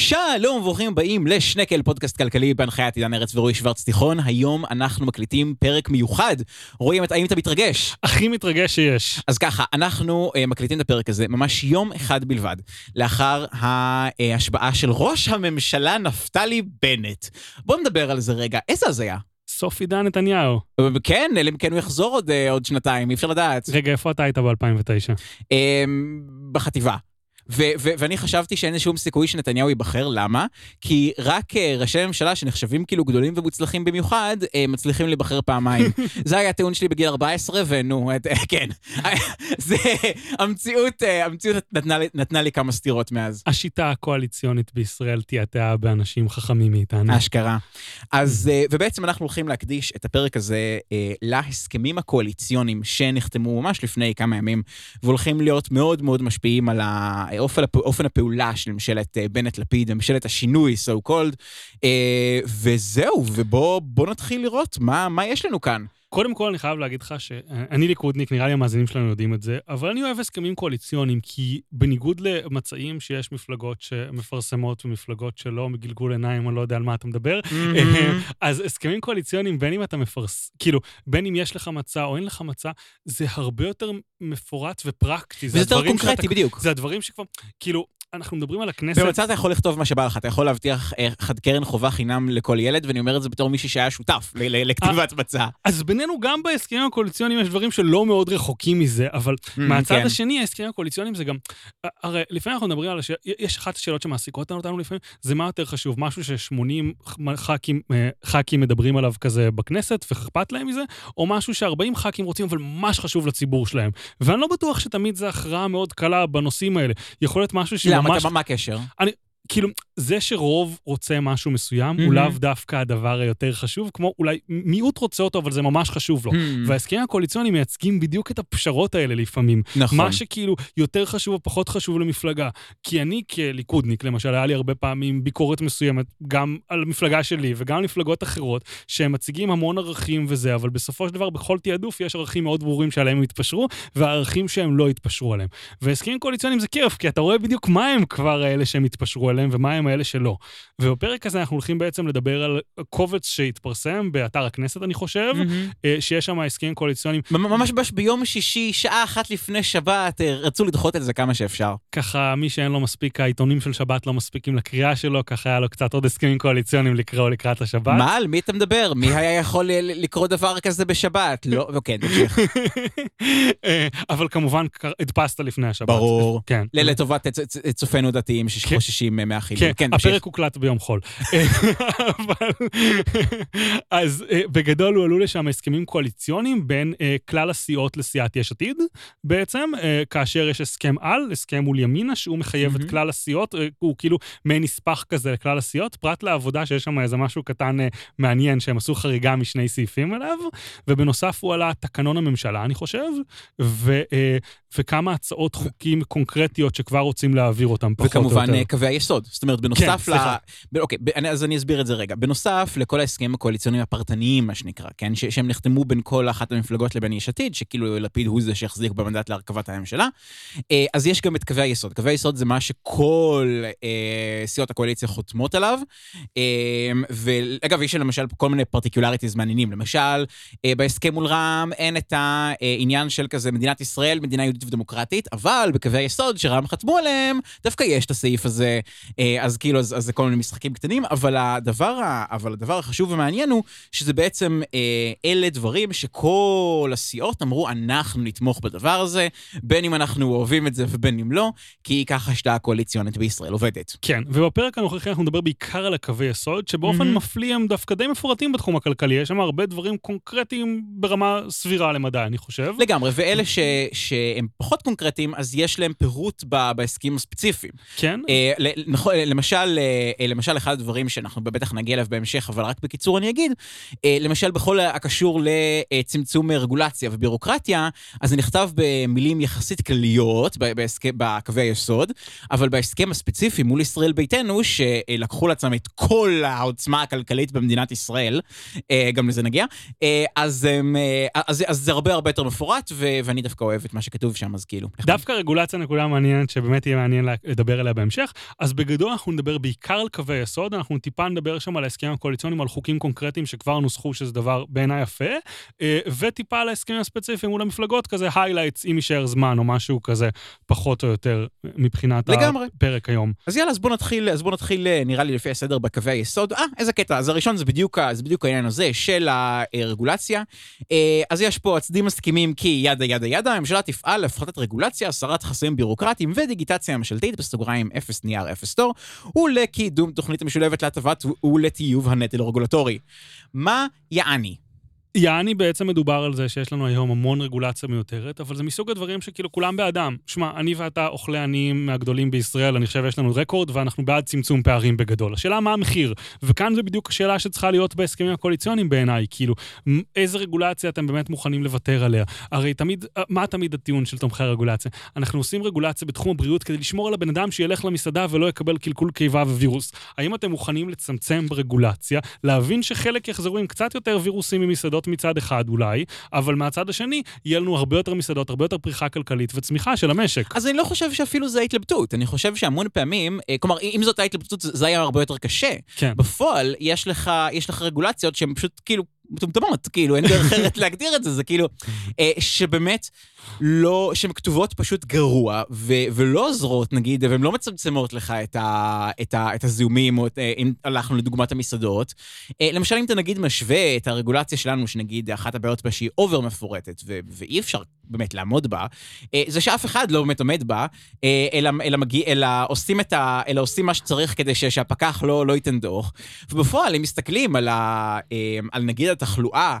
שלום וברוכים הבאים לשנקל, פודקאסט כלכלי בהנחיית עידן ארץ ורועי שוורץ תיכון. היום אנחנו מקליטים פרק מיוחד. רואים, האם אתה מתרגש? הכי מתרגש שיש. אז ככה, אנחנו uh, מקליטים את הפרק הזה ממש יום אחד בלבד, לאחר ההשבעה של ראש הממשלה נפתלי בנט. בואו נדבר על זה רגע, איזה הזיה. סוף עידן נתניהו. כן, אלא אם כן הוא יחזור עוד, uh, עוד שנתיים, אי אפשר לדעת. רגע, איפה אתה היית ב-2009? Um, בחטיבה. ו- ו- ואני חשבתי שאין שום סיכוי שנתניהו ייבחר, למה? כי רק uh, ראשי ממשלה שנחשבים כאילו גדולים ומוצלחים במיוחד, uh, מצליחים להיבחר פעמיים. זה היה הטיעון שלי בגיל 14, ונו, את, uh, כן. זה, המציאות, uh, המציאות נתנה, לי, נתנה לי כמה סתירות מאז. השיטה הקואליציונית בישראל תיעתעה באנשים חכמים מאיתנו. אשכרה. אז, uh, ובעצם אנחנו הולכים להקדיש את הפרק הזה uh, להסכמים הקואליציוניים שנחתמו ממש לפני כמה ימים, והולכים להיות מאוד מאוד משפיעים על ה... אופן, אופן הפעולה של ממשלת אה, בנט-לפיד, ממשלת השינוי, so called, אה, וזהו, ובואו נתחיל לראות מה, מה יש לנו כאן. קודם כל, אני חייב להגיד לך שאני ליכודניק, נראה לי המאזינים שלנו יודעים את זה, אבל אני אוהב הסכמים קואליציוניים, כי בניגוד למצעים שיש מפלגות שמפרסמות ומפלגות שלא, מגלגול עיניים, אני לא יודע על מה אתה מדבר, אז הסכמים קואליציוניים, בין אם אתה מפרס... כאילו, בין אם יש לך מצע או אין לך מצע, זה הרבה יותר מפורט ופרקטי. וזה יותר קונקרטי, בדיוק. זה הדברים שכבר... כאילו, אנחנו מדברים על הכנסת... במצע אתה יכול לכתוב מה שבא לך, אתה יכול להבטיח אה, קרן חובה חינם לכל ילד, ואני אומר את זה בתור מישהי שהיה שותף לכתיבת מצע. אז בינינו, גם בהסכמים הקואליציוניים יש דברים שלא מאוד רחוקים מזה, אבל mm, מהצד כן. השני, ההסכמים הקואליציוניים זה גם... הרי לפעמים אנחנו מדברים על... הש... יש אחת השאלות שמעסיקות אותנו לפעמים, זה מה יותר חשוב, משהו ש-80 ח"כים, אה, ח"כים מדברים עליו כזה בכנסת, ואכפת להם מזה, או משהו ש-40 ח"כים רוצים, אבל ממש חשוב לציבור שלהם. ואני לא בטוח שתמיד זו הכרעה מאוד קלה בנושאים האלה. יכול להיות משהו שממש... למה? מה הקשר? כאילו, זה שרוב רוצה משהו מסוים, mm-hmm. הוא לאו דווקא הדבר היותר חשוב, כמו אולי מיעוט רוצה אותו, אבל זה ממש חשוב לו. Mm-hmm. וההסכמים הקואליציוניים מייצגים בדיוק את הפשרות האלה לפעמים. נכון. מה שכאילו יותר חשוב או פחות חשוב למפלגה. כי אני כליכודניק, למשל, היה לי הרבה פעמים ביקורת מסוימת, גם על המפלגה שלי וגם על מפלגות אחרות, שהם מציגים המון ערכים וזה, אבל בסופו של דבר, בכל תעדוף יש ערכים מאוד ברורים שעליהם הם התפשרו, וערכים שהם לא התפשרו עליהם. והסכמים קואליציוניים זה כיף, כי אתה רואה בדיוק מה הם כבר האלה שהם התפשרו עליהם ומה הם האלה שלא. ובפרק הזה אנחנו הולכים בעצם לדבר על קובץ שהתפרסם באתר הכנסת, אני חושב, mm-hmm. שיש שם הסכמים קואליציוניים. ממש ביום שישי, שעה אחת לפני שבת, אה, רצו לדחות את זה כמה שאפשר. ככה, מי שאין לו מספיק, העיתונים של שבת לא מספיקים לקריאה שלו, ככה היה לו קצת עוד הסכמים קואליציוניים לקרוא לקראת השבת. מה? על מי אתה מדבר? מי היה יכול לקרוא דבר כזה בשבת? לא, אוקיי, נמשיך. אבל כמובן, הדפסת לפני השבת. ברור. כן. לטובת צופינו דתיים שחוששים מהחילוק. כן, כן, הפרק הוקלט ביום חול. אז אה, בגדול הועלו לשם הסכמים קואליציוניים בין אה, כלל הסיעות לסיעת יש עתיד, בעצם, אה, כאשר יש הסכם על, הסכם מול ימינה, שהוא מחייב את כלל הסיעות, הוא כאילו מעין נספח כזה לכלל הסיעות, פרט לעבודה שיש שם איזה משהו קטן מעניין, שהם עשו חריגה משני סעיפים אליו, ובנוסף הוא עלה תקנון הממשלה, אני חושב, ו, וכמה הצעות חוקים קונקרטיות שכבר רוצים להעביר אותם, פחות או יותר. וכמובן קווי היסוד. זאת אומרת, בנוסף כן, ל... ב... אוקיי, אז אני אסביר את זה רגע. בנוסף לכל ההסכמים הקואליציוניים הפרטניים, מה שנקרא, כן? ש... שהם נחתמו בין כל אחת המפלגות לבין יש עתיד, שכאילו לפיד הוא זה שיחזיק במנדט להרכבת הממשלה. אה, אז יש גם את קווי היסוד. קווי היסוד זה מה שכל אה, סיעות הקואליציה חותמות עליו. אה, ואגב, יש למשל כל מיני particularities מעניינים. למשל, אה, בהסכם מול רע"מ אין את העניין של כזה מדינת ישראל, מדינה יהודית ודמוקרטית, אבל בקווי היסוד שרע"מ חתמו עליהם, דווקא יש את הסעיף הזה. אה, אז כאילו, אז, אז זה כל מיני משחקים קטנים, אבל הדבר, אבל הדבר החשוב והמעניין הוא שזה בעצם אה, אלה דברים שכל הסיעות אמרו, אנחנו נתמוך בדבר הזה, בין אם אנחנו אוהבים את זה ובין אם לא, כי ככה השיטה הקואליציונית בישראל עובדת. כן, ובפרק הנוכחי אנחנו נדבר בעיקר על הקווי יסוד, שבאופן mm-hmm. מפליא הם דווקא די מפורטים בתחום הכלכלי, יש שם הרבה דברים קונקרטיים ברמה סבירה למדי, אני חושב. לגמרי, ואלה ש, שהם פחות קונקרטיים, אז יש להם פירוט בהסכמים הספציפיים. כן. אה, נכון, למשל, אה, למשל, אחד הדברים שאנחנו בטח נגיע אליו בהמשך, אבל רק בקיצור אני אגיד, אה, למשל, בכל הקשור לצמצום רגולציה ובירוקרטיה, אז זה נכתב במילים יחסית כלליות בקווי היסוד, אבל בהסכם הספציפי מול ישראל ביתנו, שלקחו לעצמם את כל העוצמה הכלכלית במדינת ישראל, גם לזה נגיע, אז, אז, אז זה הרבה הרבה יותר מפורט, ואני דווקא אוהב את מה שכתוב שם, אז כאילו. דווקא רגולציה נקודה מעניינת שבאמת יהיה מעניין לדבר עליה בהמשך. אז בגדול אנחנו נדבר בעיקר על קווי יסוד, אנחנו טיפה נדבר שם על ההסכמים הקואליציוניים, על חוקים קונקרטיים שכבר נוסחו, שזה דבר בעיניי יפה, אה, וטיפה על ההסכמים הספציפיים מול המפלגות, כזה highlights, אם יישאר זמן או משהו כזה, פחות או יותר, מבחינת לגמרי. הפרק היום. אז יאללה, אז בוא נתחיל, אז בוא נתחיל, אה, נראה לי לפי הסדר בקווי היסוד. אה, איזה קטע. אז הראשון זה בדיוק, זה בדיוק העניין הזה של הרגולציה. אה, אז יש פה הצדדים מסכימים כי ידה ידה ידה, הממשלה תפעל להפחתת רגולציה, הסרת חסמים בירוקרטיים ודיגיטציה ממשלתית, בסוגריים אפס נייר אפס תור, ולקידום תוכנית המשולבת להטבת ולטיוב הנטל הרגולטורי. מה יעני? יעני בעצם מדובר על זה שיש לנו היום המון רגולציה מיותרת, אבל זה מסוג הדברים שכאילו כולם בעדם. שמע, אני ואתה אוכלי עניים מהגדולים בישראל, אני חושב שיש לנו רקורד, ואנחנו בעד צמצום פערים בגדול. השאלה מה המחיר, וכאן זה בדיוק השאלה שצריכה להיות בהסכמים הקואליציוניים בעיניי, כאילו, איזה רגולציה אתם באמת מוכנים לוותר עליה? הרי תמיד, אה, מה תמיד הטיעון של תומכי הרגולציה? אנחנו עושים רגולציה בתחום הבריאות כדי לשמור על הבן אדם שילך למסעדה ולא יקבל קלקול קיבה ווירוס. האם אתם מוכנים לצמצם ברגולציה, להבין שחלק יחזרו עם קצת יותר וירוסים ממסעדות מסעדות מצד אחד אולי, אבל מהצד השני, יהיה לנו הרבה יותר מסעדות, הרבה יותר פריחה כלכלית וצמיחה של המשק. אז אני לא חושב שאפילו זה ההתלבטות. אני חושב שהמון פעמים, אה, כלומר, אם זאת ההתלבטות, זה היה הרבה יותר קשה. כן. בפועל, יש לך, יש לך רגולציות שהן פשוט כאילו מטומטמות, כאילו, אין דרך אחרת להגדיר את זה, זה כאילו, אה, שבאמת לא, שהן כתובות פשוט גרוע, ו, ולא עוזרות, נגיד, והן לא מצמצמות לך את, ה, את, ה, את הזיהומים, או את, אה, אם הלכנו לדוגמת המסעדות. אה, למשל, אם אתה נגיד משווה את הרגולציה שלנו, שנגיד אחת הבעיות בה שהיא אובר מפורטת, ו, ואי אפשר באמת לעמוד בה, זה שאף אחד לא באמת עומד בה, אלא, אלא, מגיע, אלא, עושים, את ה, אלא עושים מה שצריך כדי שהפקח לא, לא ייתן דוח. ובפועל, אם מסתכלים על, ה, על נגיד התחלואה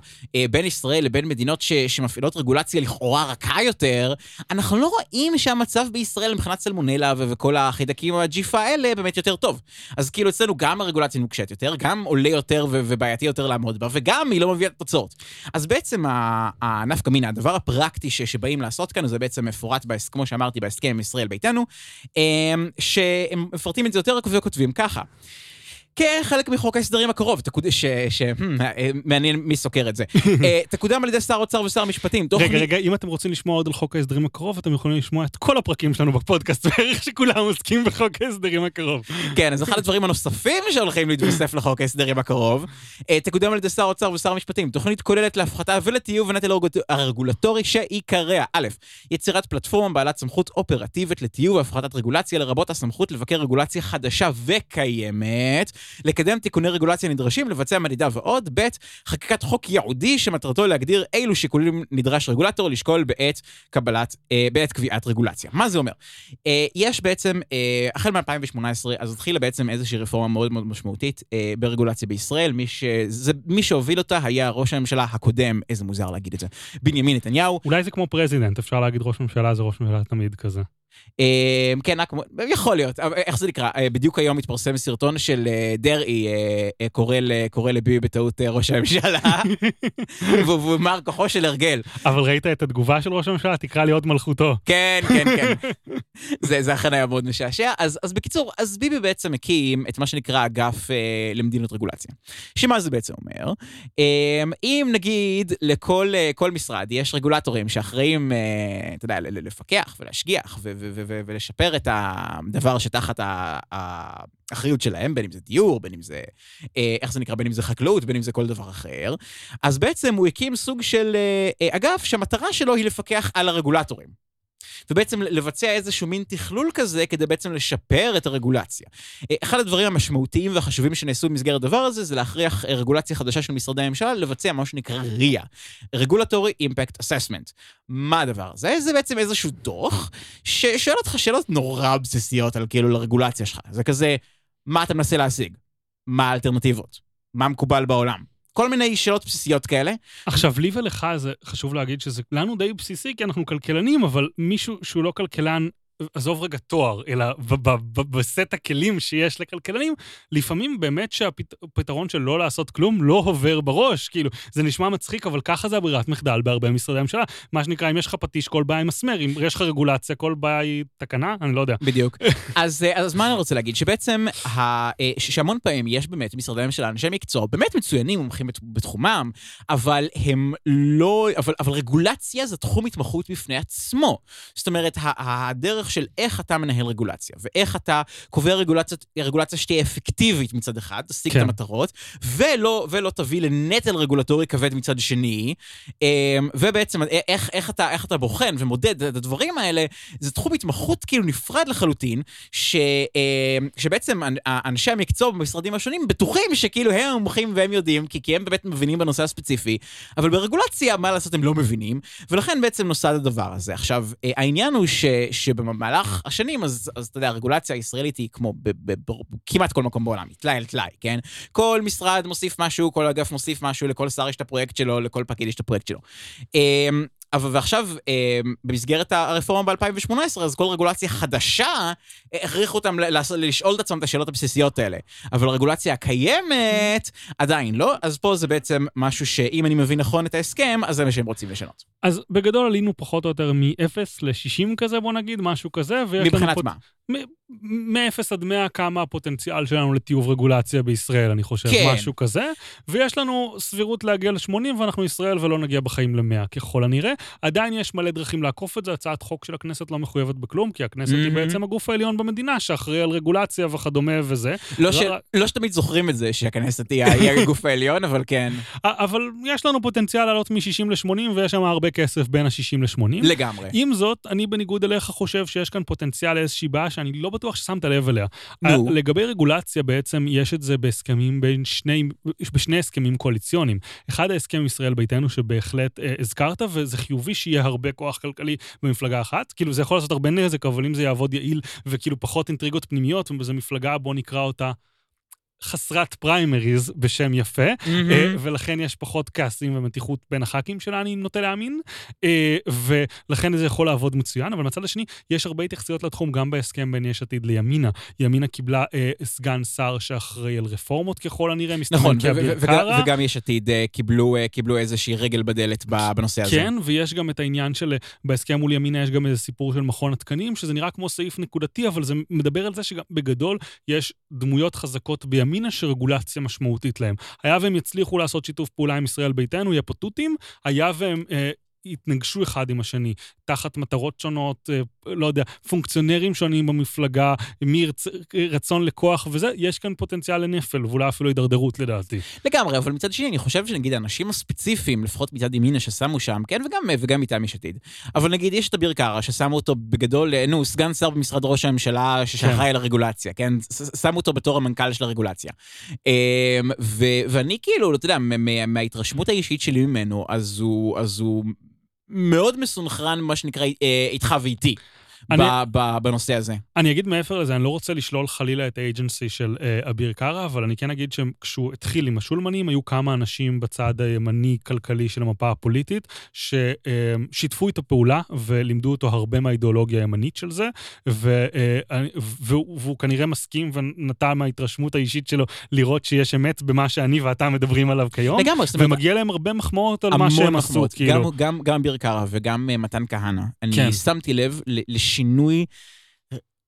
בין ישראל לבין מדינות ש, שמפעילות רגולציה לכאורה רכה יותר, אנחנו לא רואים שהמצב בישראל מבחינת סלמונלה וכל החידקים הג'יפה האלה באמת יותר טוב. אז כאילו אצלנו גם הרגולציה נוקשת יותר, גם עולה יותר ובעייתי יותר לעמוד בה, וגם היא לא מביאה תוצאות. אז בעצם הנפקא מינה, הדבר הפרקטי שבאים לעשות כאן, זה בעצם מפורט, כמו שאמרתי, בהסכם עם ישראל ביתנו, אמ, שהם מפרטים את זה יותר וכותבים ככה. כחלק מחוק ההסדרים הקרוב, שמעניין מי סוקר את זה. אה, תקודם על ידי שר האוצר ושר המשפטים. רגע, רגע, אם אתם רוצים לשמוע עוד על חוק ההסדרים הקרוב, אתם יכולים לשמוע את כל הפרקים שלנו בפודקאסט, בערך שכולם עוסקים בחוק ההסדרים הקרוב. כן, אז אחד הדברים הנוספים שהולכים להתווסף לחוק ההסדרים הקרוב, אה, תקודם על ידי שר האוצר ושר המשפטים. תוכנית כוללת להפחתה ולטיוב הנטל הרגולטורי שעיקריה, א', יצירת פלטפורמה בעלת סמכות אופרטיבית לטיוב והפחתת רגולציה, לרבות הסמכות לבקר רגולציה חדשה וקיימת, לקדם תיקוני רגולציה נדרשים, לבצע מדידה ועוד. ב', חקיקת חוק ייעודי שמטרתו להגדיר אילו שיקולים נדרש רגולטור לשקול בעת קבלת, אה, בעת קביעת רגולציה. מה זה אומר? אה, יש בעצם, אה, החל מ-2018, אז התחילה בעצם איזושהי רפורמה מאוד מאוד משמעותית אה, ברגולציה בישראל. מי, ש... זה, מי שהוביל אותה היה ראש הממשלה הקודם, איזה מוזר להגיד את זה, בנימין נתניהו. אולי זה כמו president, אפשר להגיד ראש ממשלה זה ראש ממשלה תמיד כזה. אמ, כן, יכול להיות, איך זה נקרא? אה, בדיוק היום התפרסם סרטון של אה, דרעי אה, קורא לביבי בטעות ראש הממשלה, והוא אמר כוחו של הרגל. אבל ראית את התגובה של ראש הממשלה? תקרא לי הוד מלכותו. כן, כן, כן. זה אכן היה מאוד משעשע. אז בקיצור, אז ביבי בעצם הקים את מה שנקרא אגף למדינות רגולציה. שמה זה בעצם אומר? אמ, אם נגיד לכל משרד יש רגולטורים שאחראים, אתה יודע, לפקח ולהשגיח, ולשפר את הדבר שתחת האחריות שלהם, בין אם זה דיור, בין אם זה, אה, איך זה נקרא, בין אם זה חקלאות, בין אם זה כל דבר אחר. אז בעצם הוא הקים סוג של אה, אגף שהמטרה שלו היא לפקח על הרגולטורים. ובעצם לבצע איזשהו מין תכלול כזה כדי בעצם לשפר את הרגולציה. אה, אחד הדברים המשמעותיים והחשובים שנעשו במסגרת הדבר הזה זה להכריח אה, רגולציה חדשה של משרדי הממשלה לבצע מה שנקרא RIA, Regulatory Impact Assessment. מה הדבר הזה? זה בעצם איזשהו דוח ששואל אותך שאלות נורא בסיסיות על כאילו לרגולציה שלך. זה כזה, מה אתה מנסה להשיג? מה האלטרנטיבות? מה מקובל בעולם? כל מיני שאלות בסיסיות כאלה. עכשיו, לי ולך זה חשוב להגיד שזה לנו די בסיסי, כי אנחנו כלכלנים, אבל מישהו שהוא לא כלכלן עזוב רגע תואר, אלא בסט הכלים שיש לכלכלנים, לפעמים באמת שהפתרון של לא לעשות כלום לא עובר בראש. כאילו, זה נשמע מצחיק, אבל ככה זה הברירת מחדל בהרבה משרדי ממשלה. מה שנקרא, אם יש לך פטיש, כל בעיה היא מסמר, אם יש לך רגולציה, כל בעיה היא תקנה, אני לא יודע. בדיוק. אז, אז מה אני רוצה להגיד? שבעצם, ה, שהמון פעמים יש באמת משרדי ממשלה, אנשי מקצוע, באמת מצוינים, מומחים בתחומם, אבל הם לא, אבל, אבל רגולציה זה תחום התמחות בפני עצמו. זאת אומרת, הדרך של איך אתה מנהל רגולציה, ואיך אתה קובע רגולציה, רגולציה שתהיה אפקטיבית מצד אחד, תשיג כן. את המטרות, ולא, ולא תביא לנטל רגולטורי כבד מצד שני, אמ, ובעצם איך, איך, אתה, איך אתה בוחן ומודד את הדברים האלה, זה תחום התמחות כאילו נפרד לחלוטין, ש, אמ, שבעצם אנשי המקצוע במשרדים השונים בטוחים שכאילו הם המומחים והם יודעים, כי, כי הם באמת מבינים בנושא הספציפי, אבל ברגולציה, מה לעשות, הם לא מבינים, ולכן בעצם נוסד הדבר הזה. עכשיו, אה, העניין הוא ש, שבמהלך השנים, אז, אז אתה יודע, הרגולציה הישראלית היא כמו כמעט כל מקום בעולם, היא טלאי על טלאי, כן? כל משרד מוסיף משהו, כל אגף מוסיף משהו, לכל שר יש את הפרויקט שלו, לכל פקיד יש את הפרויקט שלו. אבל ועכשיו, אה, במסגרת הרפורמה ב-2018, אז כל רגולציה חדשה, הכריחו אותם לשאול את עצמם את השאלות הבסיסיות האלה. אבל הרגולציה הקיימת, עדיין לא, אז פה זה בעצם משהו שאם אני מבין נכון את ההסכם, אז זה מה שהם רוצים לשנות. אז בגדול עלינו פחות או יותר מ-0 ל-60 כזה, בוא נגיד, משהו כזה, מבחינת מה? מ-0 עד 100 כמה הפוטנציאל שלנו לטיוב רגולציה בישראל, אני חושב, כן. משהו כזה. ויש לנו סבירות להגיע ל-80, ואנחנו ישראל ולא נגיע בחיים ל-100, ככל הנראה. עדיין יש מלא דרכים לעקוף את זה, הצעת חוק של הכנסת לא מחויבת בכלום, כי הכנסת mm-hmm. היא בעצם הגוף העליון במדינה, שאחראי על רגולציה וכדומה וזה. לא, ש... לא שתמיד זוכרים את זה, שהכנסת היא הגוף העליון, אבל כן. אבל יש לנו פוטנציאל לעלות מ-60 ל-80, ויש שם הרבה כסף בין ה-60 ל-80. לגמרי. עם זאת, אני בניגוד אליך חושב שיש כאן פוטנציאל לאיזושהי בעיה שאני לא בטוח ששמת לב אליה. נו. לגבי רגולציה, בעצם יש את זה בהסכמים בין שני, בשני הסכמים קואליציוניים. אחד ההסכם עם ישראל ביתנו, שבהחלט אה, הזכרת, וזה חיובי שיהיה הרבה כוח כלכלי במפלגה אחת. כאילו, זה יכול לעשות הרבה נזק, אבל אם זה יעבוד יעיל וכאילו פחות אינטריגות פנימיות, וזו מפלגה, בוא נקרא אותה חסרת פריימריז בשם יפה, mm-hmm. ולכן יש פחות כעסים ומתיחות בין הח"כים שלה, אני נוטה להאמין, אה, ולכן זה יכול לעבוד מצוין, אבל מצד השני, יש הרבה התייחסויות לתחום גם בהסכם בין יש עתיד לימינה. ימינה קיבלה אה, סגן שר שאחראי על רפורמות ככל הנראה, מסתמן נכון, כאביר קארה. וגם יש עתיד קיבלו, קיבלו איזושהי רגל בדלת בנושא הזה. כן, ויש גם את העניין של, בהסכם מול ימינה יש גם איזה סיפור של מכון התקנים, שזה נראה כמו סעיף נקודתי, אבל זה מדבר על זה שבגדול יש דמויות חזקות בימינה. ימינה שרגולציה משמעותית להם. היה והם יצליחו לעשות שיתוף פעולה עם ישראל ביתנו, יהיה פה תותים, היה והם אה, יתנגשו אחד עם השני, תחת מטרות שונות, אה, לא יודע, פונקציונרים שונים במפלגה, מרצון לכוח וזה, יש כאן פוטנציאל לנפל, ואולי אפילו הידרדרות לדעתי. לגמרי, אבל מצד שני, אני חושב שנגיד האנשים הספציפיים, לפחות מצד ימינה ששמו שם, כן, וגם, וגם מטעם יש עתיד. אבל נגיד, יש את אביר קארה, ששמו אותו בגדול, אה, נו, סגן שר במשרד ראש הממשלה, שאחראי כן. על הרגולציה, כן? שמו אותו בתור המנכ"ל של הרגולציה. אמ, ואני כאילו, אתה יודע, מההתרשמות האישית שלי ממנו, אז הוא, אז הוא מאוד מסונכרן, מה שנקרא, אה, איתך ואיתי. אני, בנושא הזה. אני אגיד מעבר לזה, אני לא רוצה לשלול חלילה את האג'נסי של uh, אביר קארה, אבל אני כן אגיד שכשהוא התחיל עם השולמנים, היו כמה אנשים בצד הימני-כלכלי של המפה הפוליטית, ששיתפו איתו פעולה ולימדו אותו הרבה מהאידיאולוגיה הימנית של זה, ו, uh, והוא, והוא כנראה מסכים ונטע מההתרשמות האישית שלו לראות שיש אמת במה שאני ואתה מדברים עליו כיום. לגמרי, זאת אומרת... ומגיע להם הרבה מחמאות על מה שהם עשו, כאילו. גם, גם אביר קארה וגם מתן כהנא. אני כן. שמתי לב לש... שינוי,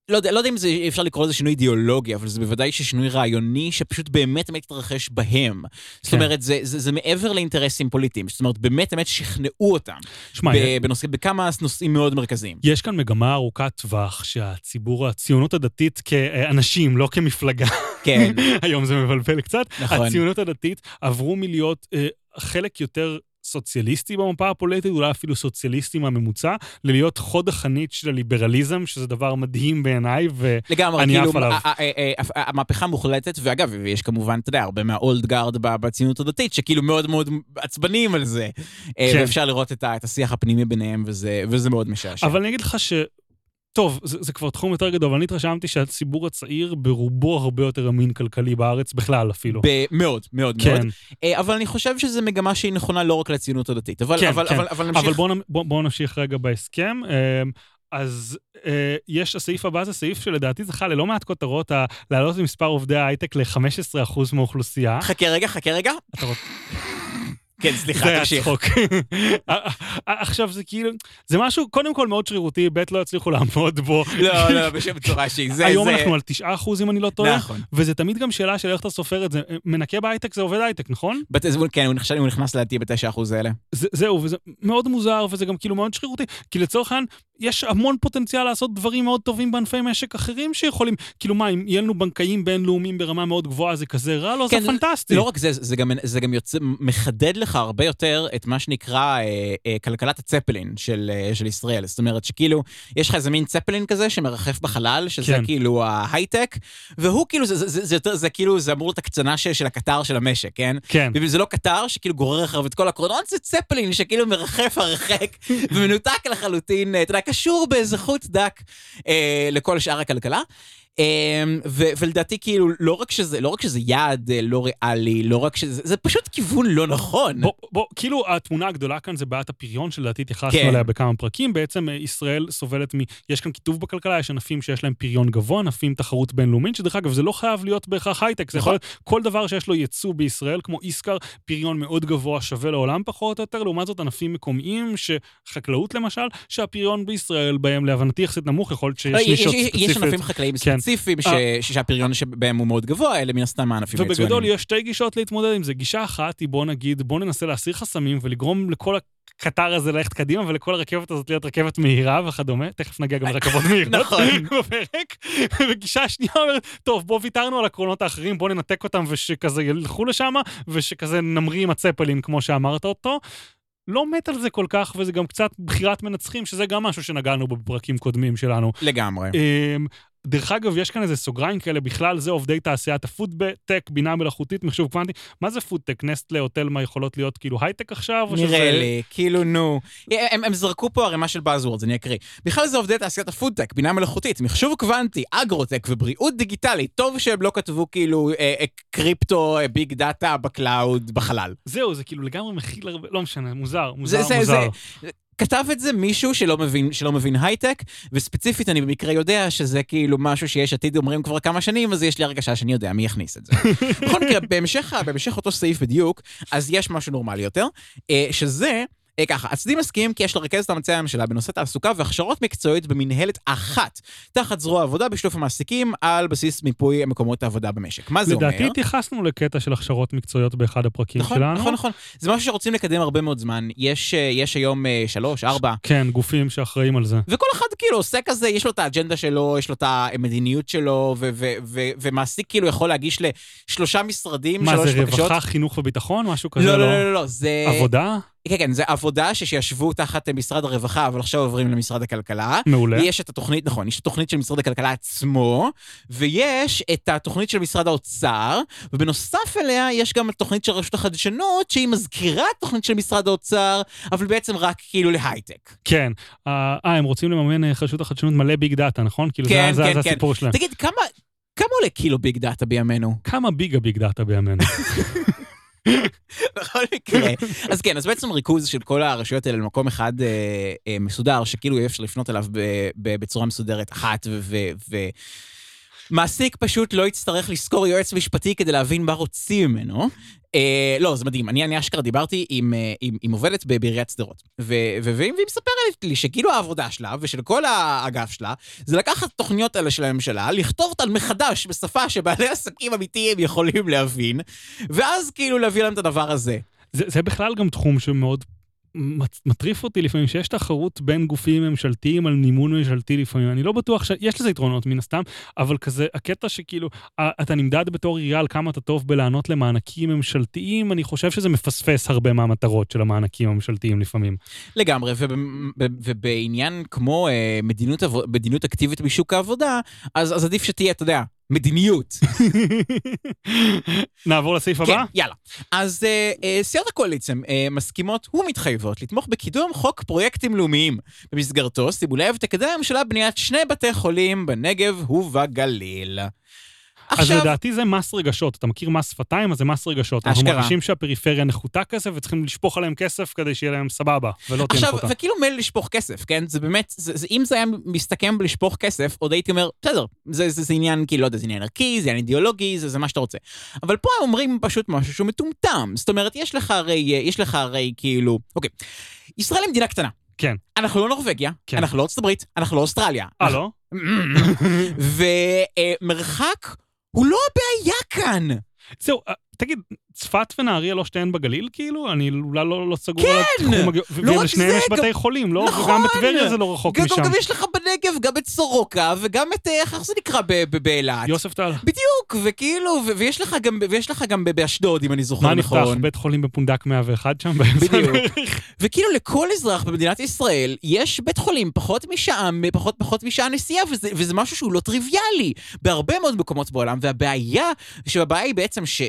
לא יודע, לא יודע אם זה, אפשר לקרוא לזה שינוי אידיאולוגי, אבל זה בוודאי שינוי רעיוני שפשוט באמת באמת התרחש בהם. כן. זאת אומרת, זה, זה, זה מעבר לאינטרסים פוליטיים. זאת אומרת, באמת באמת שכנעו אותם. שמע, בנושא, בכמה נושאים מאוד מרכזיים. יש כאן מגמה ארוכת טווח שהציבור, הציונות הדתית כאנשים, לא כמפלגה, כן. היום זה מבלבל קצת, נכון. הציונות הדתית עברו מלהיות אה, חלק יותר סוציאליסטי במפה הפוליטית, אולי אפילו סוציאליסטי מהממוצע, ללהיות חוד החנית של הליברליזם, שזה דבר מדהים בעיניי, ואני עף כאילו, עליו. המהפכה מוחלטת, ואגב, יש כמובן, אתה יודע, הרבה מהאולד גארד בציונות הדתית, שכאילו מאוד מאוד עצבנים על זה. אה, כן. ואפשר לראות את השיח הפנימי ביניהם, וזה מאוד משעשע. אבל אני אגיד לך ש... טוב, זה, זה כבר תחום יותר גדול, אבל אני התרשמתי שהציבור הצעיר ברובו הרבה יותר אמין כלכלי בארץ בכלל אפילו. מאוד, מאוד כן. מאוד. אה, אבל אני חושב שזו מגמה שהיא נכונה לא רק לציונות הדתית. אבל, כן, אבל, כן. אבל, אבל נמשיך... אבל בואו בוא, בוא נמשיך רגע בהסכם. אה, אז אה, יש, הסעיף הבא זה סעיף שלדעתי זכה ללא מעט כותרות, ה- להעלות את מספר עובדי ההייטק ל-15% מהאוכלוסייה. חכה רגע, חכה רגע. אתה רוצ- כן, סליחה, זה היה תמשיך. צחוק. עכשיו זה כאילו, זה משהו קודם כל מאוד שרירותי, ב' לא יצליחו לעמוד בו. לא, לא, בשום צורה שהיא. זה, היום זה... אנחנו על 9% אם אני לא טועה, נכון. וזה תמיד גם שאלה של איך אתה סופר את זה. מנקה בהייטק זה עובד הייטק, נכון? כן, הוא נכנס- הוא נכנס לדעתי בתשע אחוז האלה. זה, זהו, וזה מאוד מוזר, וזה גם כאילו מאוד שרירותי. כי לצורך העניין, יש המון פוטנציאל לעשות דברים מאוד טובים בענפי משק אחרים שיכולים, כאילו מה, אם יהיה לנו בנקאים בינלאומיים ברמה מאוד גבוהה, זה כזה רע? לא, כן, זה פנטסטי. לא רק זה, זה גם, זה גם יוצא, מחדד לך הרבה יותר את מה שנקרא אה, אה, כלכלת הצפלין של, אה, של ישראל. זאת אומרת שכאילו, יש לך איזה מין צפלין כזה שמרחף בחלל, שזה כן. כאילו ההייטק, והוא כאילו, זה, זה, זה, זה, יותר, זה כאילו, זה אמור להיות הקצנה של, של הקטר של המשק, כן? כן. וזה לא קטר שכאילו גורר אחריו את כל הקרונות, זה צפלין שכאילו מרחף הרחק ומנותק לחלוטין, אה, אתה יודע, קשור באיזה חוט דק אה, לכל שאר הכלכלה. אה, ו- ולדעתי כאילו, לא רק שזה, לא רק שזה יעד אה, לא ריאלי, לא רק שזה, זה פשוט כיוון לא נכון. בוא, בוא, כאילו התמונה הגדולה כאן זה בעיית הפריון, שלדעתי התייחסנו כן. אליה בכמה פרקים. בעצם אה, ישראל סובלת מ... יש כאן כיתוב בכלכלה, יש ענפים שיש להם פריון גבוה, ענפים תחרות בינלאומית, שדרך אגב, זה לא חייב להיות בהכרח הייטק, זה יכול נכון. להיות כל דבר שיש לו ייצוא בישראל, כמו איסקר, פריון מאוד גבוה, שווה לעולם פחות או יותר, לעומת זאת ענפים מקומיים, שחקלאות למשל, שהפריון בישראל בהם להבנתי יחסית נמוך, יכול להיות לא, שיש יש, נישות יש, יש. ענפים חקלאיים כן. ספציפיים ש- אה. שהפריון שבהם הוא מאוד גבוה, אלה מן הסתם הענפים ובגדול היצואנים. יש שתי גישות להתמודד עם זה. גישה אחת היא בוא נגיד, בוא ננסה להסיר חסמים ולגרום לכל הקטר הזה ללכת קדימה ולכל הרכבת הזאת להיות רכבת מהירה וכדומה. תכף נגיע גם לרכבות מהירות נכון. בפרק. וגישה שנייה אומרת, טוב, בוא ויתרנו על הקרונות האחרים, בוא ננתק אותם ושכזה ילכו לשם, ושכזה נמריא עם הצפלין כמו שאמרת אותו. לא מת על זה כל כך, וזה גם קצת בחירת מנצחים, שזה גם משהו שנגענו בו בפרקים קודמים שלנו. לגמרי. דרך אגב, יש כאן איזה סוגריים כאלה, בכלל זה עובדי תעשיית הפודטק, בינה מלאכותית, מחשוב קוונטי. מה זה פודטק? נסטלה או תלמה יכולות להיות כאילו הייטק עכשיו? נראה שזה- לי, כאילו נו. הם, הם זרקו פה ערימה של buzzwords, אני אקריא. בכלל זה עובדי תעשיית הפודטק, בינה מלאכותית, מחשוב קוונטי, אגרוטק ובריאות דיגיטלית. טוב שהם לא כתבו כאילו אה, אה, קריפטו, אה, big data ב cloud, בחלל. זהו, זה כאילו לגמרי מכיל הרבה, לא משנה, מוזר, זה- מוזר, זה- מוזר. זה- כתב את זה מישהו שלא מבין, שלא מבין הייטק, וספציפית אני במקרה יודע שזה כאילו משהו שיש עתיד אומרים כבר כמה שנים, אז יש לי הרגשה שאני יודע מי יכניס את זה. בכל מקרה, בהמשך, בהמשך אותו סעיף בדיוק, אז יש משהו נורמלי יותר, אה, שזה... אה, ככה, הצדדים מסכימים כי יש לרכז את מאמצי הממשלה בנושא תעסוקה והכשרות מקצועיות במנהלת אחת, תחת זרוע העבודה בשיתוף המעסיקים, על בסיס מיפוי מקומות העבודה במשק. מה זה אומר? לדעתי התייחסנו לקטע של הכשרות מקצועיות באחד הפרקים נכון, שלנו. נכון, נכון. זה משהו שרוצים לקדם הרבה מאוד זמן. יש, אה, יש היום אה, שלוש, ארבע, כן, גופים שאחראים על זה. וכל אחד כאילו עושה כזה, יש לו את האג'נדה שלו, יש לו את המדיניות שלו, ו- ו- ו- ומעסיק כאילו יכול להגיש לשלושה משרדים, מה שלוש זה, בקשות. רווחה, חינוך וביטחון? משהו כזה? לא, לא, לא, לא, לא, זה... עבודה? כן, כן, זה עבודה שישבו תחת אה, משרד הרווחה, אבל עכשיו עוברים למשרד הכלכלה. מעולה. יש את התוכנית, נכון, יש את התוכנית של משרד הכלכלה עצמו, ויש את התוכנית של משרד האוצר, ובנוסף אליה יש גם את התוכנית של רשות החדשנות, שהיא מזכירה את התוכנית של משרד האוצר, אבל בעצם רק כאילו להייטק. כן. אה, אה, הם רוצים לממן אה, רשות החדשנות מלא big data, נכון? כאילו כן, זה כן, זה כן. הסיפור שלהם. תגיד, כמה, כמה עולה קילו big data בימינו? כמה big ה big data בימינו? בכל מקרה. אז כן, אז בעצם ריכוז של כל הרשויות האלה למקום אחד אה, אה, מסודר, שכאילו יהיה אפשר לפנות אליו בצורה מסודרת אחת, ו... מעסיק פשוט לא יצטרך לשכור יועץ משפטי כדי להבין מה רוצים ממנו. אה, לא, זה מדהים. אני, אני אשכרה דיברתי עם, אה, עם, עם עובדת בעיריית שדרות, והיא מספרת לי שכאילו העבודה שלה ושל כל האגף שלה, זה לקחת תוכניות האלה של הממשלה, לכתוב אותן מחדש בשפה שבעלי עסקים אמיתיים יכולים להבין, ואז כאילו להביא להם את הדבר הזה. זה, זה בכלל גם תחום שמאוד מטריף אותי לפעמים, שיש תחרות בין גופים ממשלתיים על מימון ממשלתי לפעמים. אני לא בטוח שיש לזה יתרונות מן הסתם, אבל כזה, הקטע שכאילו, אתה נמדד בתור עירייה על כמה אתה טוב בלענות למענקים ממשלתיים, אני חושב שזה מפספס הרבה מהמטרות של המענקים הממשלתיים לפעמים. לגמרי, ובעניין כמו אה, מדיניות, מדיניות אקטיבית בשוק העבודה, אז, אז עדיף שתהיה, אתה יודע, מדיניות. נעבור לסעיף כן, הבא? יאללה. אז אה, אה, סיעות הקואליציה אה, מסכימות ומתחייבות לתמוך בקידום חוק פרויקטים לאומיים. במסגרתו, שימו לב, תקדם הממשלה בניית שני בתי חולים בנגב ובגליל. אז לדעתי זה מס רגשות. אתה מכיר מס שפתיים? אז זה מס רגשות. אנחנו אשכרה. מרגישים שהפריפריה נחותה כסף, וצריכים לשפוך עליהם כסף כדי שיהיה להם סבבה, ולא תהיה עכשיו, נחותה. וכאילו מילא לשפוך כסף, כן? זה באמת, זה, זה, אם זה היה מסתכם בלשפוך כסף, עוד הייתי אומר, בסדר, זה, זה, זה עניין, כאילו, לא יודע, זה עניין ערכי, זה עניין אידיאולוגי, זה, זה מה שאתה רוצה. אבל פה הם אומרים פשוט משהו שהוא מטומטם. זאת אומרת, יש לך הרי, יש לך הרי, כאילו, אוקיי, ישראל היא מדינה קטנה. כן. אנחנו לא נורבגיה, כן. אנחנו לא ארצות הברית, אנחנו לא אוסטרליה. אה, לא? ומרחק הוא לא הבעיה כאן. זהו, אה, תגיד, צפת ונהריה לא שתיהן בגליל, כאילו? אני אולי לא, לא סגור כן! על התחום הגיאו... לא רק זה, יש גם- בתי חולים, לא? נכון! וגם בטבריה זה לא רחוק גם, משם. גם, גם יש לך בנגב גם את סורוקה, וגם את, אה, איך זה נקרא באילת? יוסף טל. בדיוק, וכאילו, ו- ויש לך גם, ויש לך גם באשדוד, אם אני זוכר מה נפתח? נכון. בית חולים בפונדק 101 שם? באמצע בדיוק. הדרך? וכאילו לכל אזרח במדינת ישראל יש בית חולים פחות משעה, פחות, פחות משעה נסיעה, וזה, וזה משהו שהוא לא טריוויאלי בהרבה מאוד מקומות בעולם, והבעיה, שהבעיה היא בעצם ש,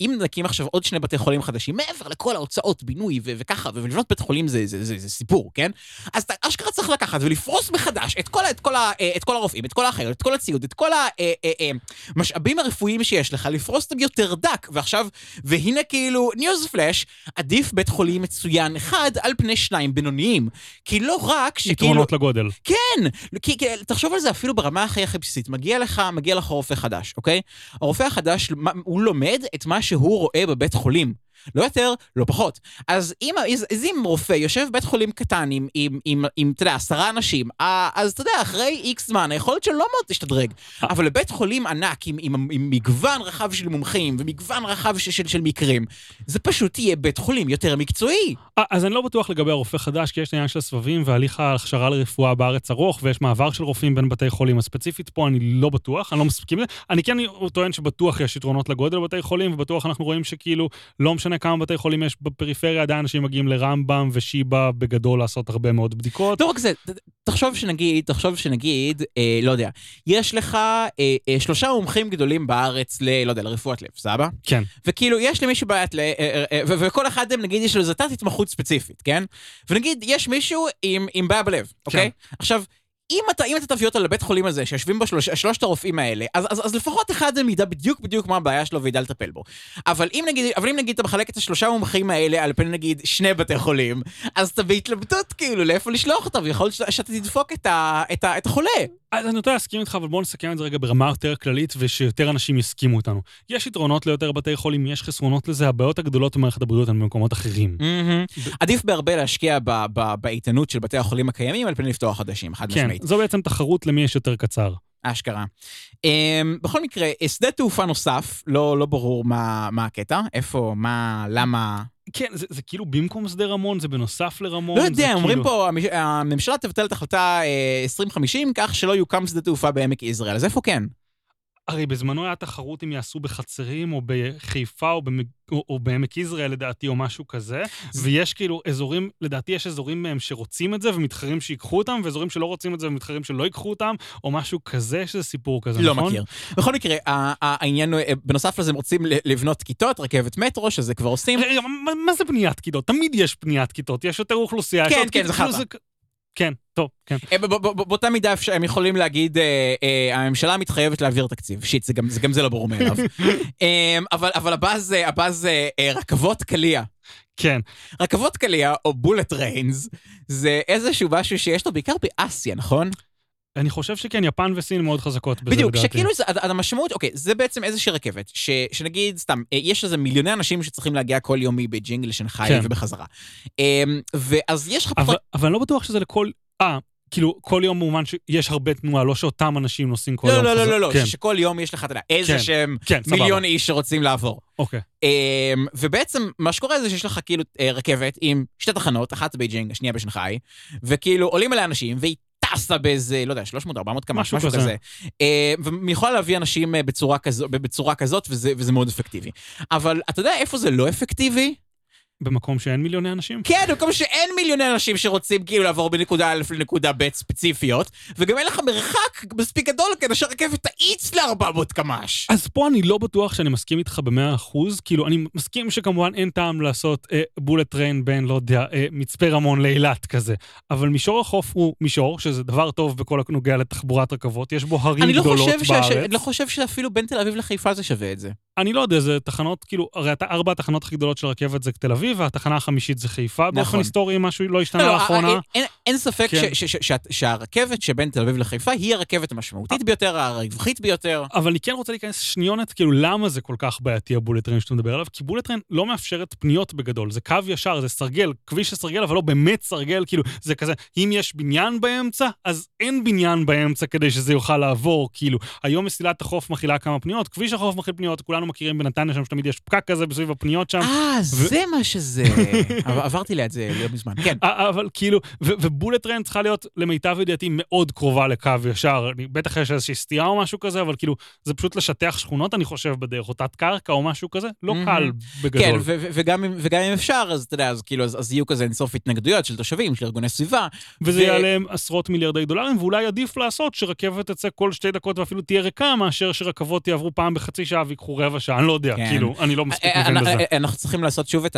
שאם נקים עכשיו עוד שני בתי חולים חדשים, מעבר לכל ההוצאות, בינוי ו- וככה, ולבנות בית חולים זה, זה, זה, זה סיפור, כן? אז אתה אשכרה צריך לקחת ולפרוס מחדש את כל, את, כל ה- אה, את כל הרופאים, את כל האחיות, את כל הציוד, את כל המשאבים הרפואיים שיש לך, לפרוס אותם יותר דק. ועכשיו, והנה כאילו, ניוז פלאש, עדיף בית חולים מצוין אחד על פני שניים בינוניים. כי לא רק שכאילו... יתרונות לגודל. כן, כי, כי תחשוב על זה אפילו ברמה הכי הכי בסיסית. מגיע לך, מגיע לך רופא חדש, אוקיי? הרופא החדש, הוא לומד את מה שהוא רואה בבית חולים. לא יותר, לא פחות. אז אם, אז, אם רופא יושב בבית חולים קטן עם, עם, עם, עם אתה יודע, עשרה אנשים, אז אתה יודע, אחרי איקס זמן, היכולת שלו לא מאוד תשתדרג. אבל לבית חולים ענק עם, עם, עם מגוון רחב של מומחים ומגוון רחב של, של, של מקרים, זה פשוט יהיה בית חולים יותר מקצועי. אז אני לא בטוח לגבי הרופא חדש, כי יש את העניין של הסבבים והליך ההכשרה לרפואה בארץ ארוך, ויש מעבר של רופאים בין בתי חולים. אז ספציפית פה אני לא בטוח, אני לא מסכים לזה. אני כן טוען שבטוח יש יתרונות לגודל בבתי חולים, ובטוח אנחנו רואים שכאילו, לא משנה כמה בתי חולים יש בפריפריה, עדיין אנשים מגיעים לרמב"ם ושיבא בגדול לעשות הרבה מאוד בדיקות. לא רק זה, תחשוב שנגיד, תחשוב שנגיד, אה, לא יודע, יש לך אה, אה, שלושה מומחים גדולים בארץ ל... לא יודע, לרפואת לב, סבבה? כן. וכאילו, יש למישהו בעיית ל... אה, אה, אה, וכל אחד מהם, נגיד, יש לו איזה תת התמחות ספציפית, כן? ונגיד, יש מישהו עם, עם בעיה בלב, אוקיי? עכשיו... אם אתה, אם אתה תביא אותו לבית חולים הזה, שיושבים בו שלוש, שלושת הרופאים האלה, אז, אז, אז לפחות אחד מהם ידע בדיוק בדיוק מה הבעיה שלו וידע לטפל בו. אבל אם נגיד, אבל אם נגיד אתה מחלק את השלושה מומחים האלה על פני נגיד שני בתי חולים, אז אתה בהתלבטות כאילו לאיפה לשלוח אותם, ויכול להיות שאתה תדפוק את, ה, את, ה, את החולה. אז אני נוטה להסכים איתך, אבל בואו נסכם את זה רגע ברמה יותר כללית, ושיותר אנשים יסכימו איתנו. יש יתרונות ליותר בתי חולים, יש חסרונות לזה, הבעיות הגדולות במערכת הבריאות הן במקומות אחרים. עדיף בהרבה להשקיע באיתנות של בתי החולים הקיימים על פני לפתוח חדשים, חד כן, משמעית. זו בעצם תחרות למי יש יותר קצר. אשכרה. Um, בכל מקרה, שדה תעופה נוסף, לא, לא ברור מה, מה הקטע, איפה, מה, למה... כן, זה, זה כאילו במקום שדה רמון, זה בנוסף לרמון. לא יודע, אומרים כאילו... פה, הממשלה תבטל את החלטה אה, 2050 כך שלא יוקם שדה תעופה בעמק יזרעאל, אז איפה כן? הרי בזמנו היה תחרות אם יעשו בחצרים, או בחיפה, או, במג... או, או בעמק יזרעאל לדעתי, או משהו כזה. ויש כאילו אזורים, לדעתי יש אזורים מהם שרוצים את זה ומתחרים שיקחו אותם, ואזורים שלא רוצים את זה ומתחרים שלא ייקחו אותם, או משהו כזה, יש איזה סיפור כזה, לא נכון? מכיר. בכל מקרה, העניין הוא, אה, בנוסף לזה הם רוצים לבנות כיתות, רכבת מטרו, שזה כבר עושים. רגע, מה, מה זה בניית כיתות? תמיד יש בניית כיתות, יש יותר אוכלוסייה. יש כן, עוד כן, כיתות, כאילו חרטא. כן, טוב, כן. אה, באותה מידה אפשר- הם יכולים להגיד, אה, אה, הממשלה מתחייבת להעביר תקציב. shit, זה גם זה לא ברור מאליו. אה, אבל הבא זה רכבות קליע. כן. רכבות קליע, או bullet trains, זה איזשהו משהו שיש לו בעיקר באסיה, נכון? אני חושב שכן, יפן וסין מאוד חזקות בזה, בדיוק, לדעתי. שכאילו זה, המשמעות, אוקיי, זה בעצם איזושהי רכבת, ש, שנגיד, סתם, אה, יש איזה מיליוני אנשים שצריכים להגיע כל יום מבייג'ינג לשנגחאי כן. ובחזרה. אה, ואז יש לך אבל, פחות... אבל אני לא בטוח שזה לכל... אה, כאילו, כל יום במובן שיש הרבה תנועה, לא שאותם אנשים נוסעים כל לא, יום. לא, לא. לא, לא, כן, שכל יום יש לך, אתה יודע, איזה כן, שהם כן, סבבה. מיליון איש שרוצים לעבור. אוקיי. אמ, ובעצם מה שקורה זה שיש לך כאילו אה, רכבת עם שתי תחנות, אחת בבייג'ינג, השנייה בשנגחאי, וכאילו עולים עליה אנשים, והיא טסה באיזה, לא יודע, 300, 400 קמ"ש, משהו משהו כזה. כזה. אה, והיא יכולה להביא אנשים אה, בצורה כזו- בצורה כזאת, וזה וזה מאוד אפקטיבי. אבל אתה יודע איפה זה לא אפקטיבי? במקום שאין מיליוני אנשים? כן, במקום שאין מיליוני אנשים שרוצים כאילו לעבור מנקודה א' לנקודה ב' ספציפיות, וגם אין לך מרחק מספיק גדול כדי שהרכבת תאיץ ל-400 קמ"ש. אז פה אני לא בטוח שאני מסכים איתך במאה אחוז. כאילו, אני מסכים שכמובן אין טעם לעשות אה, בולט טריין בין, לא יודע, אה, מצפה רמון לאילת כזה. אבל מישור החוף הוא מישור, שזה דבר טוב בכל הנוגע לתחבורת רכבות, יש בו הרים לא גדולות בארץ. אני לא חושב שאפילו בין תל אביב לחיפה זה שווה את זה. אני לא יודע, זה תחנות, כאילו, הרי ארבע התחנות הכי גדולות של רכבת זה תל אביב, והתחנה החמישית זה חיפה. נכון. באופן היסטורי משהו לא השתנה לא, לא לאחרונה. אין, אין, אין ספק כן. ש, ש, ש, שהרכבת שבין תל אביב לחיפה היא הרכבת המשמעותית ביותר, הרווחית ביותר. אבל אני כן רוצה להיכנס שניונת, כאילו, למה זה כל כך בעייתי הבולטרן שאתה מדבר עליו? כי בולטרן לא מאפשרת פניות בגדול, זה קו ישר, זה סרגל, כביש הסרגל, אבל לא באמת סרגל, כאילו, זה כזה, אם יש בניין באמצע, אז אין בניין באמצע כדי שזה יוכל לעבור, כאילו. היום מסילת החוף מכילה כמה פניות, כביש החוף מכיל פניות, כולנו מכירים בנתניה שם שתמיד יש פקק כזה בסביב הפניות שם. אה, זה מה שזה. עברתי ליד זה לא מזמן, כן. אבל כאילו, ובולט טריין צריכה להיות, למיטב ידיעתי, מאוד קרובה לקו ישר. בטח יש איזושהי סטייה או משהו כזה, אבל כאילו, זה פשוט לשטח שכונות, אני חושב, בדרך, או תת קרקע או משהו כזה, לא קל בגדול. כן, וגם אם אפשר, אז אתה יודע, אז כאילו, אז יהיו כזה אינסוף התנגדויות של תושבים, של ארגוני סביבה. וזה יעלה עשרות מיליארדי דולרים, ואולי עדיף לעשות שרכבת תצא כל שתי דקות ואפילו תהיה ריקה, מאשר שרכבות יעברו פעם בחצי שעה ויקחו רבע שעה, אני לא יודע, כן. כאילו, אני לא מספיק מבין בזה. אנחנו צריכים לעשות שוב את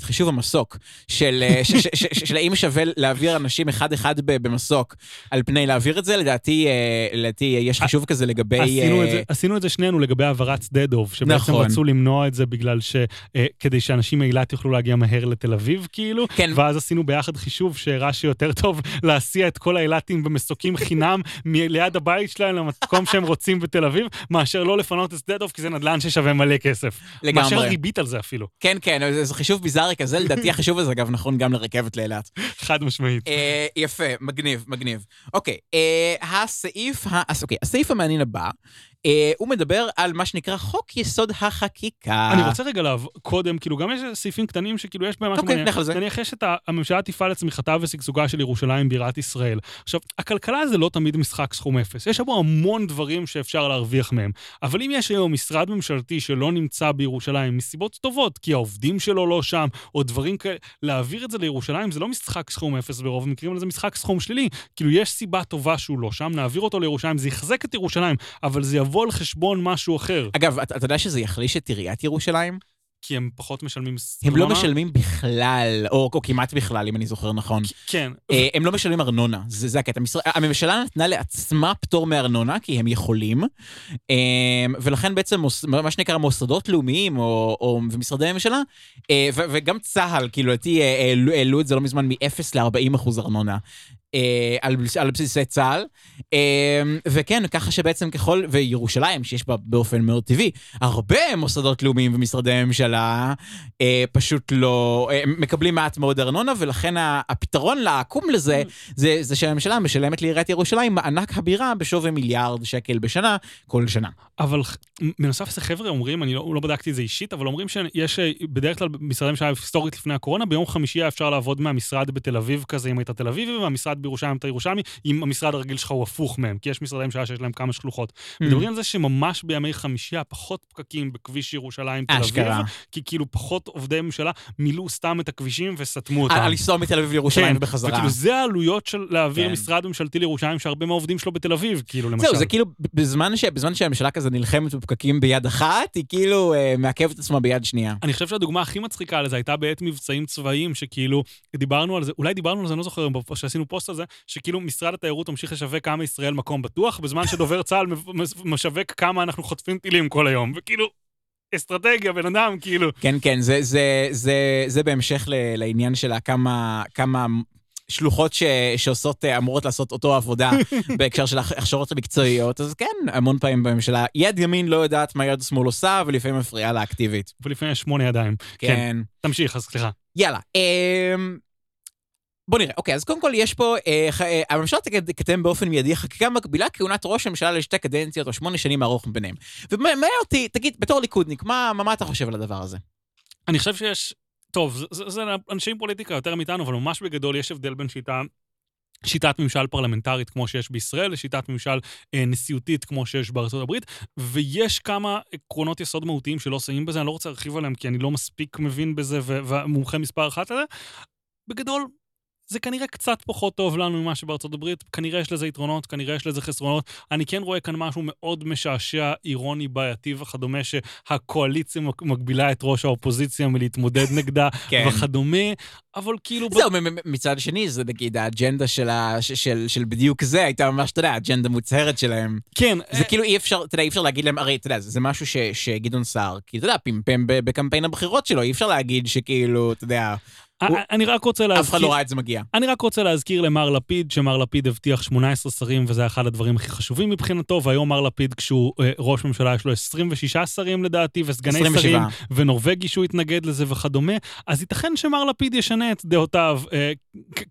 חישוב המסוק, של האם שווה להעביר אנשים אחד-אחד במסוק על פני להעביר את זה, לדעתי יש חישוב כזה לגבי... עשינו את זה שנינו לגבי העברת שדה דוב, שבעצם נכון. רצו למנוע את זה בגלל ש... כדי שאנשים מאילת יוכלו להגיע מהר לתל אביב, כאילו, כן. ואז עשינו ביחד חישוב שהראה שיותר טוב להסיע את כל האילתים במסוקים חינם ליד הבית שלהם למקום שהם רוצים בתל אביב, מאשר לא לפנות את שדה דוב, כי זה נדל"ן ששווה מלא כסף. לגמרי. מאשר ריבית על זה אפילו. כן, כן, זה, זה חישוב ביזארי כזה, לדעתי החישוב הזה, אגב, נכון גם לרכבת לאילת. חד משמעית. אה, יפה, מגניב, מגניב. אוקיי, אה. אוקיי, הסעיף המעניין הבא, אה, הוא מדבר על מה שנקרא חוק יסוד החקיקה. אני רוצה רגע לעבור קודם, כאילו, גם יש סעיפים קטנים שכאילו יש בהם משהו מעניין. אוקיי, נניח יש את הממשלה תפעל לצמיחתה ושגשוגה של ירושלים בירת ישראל. עכשיו, הכלכלה זה לא תמיד משחק סכום אפס. יש בו המון דברים שאפשר להרוויח מהם. אבל אם יש היום משרד ממשלתי שלא נמצא בירושלים מסיבות טובות, כי העובדים שלו לא שם, או דברים כאלה, להעביר את זה לירושלים זה לא משחק סכום אפס ברוב המקרים, אלא זה משחק סכום שלילי. כאילו, יש סיבה טובה שהוא לא שם, נעביר אותו לירושלים, זה יחזק את ירושלים, אבל זה יבוא על חשבון משהו אחר. אגב, אתה, אתה יודע שזה יחליש את עיריית ירושלים? כי הם פחות משלמים ארנונה? הם לא משלמים בכלל, או, או כמעט בכלל, אם אני זוכר נכון. כן. אה, הם לא משלמים ארנונה, זה, זה הקטע. הממשלה נתנה לעצמה פטור מארנונה, כי הם יכולים, אה, ולכן בעצם מוס, מה שנקרא מוסדות לאומיים או, או ומשרדי ממשלה, אה, וגם צה"ל, כאילו, לדעתי העלו את זה לא מזמן מ-0 ל-40 אחוז ארנונה. אה, על, על בסיסי צה"ל, אה, וכן, ככה שבעצם ככל, וירושלים, שיש בה באופן מאוד טבעי, הרבה מוסדות לאומיים ומשרדי ממשלה אה, פשוט לא, אה, מקבלים מעט מאוד ארנונה, ולכן הפתרון לעקום לזה, זה, זה שהממשלה משלמת לעיריית ירושלים מענק הבירה בשווי מיליארד שקל בשנה, כל שנה. אבל בנוסף לזה חבר'ה אומרים, אני לא, לא בדקתי את זה אישית, אבל אומרים שיש אה, בדרך כלל משרדי ממשלה היסטורית לפני הקורונה, ביום חמישי היה אפשר לעבוד מהמשרד בתל אביב כזה, אם היית תל אביבי, ומהמשרד בירושלים אתה ירושלמי, אם המשרד הרגיל שלך הוא הפוך מהם, כי יש משרדי ממשלה שיש להם כמה שלוחות. Mm. מדברים על זה שממש בימי חמישי היה פחות פקקים בכביש ירושלים תל אביב, כי כאילו פחות עובדי ממשלה מילאו סתם את הכבישים וסתמו אותם. על לנסוע מתל אביב לירושלים כן, ובחזרה. וכאילו זה העלויות של להעביר כן. משרד ממשלתי לירושלים, שהרבה מהעובדים שלו בתל אביב, כאילו למשל. זהו, זה כאילו, בזמן שהממשלה כזה נלחמת בפקקים ביד אחת, היא כאילו אה, מעכבת עצמה ביד שנייה. אני חושב שהדוגמה הכי מצחיקה לזה הייתה בעת מבצעים צבאיים, שכאילו, דיברנו על זה, אולי דיברנו על זה, אני לא זוכר, שעשינו פוסט על זה, שכאילו משרד התיירות ממשיך לשווק כמה ישראל מקום בטוח, בזמן שדובר צה"ל משווק כמה אנחנו חוטפים טילים כל היום, וכאילו... אסטרטגיה, בן אדם, כאילו. כן, כן, זה, זה, זה, זה בהמשך ל, לעניין של כמה, כמה שלוחות ש, שעושות, אמורות לעשות אותו עבודה בהקשר של ההכשרות המקצועיות, אז כן, המון פעמים בממשלה, יד ימין לא יודעת מה יד שמאל עושה, ולפעמים מפריעה לה אקטיבית. ולפעמים יש שמונה ידיים. כן. כן. תמשיך, אז סליחה. יאללה. אה, בוא נראה, אוקיי, אז קודם כל יש פה, אה, אה, הממשלה תקדם באופן מיידי חקיקה מקבילה כהונת ראש הממשלה לשתי קדנציות או שמונה שנים ארוך ביניהם. ומעניין אותי, תגיד, בתור ליכודניק, מה, מה, מה אתה חושב על הדבר הזה? אני חושב שיש, טוב, זה, זה, זה אנשי פוליטיקה יותר מאיתנו, אבל ממש בגדול יש הבדל בין שיטה שיטת ממשל פרלמנטרית כמו שיש בישראל, לשיטת ממשל אה, נשיאותית כמו שיש בארצות הברית, ויש כמה עקרונות יסוד מהותיים שלא שמים בזה, אני לא רוצה להרחיב עליהם כי אני לא מספיק מבין בזה ומומחה מספר אחת לזה. בגדול, זה כנראה קצת פחות טוב לנו ממה שבארצות הברית, כנראה יש לזה יתרונות, כנראה יש לזה חסרונות. אני כן רואה כאן משהו מאוד משעשע, אירוני, בעייתי וכדומה, שהקואליציה מגבילה את ראש האופוזיציה מלהתמודד נגדה כן. וכדומה, אבל כאילו... זהו, מצד שני, זה נגיד האג'נדה של, ה... של, של בדיוק זה, הייתה ממש, אתה יודע, אג'נדה מוצהרת שלהם. כן. זה כאילו אי אפשר, אתה יודע, אי אפשר להגיד להם, הרי, אתה יודע, זה משהו ש, שגדעון סער, כי אתה יודע, פמפם בקמפיין הבחירות שלו, אי אפשר להגיד שכאילו, אתה יודע... אני רק רוצה להזכיר... אף אחד לא ראה את זה מגיע. אני רק רוצה להזכיר למר לפיד, שמר לפיד הבטיח 18 שרים, וזה אחד הדברים הכי חשובים מבחינתו, והיום מר לפיד, כשהוא אה, ראש ממשלה, יש לו 26 שרים לדעתי, וסגני 27. שרים, ונורבגי שהוא התנגד לזה וכדומה, אז ייתכן שמר לפיד ישנה את דעותיו אה,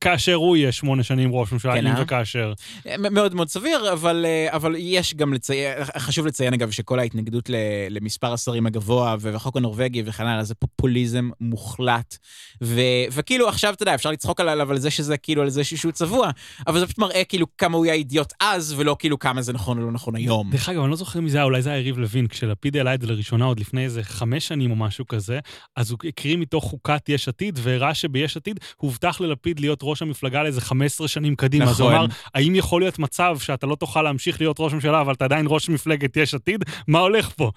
כאשר הוא יהיה שמונה שנים ראש ממשלה, כן, אם אה? וכאשר. מאוד מאוד סביר, אבל, אה, אבל יש גם לציין, חשוב לציין אגב, שכל ההתנגדות למספר השרים הגבוה, והחוק הנורבגי וכן הלאה, זה פופוליזם מוחלט. ו... וכאילו עכשיו, אתה יודע, אפשר לצחוק עליו על זה שזה כאילו, על זה שהוא צבוע, אבל זה פשוט מראה כאילו כמה הוא היה אידיוט אז, ולא כאילו כמה זה נכון או לא נכון היום. דרך אגב, אני לא זוכר מי זה היה, אולי זה היה יריב לוין, כשלפיד העלה את זה לראשונה עוד לפני איזה חמש שנים או משהו כזה, אז הוא הקריא מתוך חוקת יש עתיד, והראה שביש עתיד הובטח ללפיד להיות ראש המפלגה לאיזה 15 שנים קדימה. נכון. אז הוא אמר, האם יכול להיות מצב שאתה לא תוכל להמשיך להיות ראש ממשלה, אבל אתה עדיין ראש מפלגת יש עתיד? מה הולך פה?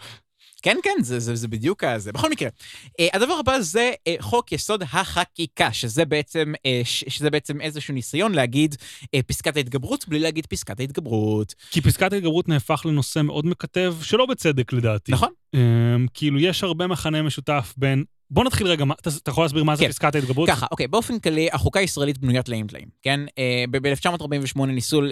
כן, כן, זה, זה, זה בדיוק זה. בכל מקרה, uh, הדבר הבא זה uh, חוק יסוד החקיקה, שזה בעצם, uh, שזה בעצם איזשהו ניסיון להגיד פסקת ההתגברות בלי להגיד פסקת ההתגברות. כי פסקת ההתגברות נהפך לנושא מאוד מקטב, שלא בצדק לדעתי. נכון. Um, כאילו, יש הרבה מכנה משותף בין בוא נתחיל רגע, אתה, יכול להסביר מה זה כן. פסקת ההתגברות? ככה, אוקיי, באופן כללי, החוקה הישראלית בנויה טלאים טלאים, כן? אה, ב-1948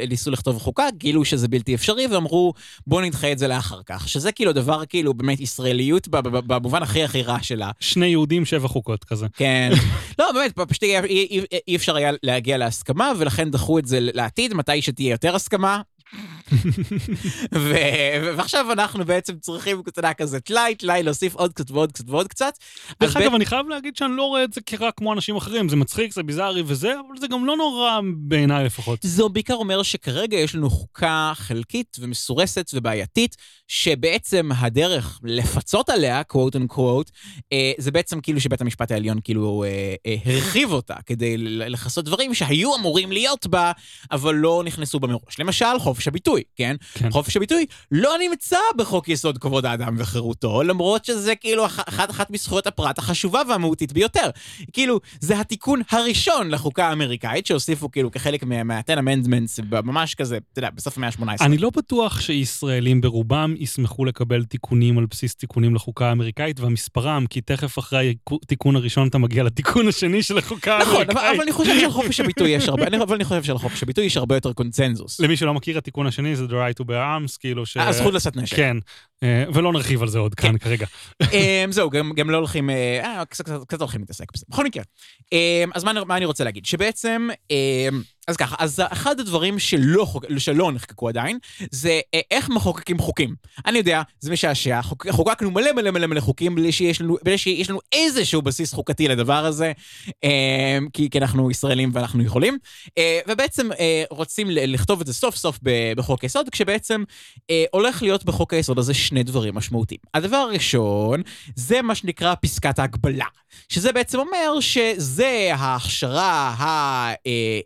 ניסו, לכתוב חוקה, גילו שזה בלתי אפשרי, ואמרו, בואו נדחה את זה לאחר כך. שזה כאילו דבר, כאילו, באמת ישראליות במובן הכי הכי רע שלה. שני יהודים, שבע חוקות כזה. כן. לא, באמת, פשוט אי אפשר היה להגיע להסכמה, ולכן דחו את זה לעתיד, מתי שתהיה יותר הסכמה, ועכשיו אנחנו בעצם צריכים, אתה יודע, כזה טלאי, טלאי, להוסיף עוד קצת ועוד קצת ועוד קצת. דרך אגב, אני חייב להגיד שאני לא רואה את זה כרק כמו אנשים אחרים, זה מצחיק, זה ביזארי וזה, אבל זה גם לא נורא בעיניי לפחות. זה בעיקר אומר שכרגע יש לנו חוקה חלקית ומסורסת ובעייתית, שבעצם הדרך לפצות עליה, quote unquote, אה, זה בעצם כאילו שבית המשפט העליון כאילו אה, אה, הרחיב אותה כדי לכסות דברים שהיו אמורים להיות בה, אבל לא נכנסו בה מראש. למשל, חופש הביטוי, כן? כן. חופש הביטוי לא נמצא בחוק יסוד כבוד האדם וחירותו, למרות שזה כאילו אחת, אחת מזכויות הפרט החשובה והמהותית ביותר. כאילו, זה התיקון הראשון לחוקה האמריקאית, שהוסיפו כאילו כחלק מה-10 amendments, ממש כזה, אתה יודע, בסוף המאה ה-18. אני לא בטוח שישראלים ברובם ישמחו לקבל תיקונים על בסיס תיקונים לחוקה האמריקאית, והמספרם, כי תכף אחרי התיקון הראשון אתה מגיע לתיקון השני של החוקה נכון, האמריקאית. נכון, אבל הביטוי אבל אני חושב שעל חופש הביטוי יש הרבה יותר קונצנזוס. למי שלא מכיר, התיקון השני זה The right to bear arms, כאילו ש... הזכות לשאת נשק. כן, אה, ולא נרחיב על זה עוד כאן כן. כרגע. אה, זהו, גם לא הולכים, אה, קצת הולכים להתעסק בזה. בכל מקרה, אז מה אני רוצה להגיד? שבעצם... אז ככה, אז אחד הדברים שלא, שלא נחקקו עדיין, זה אה, איך מחוקקים חוקים. אני יודע, זה משעשע, חוק, חוקקנו מלא מלא מלא מלא חוקים בלי שיש לנו, בלי שיש לנו איזשהו בסיס חוקתי לדבר הזה, אה, כי, כי אנחנו ישראלים ואנחנו יכולים, אה, ובעצם אה, רוצים לכתוב את זה סוף סוף בחוק היסוד, כשבעצם אה, הולך להיות בחוק היסוד הזה שני דברים משמעותיים. הדבר הראשון, זה מה שנקרא פסקת ההגבלה, שזה בעצם אומר שזה ההכשרה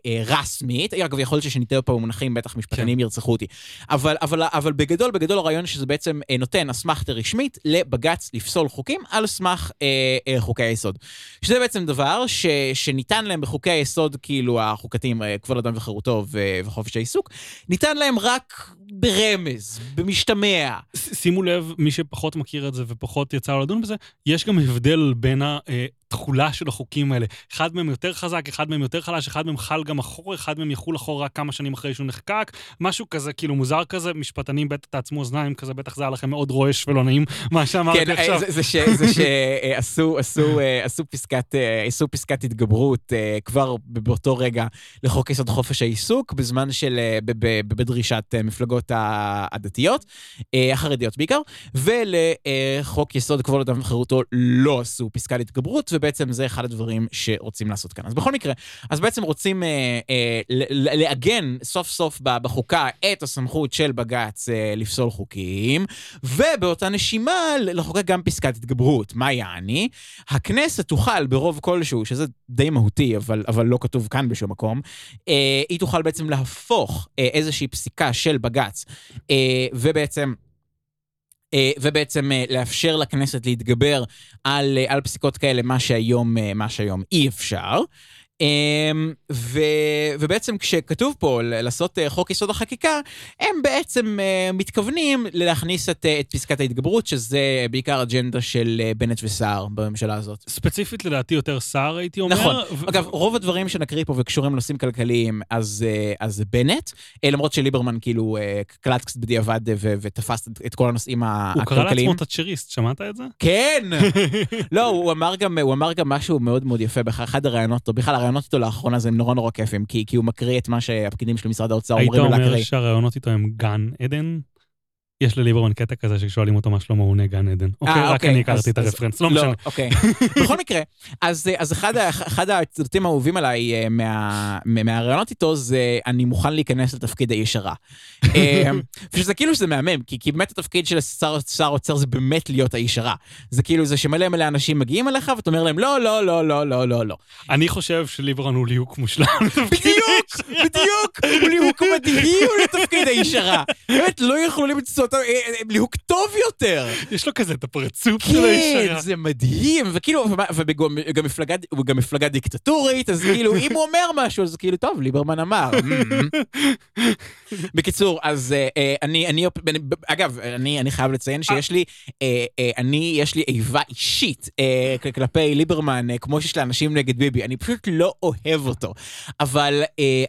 הרס... רשמית, אגב, יכול להיות שאני אתן פה במונחים, בטח משפטנים כן. ירצחו אותי, אבל, אבל, אבל בגדול, בגדול הרעיון שזה בעצם אה, נותן אסמכתה רשמית לבג"ץ לפסול חוקים על סמך אה, אה, חוקי היסוד. שזה בעצם דבר ש, שניתן להם בחוקי היסוד, כאילו החוקתיים, אה, כבוד אדם וחירותו ו, וחופש העיסוק, ניתן להם רק ברמז, במשתמע. שימו לב, מי שפחות מכיר את זה ופחות יצא לו לדון בזה, יש גם הבדל בין ה... אה, התכולה של החוקים האלה. אחד מהם יותר חזק, אחד מהם יותר חלש, אחד מהם חל גם אחורה, אחד מהם יחול אחורה רק כמה שנים אחרי שהוא נחקק. משהו כזה, כאילו מוזר כזה, משפטנים בטח תעצמו אוזניים כזה, בטח זה היה לכם מאוד רועש ולא נעים, מה שאמרתי כן, עכשיו. כן, זה שעשו עשו, עשו פסקת, עשו פסקת התגברות אה, כבר באותו רגע לחוק יסוד חופש העיסוק, בזמן של, אה, בדרישת אה, מפלגות הדתיות, החרדיות בעיקר, ולחוק יסוד כבוד אדם וחירותו לא עשו פסקת התגברות, ובעצם זה אחד הדברים שרוצים לעשות כאן. אז בכל מקרה, אז בעצם רוצים אה, אה, לעגן סוף סוף בחוקה את הסמכות של בג"ץ אה, לפסול חוקים, ובאותה נשימה לחוקק גם פסקת התגברות. מה יעני? הכנסת תוכל ברוב כלשהו, שזה די מהותי, אבל, אבל לא כתוב כאן בשום מקום, אה, היא תוכל בעצם להפוך אה, איזושהי פסיקה של בג"ץ, אה, ובעצם... אה, ובעצם אה, לאפשר לכנסת להתגבר על, אה, על פסיקות כאלה, מה שהיום, מה שהיום אי אפשר. אמ, ו, ובעצם כשכתוב פה לעשות אה, חוק יסוד החקיקה, הם בעצם אה, מתכוונים להכניס את, אה, את פסקת ההתגברות, שזה בעיקר אג'נדה של בנט וסער בממשלה הזאת. ספציפית לדעתי יותר סער, הייתי אומר. נכון. ו... אגב, רוב הדברים שנקריא פה וקשורים לנושאים כלכליים, אז, אז בנט, למרות שליברמן כאילו קלט קצת בדיעבד ותפס את כל הנושאים הכלכליים. הוא קרא לעצמו תאצ'ריסט, שמעת את זה? כן! לא, הוא אמר, גם, הוא אמר גם משהו מאוד מאוד יפה באחד הראיונות, או בכלל הראיונות איתו לאחרונה זה נורא נורא כיפים, כי, כי הוא מקריא את מה שהפקידים של משרד האוצר אומרים לו להקריא. היית אומר שהראיונות איתו הם גן עדן? יש לליברמן קטע כזה ששואלים אותו מה שלמה הוא עונה גן עדן. אה, אוקיי, רק אוקיי, אני הכרתי את הרפרנס, לא, לא משנה. אוקיי. בכל מקרה, אז אחד הציטוטים האהובים עליי אה, מהראיונות איתו זה אני מוכן להיכנס לתפקיד הישרה. אה, ושזה כאילו שזה מהמם, כי באמת התפקיד של שר האוצר זה באמת להיות הישרה. זה כאילו זה שמלא מלא אנשים מגיעים אליך ואתה אומר להם לא, לא, לא, לא, לא, לא, לא. אני חושב שליברמן הוא ליהוק מושלם. בדיוק, בדיוק, הוא ליהוק מדהים לתפקיד הישרה. באמת, לא יכלו למצוא אותו אה, אה, ליהוק טוב יותר. יש לו כזה את הפרצוף של הישרה. כן, זה מדהים, וכאילו, וגם מפלגה, דיקטטורית, אז כאילו, אם הוא אומר משהו, אז כאילו, טוב, ליברמן אמר. בקיצור, אז אה, אני, אני, אגב, אני, אני חייב לציין שיש לי, אני, יש לי איבה אישית כלפי ליברמן, כמו שיש לאנשים נגד ביבי, אני פשוט לא אוהב אותו. אבל,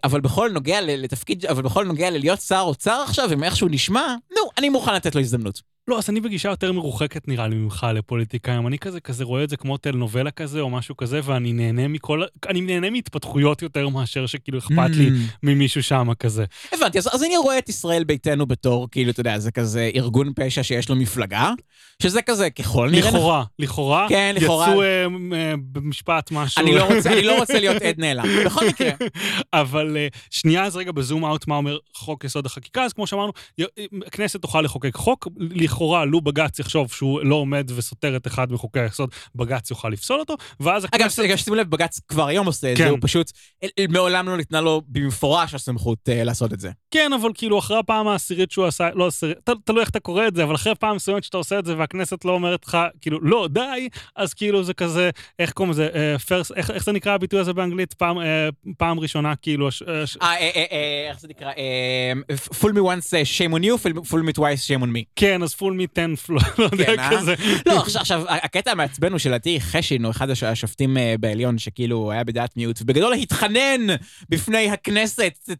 אבל בכל נוגע לתפקיד, אבל בכל נוגע ללהיות שר אוצר עכשיו, אם איכשהו נשמע, נו, אני מוכן לתת לו הזדמנות. לא, אז אני בגישה יותר מרוחקת נראה לי ממך לפוליטיקאים. אני כזה כזה רואה את זה כמו טלנובלה כזה או משהו כזה, ואני נהנה מכל... אני נהנה מהתפתחויות יותר מאשר שכאילו אכפת לי mm. ממישהו שם כזה. הבנתי, אז, אז אני רואה את ישראל ביתנו בתור, כאילו, אתה יודע, זה כזה ארגון פשע שיש לו מפלגה, שזה כזה ככל נראה... לכאורה, לכאורה. כן, לכאורה. יצאו אה, אה, במשפט משהו. אני לא רוצה, אני לא רוצה להיות עד נעלם, בכל מקרה. אבל אה, שנייה, אז רגע בזום אאוט מה אומר חוק יסוד החקיקה, אז כמו שאמרנו, הכנסת תוכל לחוקק חוק, לכאורה, לו בג"ץ יחשוב שהוא לא עומד וסותר את אחד מחוקי היסוד, בג"ץ יוכל לפסול אותו, ואז הכנסת... אגב, שימו לב, בג"ץ כבר היום עושה את זה, כן. הוא פשוט, מעולם לא ניתנה לו במפורש הסמכות uh, לעשות את זה. כן, אבל כאילו, אחרי הפעם העשירית שהוא עשה, לא עשירית, תלוי איך אתה קורא את זה, אבל אחרי הפעם מסוימת שאתה עושה את זה והכנסת לא אומרת לך, כאילו, לא, די, אז כאילו זה כזה, איך קוראים לזה, uh, first, איך, איך זה נקרא הביטוי הזה באנגלית? פעם, uh, פעם ראשונה, כאילו... אה, איך זה נקרא? full me once shame on you, full me twice shame on me. כן, אז full me ten, לא יודע, כן, כזה. לא, עכשיו, הקטע המעצבן הוא שלדעתי חשין הוא אחד השופטים בעליון שכאילו היה בדעת מיעוט, ובגדול התחנן בפני הכנסת,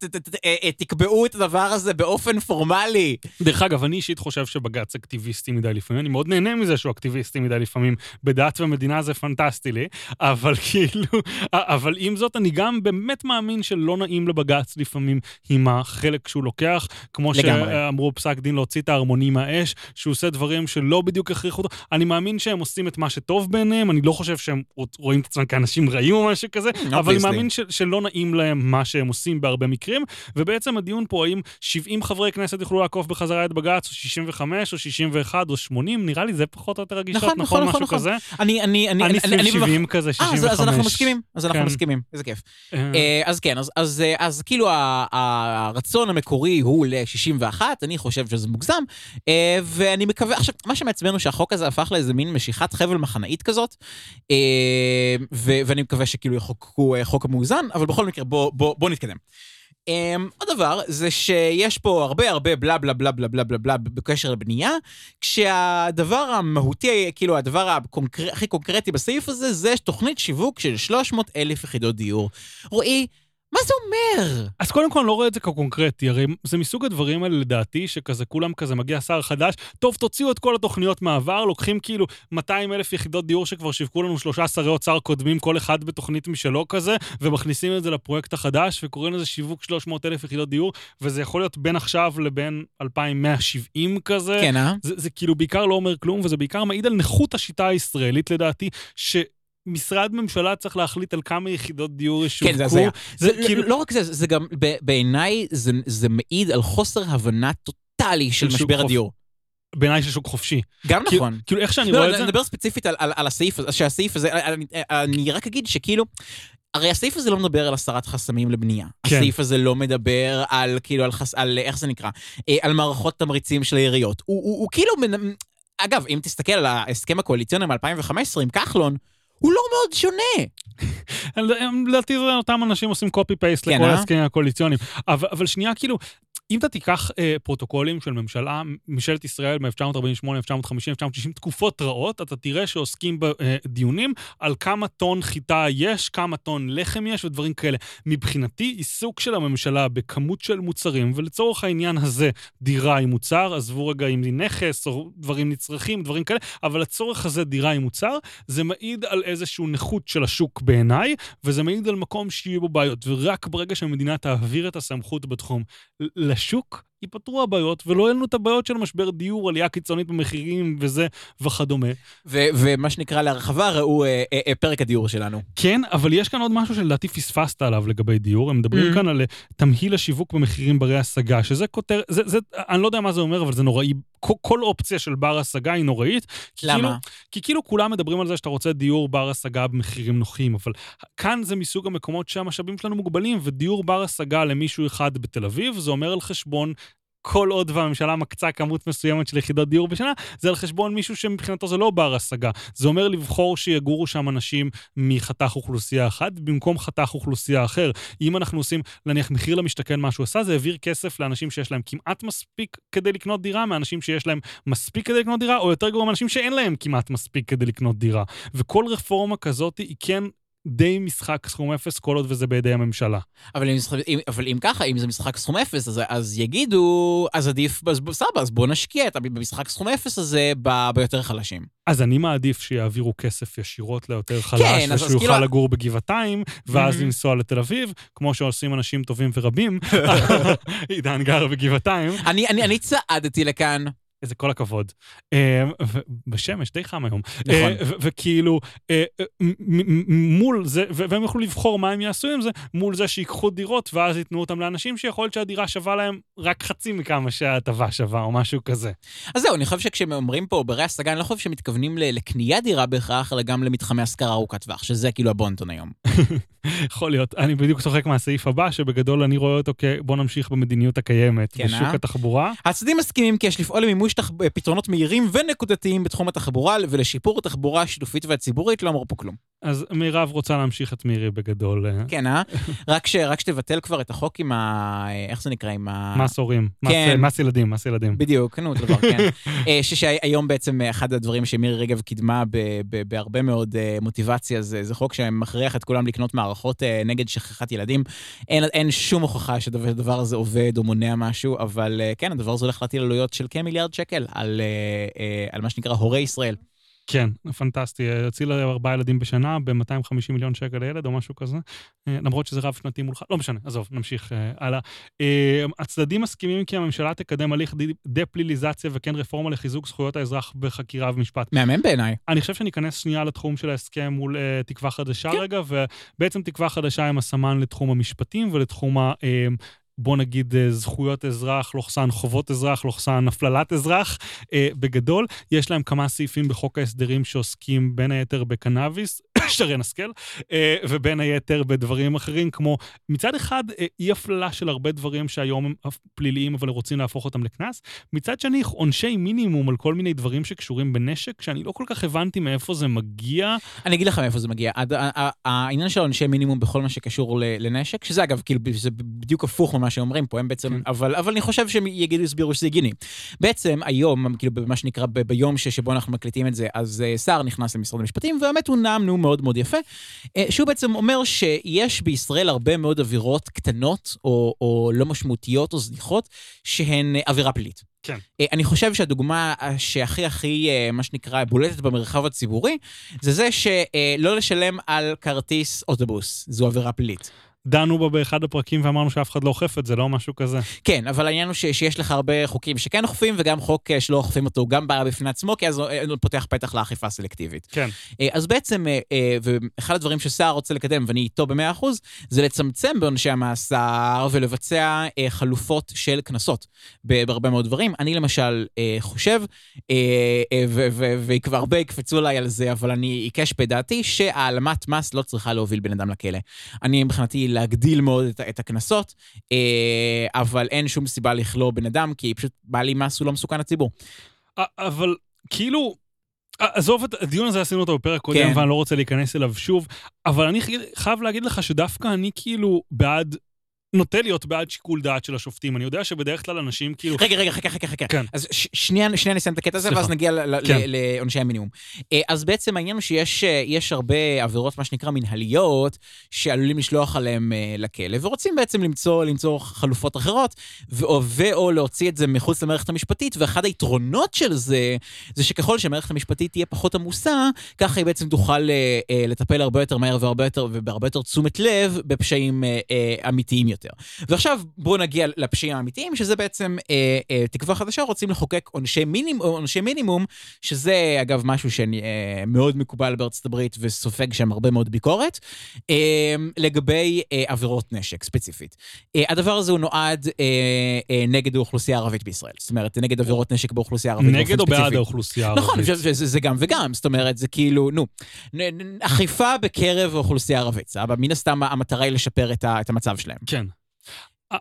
תקבעו את הדבר הזה באופן פורמלי. דרך אגב, אני אישית חושב שבג"ץ אקטיביסטי מדי לפעמים, אני מאוד נהנה מזה שהוא אקטיביסטי מדי לפעמים, בדת ומדינה זה פנטסטי לי, אבל כאילו, אבל עם זאת, אני גם באמת מאמין שלא נעים לבג"ץ לפעמים עם החלק שהוא לוקח, כמו לגמרי. שאמרו פסק דין להוציא את ההרמונים מהאש, שהוא עושה דברים שלא בדיוק הכריחו אותו. אני מאמין שהם עושים את מה שטוב בעיניהם, אני לא חושב שהם רואים את עצמם כאנשים רעים או משהו כזה, אבל אני מאמין שלא נעים להם מה שהם עושים בהרבה מקרים, ובעצם הדיון פה, האם 70 חברי כנסת יוכלו לעקוף בחזרה את בג"ץ, או 65, או 61, או 80, נראה לי זה פחות או יותר הגישות, נכון, נכון, נכון, משהו נכון. כזה? אני, אני, אני, אני סביב 70 כזה, 65. אז אנחנו מסכימים, אז אנחנו כן. מסכימים, איזה כיף. אה. אז כן, אז כאילו הרצון המקורי הוא ל-61, אני חושב שזה מוגזם, אה, ואני מקווה, עכשיו, מה שמעצבן הוא שהחוק הזה הפך לאיזה מין משיכת חבל מחנאית כזאת, אה, ואני מקווה שכאילו יחוקקו חוק מאוזן, אבל בכל מקרה, בוא נתקדם. Um, עוד דבר זה שיש פה הרבה הרבה בלה בלה בלה בלה בלה בלה בלה בקשר לבנייה, כשהדבר המהותי, כאילו הדבר הקונקר... הכי קונקרטי בסעיף הזה, זה תוכנית שיווק של 300 אלף יחידות דיור. רועי, מה זה אומר? אז קודם כל, אני לא רואה את זה כקונקרטי, הרי זה מסוג הדברים האלה, לדעתי, שכזה כולם כזה מגיע שר חדש, טוב, תוציאו את כל התוכניות מהעבר, לוקחים כאילו 200 אלף יחידות דיור שכבר שיווקו לנו שלושה שרי אוצר קודמים, כל אחד בתוכנית משלו כזה, ומכניסים את זה לפרויקט החדש, וקוראים לזה שיווק 300 אלף יחידות דיור, וזה יכול להיות בין עכשיו לבין 2170 כזה. כן, אה? זה, זה כאילו בעיקר לא אומר כלום, וזה בעיקר מעיד על נכות השיטה הישראלית, לדעתי, ש... משרד ממשלה צריך להחליט על כמה יחידות דיור ישווקו. כן, זה הזיה. זה, זה כאילו... לא רק זה, זה גם, בעיניי, זה, זה מעיד על חוסר הבנה טוטאלי של משבר חופ... הדיור. בעיניי של שוק חופשי. גם כאילו, נכון. כאילו, איך שאני לא, רואה את זה... אני מדבר ספציפית על, על, על הסעיף הזה, שהסעיף הזה, אני, אני רק אגיד שכאילו, הרי הסעיף הזה לא מדבר על הסרת חסמים לבנייה. כן. הסעיף הזה לא מדבר על, כאילו, על, חס, על איך זה נקרא? אה, על מערכות תמריצים של העיריות. הוא, הוא, הוא כאילו, אגב, אם תסתכל על ההסכם הקואליציוני מ-2015 עם כחלון, הוא לא מאוד שונה. לדעתי זה אותם אנשים עושים קופי פייסט כן, לכל אה? ההסכמים הקואליציוניים. אבל, אבל שנייה, כאילו, אם אתה תיקח אה, פרוטוקולים של ממשלה, ממשלת ישראל מ-1948, 1950, 1960, תקופות רעות, אתה תראה שעוסקים בדיונים על כמה טון חיטה יש, כמה טון לחם יש ודברים כאלה. מבחינתי, עיסוק של הממשלה בכמות של מוצרים, ולצורך העניין הזה, דירה היא מוצר, עזבו רגע אם היא נכס או דברים נצרכים, דברים כאלה, אבל לצורך הזה דירה היא מוצר, זה מעיד על איזושהי נכות של השוק בעיניי, וזה מעיד על מקום שיהיו בו בעיות. ורק ברגע שהמדינה תעביר את הסמכות בתחום לשוק, ייפתרו הבעיות, ולא יהיו לנו את הבעיות של משבר דיור, עלייה קיצונית במחירים וזה וכדומה. ו- ומה שנקרא להרחבה, ראו אה, אה, אה, פרק הדיור שלנו. כן, אבל יש כאן עוד משהו שלדעתי פספסת עליו לגבי דיור. הם מדברים mm-hmm. כאן על אה, תמהיל השיווק במחירים ברי השגה, שזה כותר... זה, זה, אני לא יודע מה זה אומר, אבל זה נוראי. כל, כל אופציה של בר השגה היא נוראית. למה? כאילו, כי כאילו כולם מדברים על זה שאתה רוצה דיור בר השגה במחירים נוחים, אבל כאן זה מסוג המקומות שהמשאבים שלנו מוגבלים, ודיור בר השגה למישהו אחד בתל אביב, זה אומר על חשבון כל עוד והממשלה מקצה כמות מסוימת של יחידות דיור בשנה, זה על חשבון מישהו שמבחינתו זה לא בר השגה. זה אומר לבחור שיגורו שם אנשים מחתך אוכלוסייה אחת במקום חתך אוכלוסייה אחר. אם אנחנו עושים, נניח, מחיר למשתכן, מה שהוא עשה, זה העביר כסף לאנשים שיש להם כמעט מספיק כדי לקנות דירה, מאנשים שיש להם מספיק כדי לקנות דירה, או יותר גרוע מאנשים שאין להם כמעט מספיק כדי לקנות דירה. וכל רפורמה כזאת היא כן די משחק סכום אפס, כל עוד וזה בידי הממשלה. אבל אם, אם, אבל אם ככה, אם זה משחק סכום אפס, אז, אז יגידו, אז עדיף, אז סבבה, אז בוא נשקיע את במשחק סכום אפס הזה ב, ביותר חלשים. אז אני מעדיף שיעבירו כסף ישירות ליותר חלש, כן, ושהוא יוכל כאילו... לגור בגבעתיים, ואז mm-hmm. לנסוע לתל אביב, כמו שעושים אנשים טובים ורבים. עידן גר בגבעתיים. אני, אני, אני צעדתי לכאן. איזה כל הכבוד. אה, בשמש, די חם היום. נכון. אה, וכאילו, אה, מול זה, והם יוכלו לבחור מה הם יעשו עם זה, מול זה שיקחו דירות ואז ייתנו אותם לאנשים שיכול להיות שהדירה שווה להם רק חצי מכמה שההטבה שווה, או משהו כזה. אז זהו, אני חושב שכשהם אומרים פה ברי השגה, אני לא חושב שמתכוונים לקניית דירה בהכרח, אלא גם למתחמי השכרה ארוכת טווח, שזה כאילו הבונטון היום. יכול להיות. אני בדיוק צוחק מהסעיף הבא, שבגדול אני רואה אותו כבוא נמשיך במדיניות הקיימת כן, בשוק אה? התחבורה. הצדדים מסכימים כי יש לפעול למימוש תח... פתרונות מהירים ונקודתיים בתחום התחבורה ולשיפור התחבורה השיתופית והציבורית, לא אמרו פה כלום. אז מירב רוצה להמשיך את מירי בגדול. אה? כן, אה? רק, ש, רק שתבטל כבר את החוק עם ה... איך זה נקרא? עם ה... מס הורים. כן. מס ילדים, מס ילדים. בדיוק, נו, דבר, כן. אה, שהיום בעצם אחד הדברים שמירי רגב קידמה ב, ב, בהרבה מאוד אה, מוטיבציה, זה, זה חוק שמכריח את כולם לקנות מערכות נגד שכחת ילדים. אין, אין שום הוכחה שהדבר הזה עובד או מונע משהו, אבל כן, הדבר הזה הולך להטיל עלויות של כמיליארד שקל על, על מה שנקרא הורי ישראל. כן, פנטסטי. יוציא לה ארבעה ילדים בשנה ב-250 מיליון שקל לילד או משהו כזה, אה, למרות שזה רב-שנתי מולך, לא משנה, עזוב, נמשיך uh, הלאה. הצדדים מסכימים כי הממשלה תקדם הליך דה-פליליזציה וכן רפורמה לחיזוק זכויות האזרח בחקירה ומשפט. מהמם בעיניי. אני חושב שניכנס שנייה לתחום של ההסכם מול תקווה חדשה כן. רגע, ובעצם תקווה חדשה הם הסמן לתחום המשפטים ולתחום בוא נגיד אה, זכויות אזרח, לוחסן חובות אזרח, לוחסן הפללת אזרח. אה, בגדול, יש להם כמה סעיפים בחוק ההסדרים שעוסקים בין היתר בקנאביס, שרן השכל, אה, ובין היתר בדברים אחרים, כמו מצד אחד אי הפללה של הרבה דברים שהיום הם פליליים, אבל רוצים להפוך אותם לקנס, מצד שני עונשי מינימום על כל מיני דברים שקשורים בנשק, שאני לא כל כך הבנתי מאיפה זה מגיע. אני אגיד לך מאיפה זה מגיע. העניין של עונשי מינימום בכל מה שקשור לנשק, שזה אגב, כאילו, זה בדיוק הפוך ממה שאומרים פה, הם בעצם, כן. אבל, אבל אני חושב שהם יגידו, יסבירו שזה הגיוני. בעצם היום, כאילו, במה שנקרא, ביום שבו אנחנו מקליטים את זה, אז אה, שר נכנס למשרד המשפטים, ובאמת הוא נאם נאום מאוד מאוד יפה, אה, שהוא בעצם אומר שיש בישראל הרבה מאוד עבירות קטנות, או, או לא משמעותיות או זניחות, שהן עבירה פלילית. כן. אה, אני חושב שהדוגמה שהכי הכי, מה שנקרא, בולטת במרחב הציבורי, זה זה שלא לשלם על כרטיס אוטובוס. זו עבירה פלילית. דנו בה באחד הפרקים ואמרנו שאף אחד לא אוכף את זה, לא משהו כזה. כן, אבל העניין הוא ש, שיש לך הרבה חוקים שכן אוכפים, וגם חוק אה, שלא אוכפים אותו, גם בעיה בפני עצמו, כי אז הוא הוא פותח פתח לאכיפה סלקטיבית. כן. אה, אז בעצם, אה, אה, ואחד הדברים שסער רוצה לקדם, ואני איתו במאה אחוז, זה לצמצם בעונשי המאסר ולבצע אה, חלופות של קנסות בהרבה מאוד דברים. אני למשל אה, חושב, אה, אה, וכבר הרבה יקפצו עליי על זה, אבל אני עיקש בדעתי שהעלמת מס לא צריכה להוביל בן אדם לכלא. אני מבחינתי להגדיל מאוד את, את הקנסות, אה, אבל אין שום סיבה לכלוא בן אדם, כי פשוט בעלי מס הוא לא מסוכן לציבור. אבל כאילו, עזוב את הדיון הזה, עשינו אותו בפרק קודם, כן. ואני לא רוצה להיכנס אליו שוב, אבל אני חי- חייב להגיד לך שדווקא אני כאילו בעד, נוטה להיות בעד שיקול דעת של השופטים. אני יודע שבדרך כלל אנשים כאילו... רגע, רגע, חכה, חכה, חכה. כן. אז ש- שנייה, שנייה נסיים את הקטע הזה, סליחה. ואז נגיע כן. לעונשי המינימום. אה, אז בעצם העניין הוא שיש אה, הרבה עבירות, מה שנקרא מנהליות, שעלולים לשלוח עליהם אה, לכלא, ורוצים בעצם למצוא, למצוא חלופות אחרות, ו/או להוציא את זה מחוץ למערכת המשפטית, ואחד היתרונות של זה, זה שככל שהמערכת המשפטית תהיה פחות עמוסה, ככה היא בעצם תוכל לטפל הרבה יותר מהר והרבה יותר, ובהרבה יותר תשומת לב בפשעים אמיתיים יותר. ועכשיו בואו נגיע לפשעים האמיתיים, שזה בעצם אה, אה, תקווה חדשה, רוצים לחוקק עונשי מינימום, עונשי מינימום, שזה אגב משהו שמאוד מקובל בארצות הברית וסופג שם הרבה מאוד ביקורת, אה, לגבי אה, עבירות נשק ספציפית. אה, הדבר הזה הוא נועד אה, אה, נגד האוכלוסייה הערבית בישראל. זאת אומרת, נגד עבירות נשק באוכלוסייה הערבית נגד או בעד. האוכלוסייה הערבית? נכון, זה, זה, זה גם וגם, זאת אומרת, זה כאילו, נו, אכיפה בקרב האוכלוסייה הערבית, סבבה? מן הסתם המטרה היא לשפר את, ה, את המצב שלהם. כן.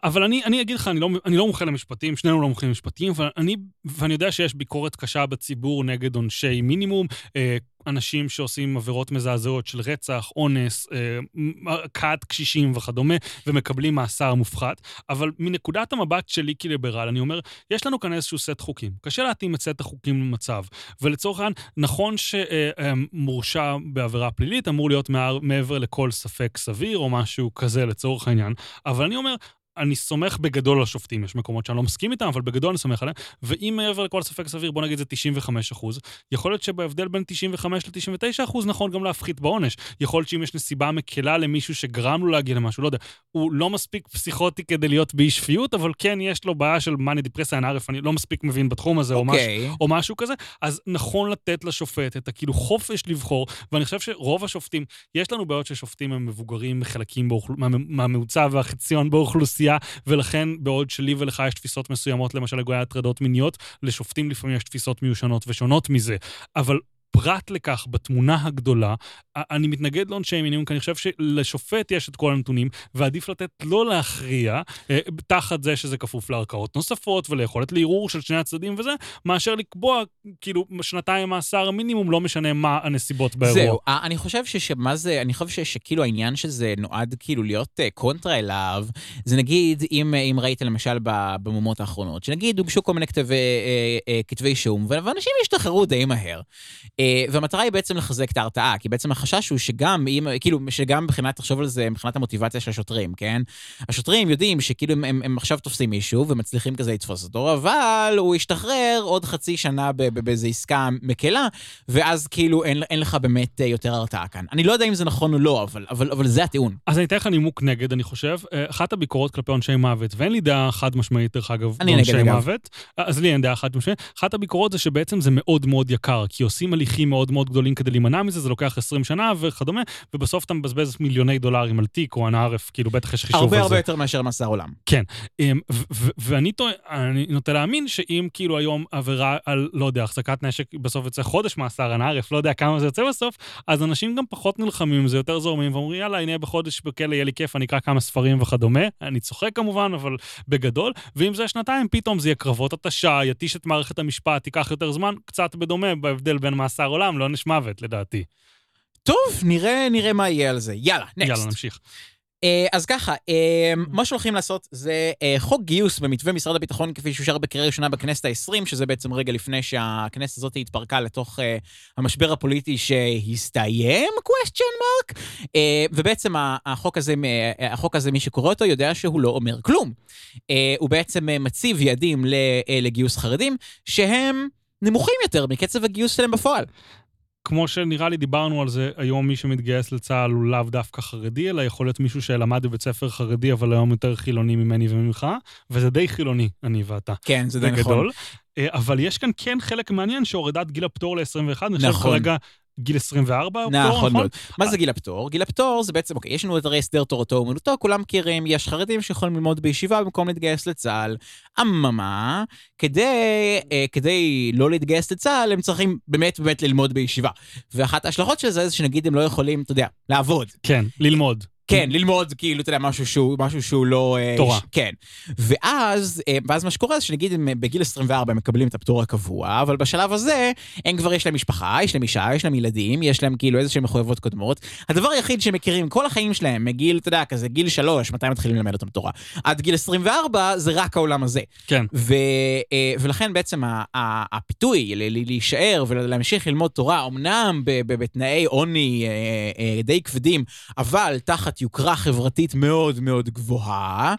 אבל אני, אני אגיד לך, אני לא, אני לא מומחה למשפטים, שנינו לא מומחים למשפטים, אבל אני, ואני יודע שיש ביקורת קשה בציבור נגד עונשי מינימום, אה, אנשים שעושים עבירות מזעזעות של רצח, אונס, אה, הכאת קשישים וכדומה, ומקבלים מאסר מופחת. אבל מנקודת המבט שלי כליברל, אני אומר, יש לנו כאן איזשהו סט חוקים. קשה להתאים את סט החוקים למצב. ולצורך העניין, נכון שמורשע בעבירה פלילית אמור להיות מעבר לכל ספק סביר, או משהו כזה לצורך העניין, אבל אני אומר, אני סומך בגדול על השופטים, יש מקומות שאני לא מסכים איתם, אבל בגדול אני סומך עליהם, ואם מעבר לכל ספק סביר, בוא נגיד זה 95 אחוז, יכול להיות שבהבדל בין 95 ל-99 אחוז נכון גם להפחית בעונש. יכול להיות שאם יש נסיבה מקלה למישהו שגרם לו להגיע למשהו, לא יודע, הוא לא מספיק פסיכוטי כדי להיות באי שפיות, אבל כן יש לו בעיה של מאני דיפרסיה, אנערף, אני לא מספיק מבין בתחום הזה, או משהו. אוקיי. או משהו כזה, אז נכון לתת לשופט את הכאילו חופש לבחור, ואני חושב שרוב השופטים, יש לנו בעיות ששופטים הם מבוגרים מחלקים באוכל... מה, מהממוצע והחציון באוכלוסייה, ולכן בעוד שלי ולך יש תפיסות מסוימות, למשל לגבי הטרדות מיניות, לשופטים לפעמים יש תפיסות מיושנות ושונות מזה. אבל פרט לכך, בתמונה הגדולה, אני מתנגד לעונשי מינימום, כי אני חושב שלשופט יש את כל הנתונים, ועדיף לתת לא להכריע, אה, תחת זה שזה כפוף לערכאות נוספות וליכולת לערעור של שני הצדדים וזה, מאשר לקבוע, כאילו, שנתיים מאסר מינימום, לא משנה מה הנסיבות באירוע. זהו, אה, אני חושב שמה זה, אני חושב שכאילו העניין שזה נועד כאילו להיות אה, קונטרה אליו, זה נגיד, אם, אם ראית למשל ב- במומות האחרונות, שנגיד הוגשו כל מיני כתבי, אה, אה, כתבי אישום, ואנשים השתחררו די מהר. אה, והמטרה היא בעצם לחזק את ההרתעה, כי בעצם החשש הוא שגם, אם, כאילו, שגם מבחינת, תחשוב על זה, מבחינת המוטיבציה של השוטרים, כן? השוטרים יודעים שכאילו הם, הם, הם עכשיו תופסים מישהו ומצליחים כזה לתפוס אותו, אבל הוא ישתחרר עוד חצי שנה באיזו עסקה מקלה, ואז כאילו אין, אין לך באמת אה, יותר הרתעה כאן. אני לא יודע אם זה נכון או לא, אבל, אבל, אבל זה הטיעון. אז אני אתן לך נימוק נגד, אני חושב. אה, אחת הביקורות כלפי עונשי מוות, ואין לי דעה חד משמעית, דרך אגב, בעונשי. מוות. אז לי אין דעה חד משמעית. אחת הביקורות זה שבעצם זה מאוד מאוד יקר, כי עושים הליכים מאוד מאוד גדולים כדי להימנע מזה, זה לוקח 20 שנה וכדומה, ובסוף אתה מבזבז מיליוני דולרים על תיק או אנערף, כאילו בטח יש חישוב על זה. הרבה הרבה יותר מאשר מאסר עולם. אמ, ו- ו- ואני נוטה להאמין שאם כאילו היום עבירה על, לא יודע, החזקת נשק בסוף יוצא חודש מאסר, אנא ערף, לא יודע כמה זה יוצא בסוף, אז אנשים גם פחות נלחמים עם זה, יותר זורמים, ואומרים, יאללה, הנה בחודש בכלא יהיה לי כיף, אני אקרא כמה ספרים וכדומה. אני צוחק כמובן, אבל בגדול. ואם זה שנתיים, פתאום זה יהיה קרבות התשה, יתיש את מערכת המשפט, ייקח יותר זמן, קצת בדומה בהבדל בין מאסר עולם לעונש מוות, לדעתי. טוב, נראה, נראה מה יהיה על זה. יאללה, נקסט. יאללה, נמשיך. אה, אז ככה, אה, מה שהולכים לעשות זה אה, חוק גיוס במתווה משרד הביטחון כפי שאושר בקריאה ראשונה בכנסת ה-20, שזה בעצם רגע לפני שהכנסת הזאת התפרקה לתוך המשבר הפוליטי שהסתיים, question mark, ובעצם החוק הזה, החוק הזה, מי שקורא אותו יודע שהוא לא אומר כלום. הוא בעצם מציב יעדים לגיוס חרדים, שהם נמוכים יותר מקצב הגיוס שלהם בפועל. כמו שנראה לי דיברנו על זה, היום מי שמתגייס לצה"ל הוא לאו דווקא חרדי, אלא יכול להיות מישהו שלמד בבית ספר חרדי, אבל היום יותר חילוני ממני וממך, וזה די חילוני, אני ואתה. כן, זה די נכון. אה, אבל יש כאן כן חלק מעניין שהורדת גיל הפטור ל-21, אני חושב נכון. כרגע גיל 24 הפטור, נכון נכון? מאוד. מה זה גיל הפטור? גיל הפטור זה בעצם, אוקיי, יש לנו את הרי הסדר תורתו אומנותו, כולם מכירים, יש חרדים שיכולים ללמוד בישיבה במקום להתגייס לצה"ל. אממה, כדי, אה, כדי לא להתגייס לצה"ל, הם צריכים באמת באמת ללמוד בישיבה. ואחת ההשלכות של זה זה שנגיד הם לא יכולים, אתה יודע, לעבוד. כן, ללמוד. כן, ללמוד, כאילו, אתה יודע, משהו שהוא, משהו שהוא לא... אה, תורה. כן. ואז, אה, ואז מה שקורה זה שנגיד הם אה, בגיל 24 הם מקבלים את הפטור הקבוע, אבל בשלב הזה הם כבר יש להם משפחה, יש להם אישה, יש להם ילדים, יש להם כאילו איזשהם מחויבות קודמות. הדבר היחיד שהם מכירים כל החיים שלהם, מגיל, אתה יודע, כזה גיל 3, מתי מתחילים ללמד אותם תורה, עד גיל 24 זה רק העולם הזה. כן. ו, ולכן בעצם הפיתוי להישאר ולהמשיך ללמוד תורה, אמנם בתנאי עוני די כבדים, אבל תחת יוקרה חברתית מאוד מאוד גבוהה,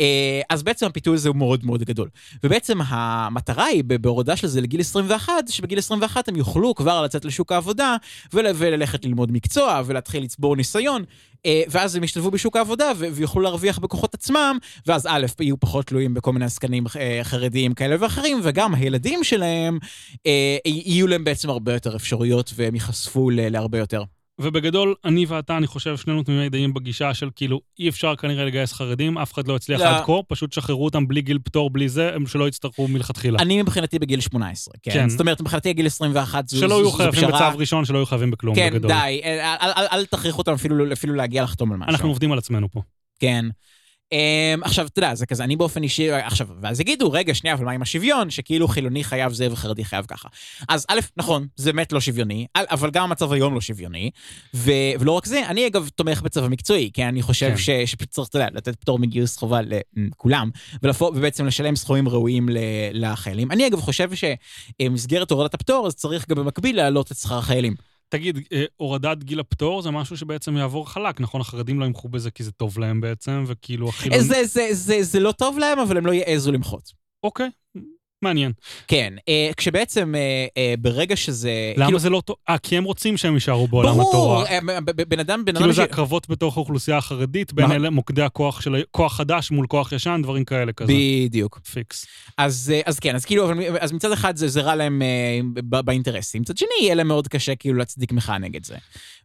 אה, אז בעצם הפיתוי הזה הוא מאוד מאוד גדול. ובעצם המטרה היא בהורדה של זה לגיל 21, שבגיל 21 הם יוכלו כבר לצאת לשוק העבודה ול- וללכת ללמוד מקצוע ולהתחיל לצבור ניסיון. אה, ואז הם ישתלבו בשוק העבודה ויוכלו להרוויח בכוחות עצמם, ואז א', יהיו פחות תלויים בכל מיני עסקנים אה, חרדיים כאלה ואחרים, וגם הילדים שלהם, יהיו להם בעצם הרבה יותר אפשרויות והם ייחשפו להרבה יותר. ובגדול, אני ואתה, אני חושב, שנינו תמימי דעים בגישה של כאילו, אי אפשר כנראה לגייס חרדים, אף אחד לא הצליח לא. עד כה, פשוט שחררו אותם בלי גיל פטור, בלי זה, הם שלא יצטרכו מלכתחילה. אני מבחינתי בגיל 18, כן? כן. זאת אומרת, מבחינתי גיל 21 זו, שלא זו, יהיו חייבים פשרה. בצו ראשון, שלא יהיו חייבים בכלום כן, בגדול. די, אל, אל, אל, אל תכריחו אותם אפילו, אפילו להגיע לחתום על משהו. אנחנו עובדים על עצמנו פה. כן. Um, עכשיו, אתה יודע, זה כזה, אני באופן אישי, עכשיו, ואז יגידו, רגע, שנייה, אבל מה עם השוויון, שכאילו חילוני חייב זה וחרדי חייב ככה. אז א', נכון, זה באמת לא שוויוני, אבל גם המצב היום לא שוויוני, ו, ולא רק זה, אני אגב תומך בצבא מקצועי, כי אני חושב כן. ש, שצריך, אתה יודע, לתת פטור מגיוס חובה לכולם, ולפו, ובעצם לשלם סכומים ראויים ל, לחיילים. אני אגב חושב שמסגרת הורדת הפטור, אז צריך גם במקביל להעלות את שכר החיילים. תגיד, אה, הורדת גיל הפטור זה משהו שבעצם יעבור חלק, נכון? החרדים לא ימחו בזה כי זה טוב להם בעצם, וכאילו החילונים... זה, זה, זה, זה לא טוב להם, אבל הם לא יעזו למחות. אוקיי, מעניין. כן, אה, כשבעצם אה, אה, ברגע שזה... למה כאילו, זה לא טוב? אה, כי הם רוצים שהם יישארו בעולם ברור, התורה. אה, ב- ב- בן אדם, בן כאילו אדם... זה ש- הקרבות בתוך האוכלוסייה החרדית, בין? אלה מוקדי הכוח של... כוח חדש מול כוח ישן, דברים כאלה כזה. בדיוק. פיקס. אז, אז כן, אז כאילו, אז מצד אחד זה, זה רע להם אה, ב- באינטרסים, מצד שני יהיה להם מאוד קשה כאילו להצדיק מחאה נגד זה.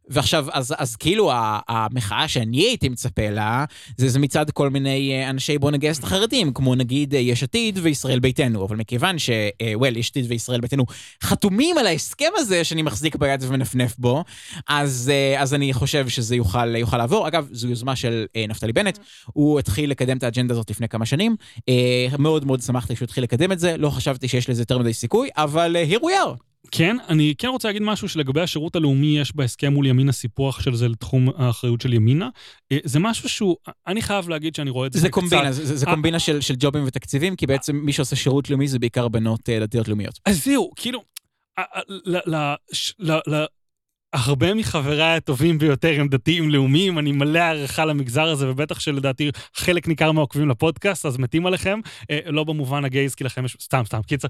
ועכשיו, אז, אז כאילו המחאה שאני הייתי מצפה לה, זה, זה מצד כל מיני אנשי בוא נגייס את החרדים, כמו נגיד יש עתיד וישראל ביתנו, אבל מכיוון ש... אה, עתיד וישראל ביתנו חתומים על ההסכם הזה שאני מחזיק ביד ומנפנף בו, אז, אה, אז אני חושב שזה יוכל, יוכל לעבור. אגב, זו יוזמה של אה, נפתלי בנט, הוא התחיל לקדם את האג'נדה הזאת לפני כמה שנים. מאוד מאוד שמחתי שהוא התחיל לקדם את זה, לא חשבתי שיש לזה יותר מדי סיכוי, אבל here we are. כן, אני כן רוצה להגיד משהו שלגבי השירות הלאומי יש בהסכם מול ימינה סיפוח של זה לתחום האחריות של ימינה. אה, זה משהו שהוא, אני חייב להגיד שאני רואה את זה זה קומבינה, זה, זה אה, קומבינה של, של ג'ובים ותקציבים, כי בעצם מי שעושה שירות לאומי זה בעיקר בנות אה, דתיות לאומיות. אז זהו, כאילו, ל- ל- ל- הרבה מחבריי הטובים ביותר הם דתיים לאומיים, אני מלא הערכה למגזר הזה, ובטח שלדעתי חלק ניכר מהעוקבים לפודקאסט, אז מתים עליכם. אה, לא במובן הגייז, כי לכם יש... סתם, סתם, קיצר.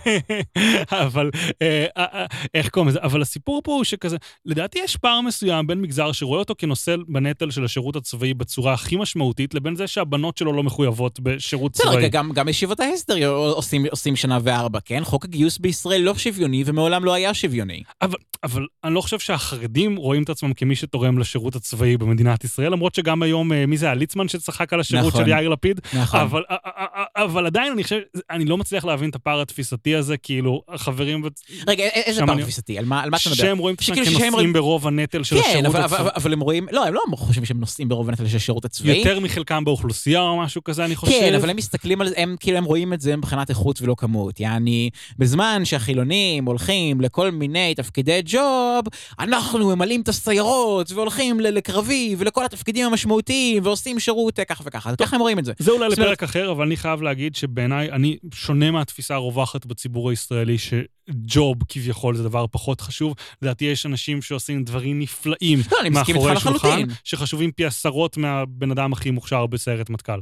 אבל אה, אה, אה, איך קוראים לזה? אבל הסיפור פה הוא שכזה, לדעתי יש פער מסוים בין מגזר שרואה אותו כנושא בנטל של השירות הצבאי בצורה הכי משמעותית, לבין זה שהבנות שלו לא מחויבות בשירות בסדר, צבאי. רגע, גם, גם ישיבות ההסדר עושים, עושים שנה וארבע, כן? חוק הגיוס בישראל לא שוויוני ומעולם לא היה שוויוני. אבל, אבל אני לא חושב שהחרדים רואים את עצמם כמי שתורם לשירות הצבאי במדינת ישראל, למרות שגם היום, אה, מי זה היה? ליצמן שצחק על השירות נכון. של יאיר לפיד? נכון. אבל, אה, אה, אבל עדיין אני חושב, אני לא מצליח להבין את הפער התפיסתי הזה, כאילו, החברים, רגע, איזה פער תפיסתי? על מה, על מה אתה מדבר? שהם רואים את עצמם כנושאים רואים- ברוב הנטל של כן, השירות אבל, אבל, הצבאי. אבל הם רואים, לא, הם לא חושבים שהם נושאים ברוב הנטל של השירות הצבאי. יותר מחלקם באוכלוסייה או משהו כזה, אני חושב. כן, אבל הם מסתכלים על זה, הם כאילו הם רואים את זה מבחינת איכות ולא כמות. יעני, בזמן שהחילונים הולכים לכל מיני תפקידי ג'וב, אנחנו ממלאים את הסיירות והולכים לקרבי ולכל התפקידים המשמעותיים ועושים שירות אה, ככה וככה. ככה הם רואים את זה. זה אולי לפרק אחר, אבל אני חייב להגיד שבעיניי, אני שונה מהתפיסה הרווחת בציבור הישראלי, שג'וב כביכול זה דבר פחות חשוב. לדעתי יש אנשים שעושים דברים נפלאים לא, מאחורי השולחן. שחשובים פי עשרות מהבן אדם הכי מוכשר בסיירת מטכ"ל.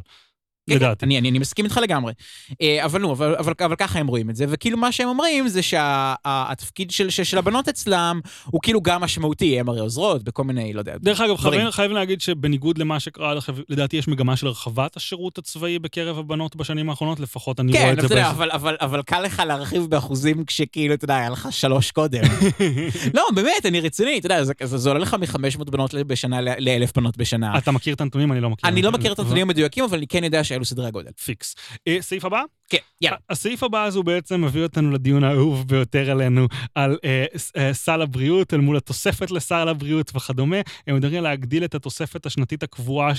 לדעתי. אני, אני, אני מסכים איתך לגמרי. אה, אבל נו, אבל, אבל, אבל ככה הם רואים את זה, וכאילו מה שהם אומרים זה שהתפקיד של, של, של הבנות אצלם הוא כאילו גם משמעותי, הן הרי עוזרות בכל מיני, לא יודע, דרך אגב, חייבים, חייבים להגיד שבניגוד למה שקרה, לדעתי יש מגמה של הרחבת השירות הצבאי בקרב הבנות בשנים האחרונות, לפחות אני כן, רואה את זה. כן, אבל, אבל, אבל קל לך להרחיב באחוזים כשכאילו, אתה יודע, היה לך שלוש קודם. לא, באמת, אני רציני, אתה יודע, זה, זה, זה עולה לך מ-500 בנות בשנה ל-1,000 בנות בשנה. אתה מכיר את הנתונים? אני לא מכיר. אני לא מכיר את הנתונים המדויקים, אבל אני כן יודע שאלו סדרי הגודל. פיקס. אה, סעיף הבא? כן, יאללה. הסעיף הבא הזה הוא בעצם מביא אותנו לדיון האהוב ביותר עלינו, על אה, אה, סל הבריאות, אל מול התוספת לסל הבריאות וכדומה. הם מדברים להגדיל את התוספת השנתית הקבועה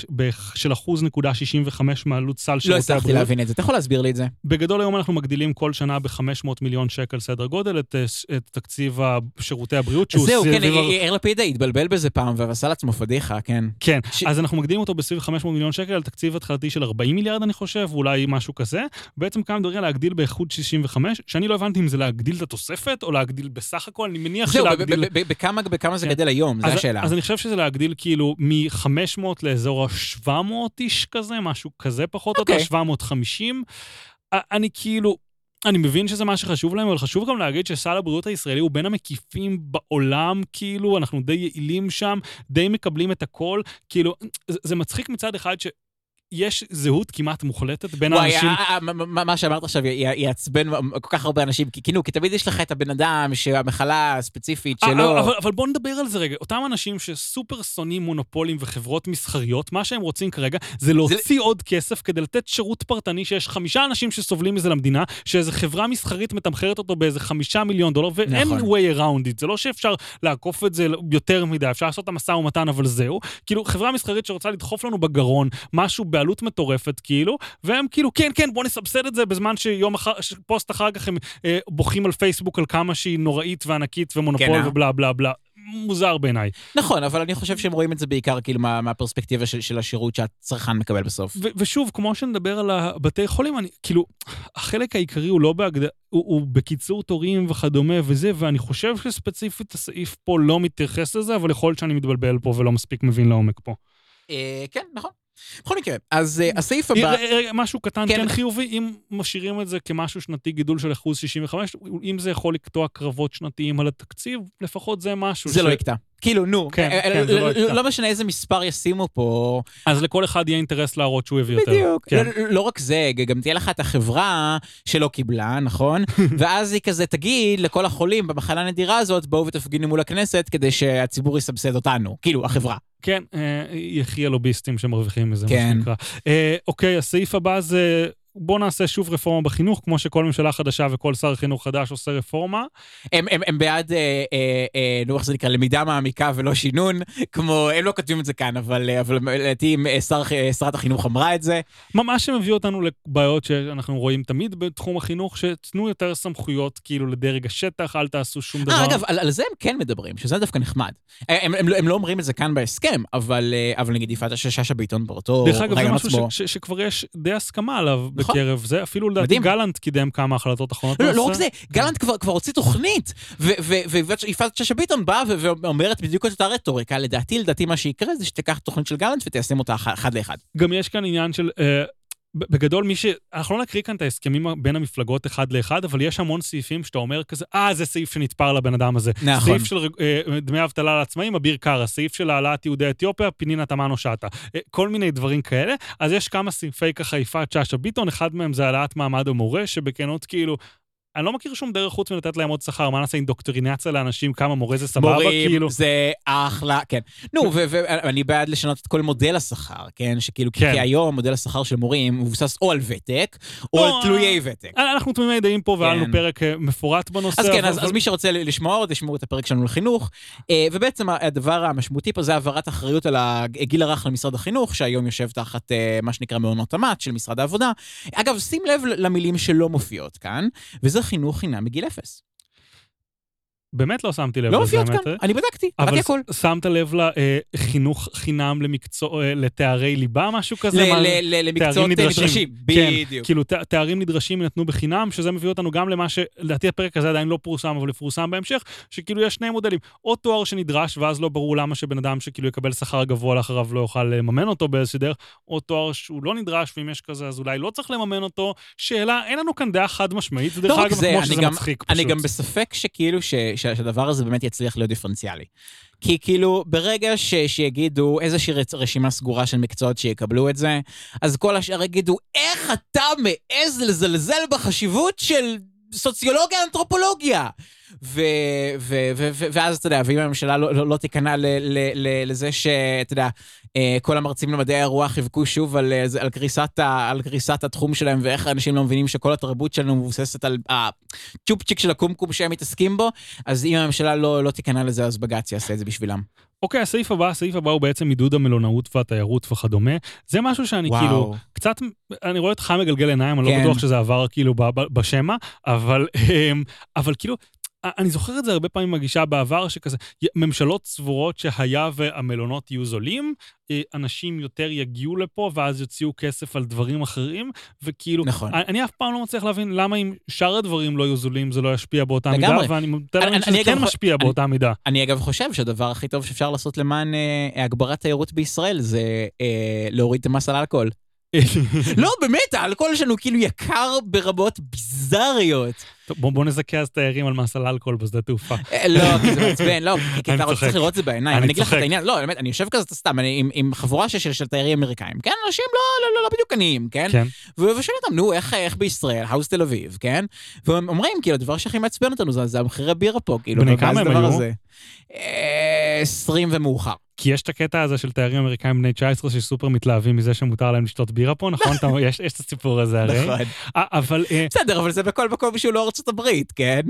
של אחוז נקודה 65 מעלות סל שירותי הבריאות. לא הצלחתי להבין את זה, אתה יכול להסביר לי את זה? בגדול היום אנחנו מגדילים כל שנה ב-500 מיליון שקל סדר גודל את, אה, את תקציב שירותי הבריאות, שהוא זהו, כן, יאיר לפיד התבלבל בזה פעם ועשה לעצמו פדיחה, כן. כן, ש... אז אנחנו מגדילים אותו בסביב 500 מיליון שקל על תקציב התחלתי של 40 מיליארד, אני חושב, אולי משהו כזה. בעצם כאן מדברים על להגדיל באיכות 65, שאני לא הבנתי אם זה להגדיל את התוספת או להגדיל בסך הכל, אני מניח שלהגדיל... זהו, בכמה זה כן. גדל היום, זו השאלה. אז אני חושב שזה להגדיל כאילו מ-500 לאזור ה-700 איש כזה, משהו כזה פחות או יותר, 750. אני כאילו, אני מבין שזה מה שחשוב להם, אבל חשוב גם להגיד שסל הבריאות הישראלי הוא בין המקיפים בעולם, כאילו, אנחנו די יעילים שם, די מקבלים את הכל, כאילו, זה, זה מצחיק מצד אחד ש... יש זהות כמעט מוחלטת בין וואי, האנשים... וואי, מה שאמרת עכשיו יעצבן כל כך הרבה אנשים, כי כאילו, כי תמיד יש לך את הבן אדם שהמחלה הספציפית שלו... אבל, אבל בוא נדבר על זה רגע. אותם אנשים שסופר שונאים מונופולים וחברות מסחריות, מה שהם רוצים כרגע זה להוציא זה... עוד כסף כדי לתת שירות פרטני שיש חמישה אנשים שסובלים מזה למדינה, שאיזו חברה מסחרית מתמחרת אותו באיזה חמישה מיליון דולר, ואין נכון. way around it. זה לא שאפשר לעקוף את זה יותר מדי, אפשר לעשות את המשא ומתן, אבל זהו. כאילו, חברה מסחרית שרוצה לדחוף לנו בגרון משהו בעלות מטורפת, כאילו, והם כאילו, כן, כן, בוא נסבסד את זה, בזמן שיום אחר, פוסט אחר כך הם אה, בוכים על פייסבוק על כמה שהיא נוראית וענקית ומונופול כן, אה? ובלה בלה בלה. מוזר בעיניי. נכון, אבל אני חושב שהם רואים את זה בעיקר כאילו מה, מהפרספקטיבה של, של השירות שהצרכן מקבל בסוף. ו- ושוב, כמו שנדבר על הבתי חולים, אני, כאילו, החלק העיקרי הוא לא בהגדרה, הוא, הוא בקיצור תורים וכדומה וזה, ואני חושב שספציפית הסעיף פה לא מתייחס לזה, אבל יכול להיות שאני מתבלבל פה ולא מספיק מבין לעומק פה. אה, כן, נכון. בכל מקרה, אז uh, הסעיף הבא... משהו קטן כן. כן חיובי, אם משאירים את זה כמשהו שנתי, גידול של אחוז 65, אם זה יכול לקטוע קרבות שנתיים על התקציב, לפחות זה משהו זה לא ש... לא יקטע. כאילו, נו, כן, אה, כן, לא, לא, לא משנה איזה מספר ישימו פה. אז לכל אחד יהיה אינטרס להראות שהוא הביא יותר. בדיוק. כן. לא, לא רק זה, גם תהיה לך את החברה שלא קיבלה, נכון? ואז היא כזה תגיד לכל החולים במחלה הנדירה הזאת, בואו ותפגינו מול הכנסת כדי שהציבור יסבסד אותנו. כאילו, החברה. כן, אה, יחי הלוביסטים שמרוויחים מזה, כן. מה שנקרא. אה, אוקיי, הסעיף הבא זה בואו נעשה שוב רפורמה בחינוך, כמו שכל ממשלה חדשה וכל שר חינוך חדש עושה רפורמה. הם, הם, הם בעד, אה, אה, אה, נו, איך זה נקרא, למידה מעמיקה ולא שינון, כמו, הם לא כותבים את זה כאן, אבל לדעתי אה, שר, אה, שרת החינוך אמרה את זה. מה, מה שמביא אותנו לבעיות שאנחנו רואים תמיד בתחום החינוך, שתנו יותר סמכויות כאילו לדרג השטח, אל תעשו שום דבר. אה, אגב, על, על זה הם כן מדברים, שזה דווקא נחמד. הם, הם, הם, הם לא אומרים את זה כאן בהסכם, אבל, אה, אבל נגיד יפעת שאשא ביטון באותו רעיון עצמו. דרך אגב, זה משהו ש, ש, שכבר יש די הסכמה עליו נכון. בקרב זה, אפילו לדעתי גלנט קידם כמה החלטות אחרונות. לא, לא רק זה, גלנט כבר, כבר הוציא תוכנית, ויפעת שאשא ביטון באה ואומרת בדיוק את אותה רטוריקה, לדעתי, לדעתי מה שיקרה זה שתיקח תוכנית של גלנט ותיישם אותה אחד לאחד. גם יש כאן עניין של... אה, בגדול, מי ש... אנחנו לא נקריא כאן את ההסכמים בין המפלגות אחד לאחד, אבל יש המון סעיפים שאתה אומר כזה, אה, זה סעיף שנתפר לבן אדם הזה. נכון. סעיף של אה, דמי אבטלה לעצמאים, אביר קארה. סעיף של העלאת יהודי אתיופיה, פנינה תמנו שטה. אה, כל מיני דברים כאלה. אז יש כמה סעיפי ככה יפעת שאשא ביטון, אחד מהם זה העלאת מעמד המורה, שבכנות כאילו, אני לא מכיר שום דרך חוץ מלתת להם עוד שכר, מה נעשה אינדוקטרינציה לאנשים, כמה מורה זה סבבה, מורים, כאילו... זה אחלה, כן. נו, ואני בעד לשנות את כל מודל השכר, כן? שכאילו, כן. כי היום מודל השכר של מורים מבוסס או על ותק, או על תלויי ותק. אנחנו תמימי דעים פה, והיה לנו כן. פרק אה, מפורט בנושא. אז כן, אז מי שרוצה לשמוע עוד, ישמעו את הפרק שלנו לחינוך. אה, ובעצם הדבר המשמעותי פה זה העברת אחריות על הגיל הרך למשרד החינוך, שהיום יושב תחת אה, מה שנקרא מעונות תמ"ת של משרד העבודה. אגב, שים לב למילים שלא מופיעות כאן, וזה חינוך חינם מגיל אפס. באמת לא שמתי לב לא לזה, מופיעות האמת. כאן, אני בדקתי, קראתי הכל. אבל שמת לב לחינוך חינם למקצוע, אה, לתארי ליבה, משהו כזה? למקצועות תארים נדרשים. כן, בדיוק. כאילו, תארים נדרשים יינתנו בחינם, שזה מביא אותנו גם למה שלדעתי הפרק הזה עדיין לא פורסם, אבל יפורסם בהמשך, שכאילו יש שני מודלים. או תואר שנדרש, ואז לא ברור למה שבן אדם שכאילו יקבל שכר גבוה לאחריו לא יוכל לממן אותו באיזושהי דרך, או תואר שהוא לא נדרש, ואם יש כזה, אז אולי לא צריך לממן אותו. שאלה, אין לנו כאן דעה חד משמעית, זה דרך לא רק אגב, זה, כמו אני שזה גם- מצחיק פשוט. אני גם בספק שכאילו, ש- ש- שהדבר הזה באמת יצליח להיות דיפרנציאלי. כי כאילו, ברגע ש- שיגידו איזושהי רשימה סגורה של מקצועות שיקבלו את זה, אז כל השאר יגידו, איך אתה מעז לזלזל בחשיבות של סוציולוגיה, אנתרופולוגיה? ו- ו- ו- ואז, אתה יודע, ואם הממשלה לא, לא, לא תיכנע ל- ל- ל- לזה שאתה יודע, אה, כל המרצים למדעי הרוח יבכו שוב על, אה, על, קריסת ה- על קריסת התחום שלהם, ואיך אנשים לא מבינים שכל התרבות שלנו מבוססת על הצ'ופצ'יק של הקומקום שהם מתעסקים בו, אז אם הממשלה לא, לא תיכנע לזה, אז בג"ץ יעשה את זה בשבילם. אוקיי, הסעיף הבא, הסעיף הבא הוא בעצם עידוד המלונאות והתיירות וכדומה. זה משהו שאני וואו. כאילו, קצת, אני רואה אותך מגלגל עיניים, אני לא כן. בטוח שזה עבר כאילו בשמע, אבל, אמ, אבל כאילו, אני זוכר את זה הרבה פעמים בגישה בעבר, שכזה, ממשלות סבורות שהיה והמלונות יהיו זולים, אה, אנשים יותר יגיעו לפה ואז יוציאו כסף על דברים אחרים, וכאילו, נכון. אני, אני אף פעם לא מצליח להבין למה אם שאר הדברים לא יהיו זולים זה לא ישפיע באותה מידה, לגמרי. ואני מתאר להבין שזה כן משפיע אני- באותה מידה. אני אגב חושב שהדבר הכי טוב שאפשר לעשות למען אה, הגברת תיירות בישראל זה אה, להוריד את המס על אלכוהול. לא, באמת, האלכוהול שלנו כאילו יקר ברמות ביזאריות. טוב, בוא, נזכה אז תיירים על מס על אלכוהול בשדה תעופה. אה, לא, כי זה מעצבן, לא, כי- אתה רוצה. צריך לראות את זה בעיניים. אני אגיד לך את. העניין, לא, באמת, אני יושב כזה סתם, אני עם- חבורה של- תיירים אמריקאים, כן? אנשים לא- לא לא- לא בדיוק עניים, כן? כן. ו- ושואלים אותם, נו, איך, איך בישראל, האוס תל אביב, כן? והם אומרים, כאילו, הדבר שהכי מעצבן אותנו זה, זה המחירי בירה פה, כאילו, בני מה כמה זה הם היו? הזה? אה, 20 ומאוחר. כי יש את הקטע הזה של תיירים אמריקאים בני 19 שסופר מתלהבים מזה שמותר להם לשתות בירה פה, נכון? יש יש את הסיפור הזה הרי. נכון. אה, אבל אה, בסדר, אבל זה בכל מקום שהוא לא ארצות הברית, כן?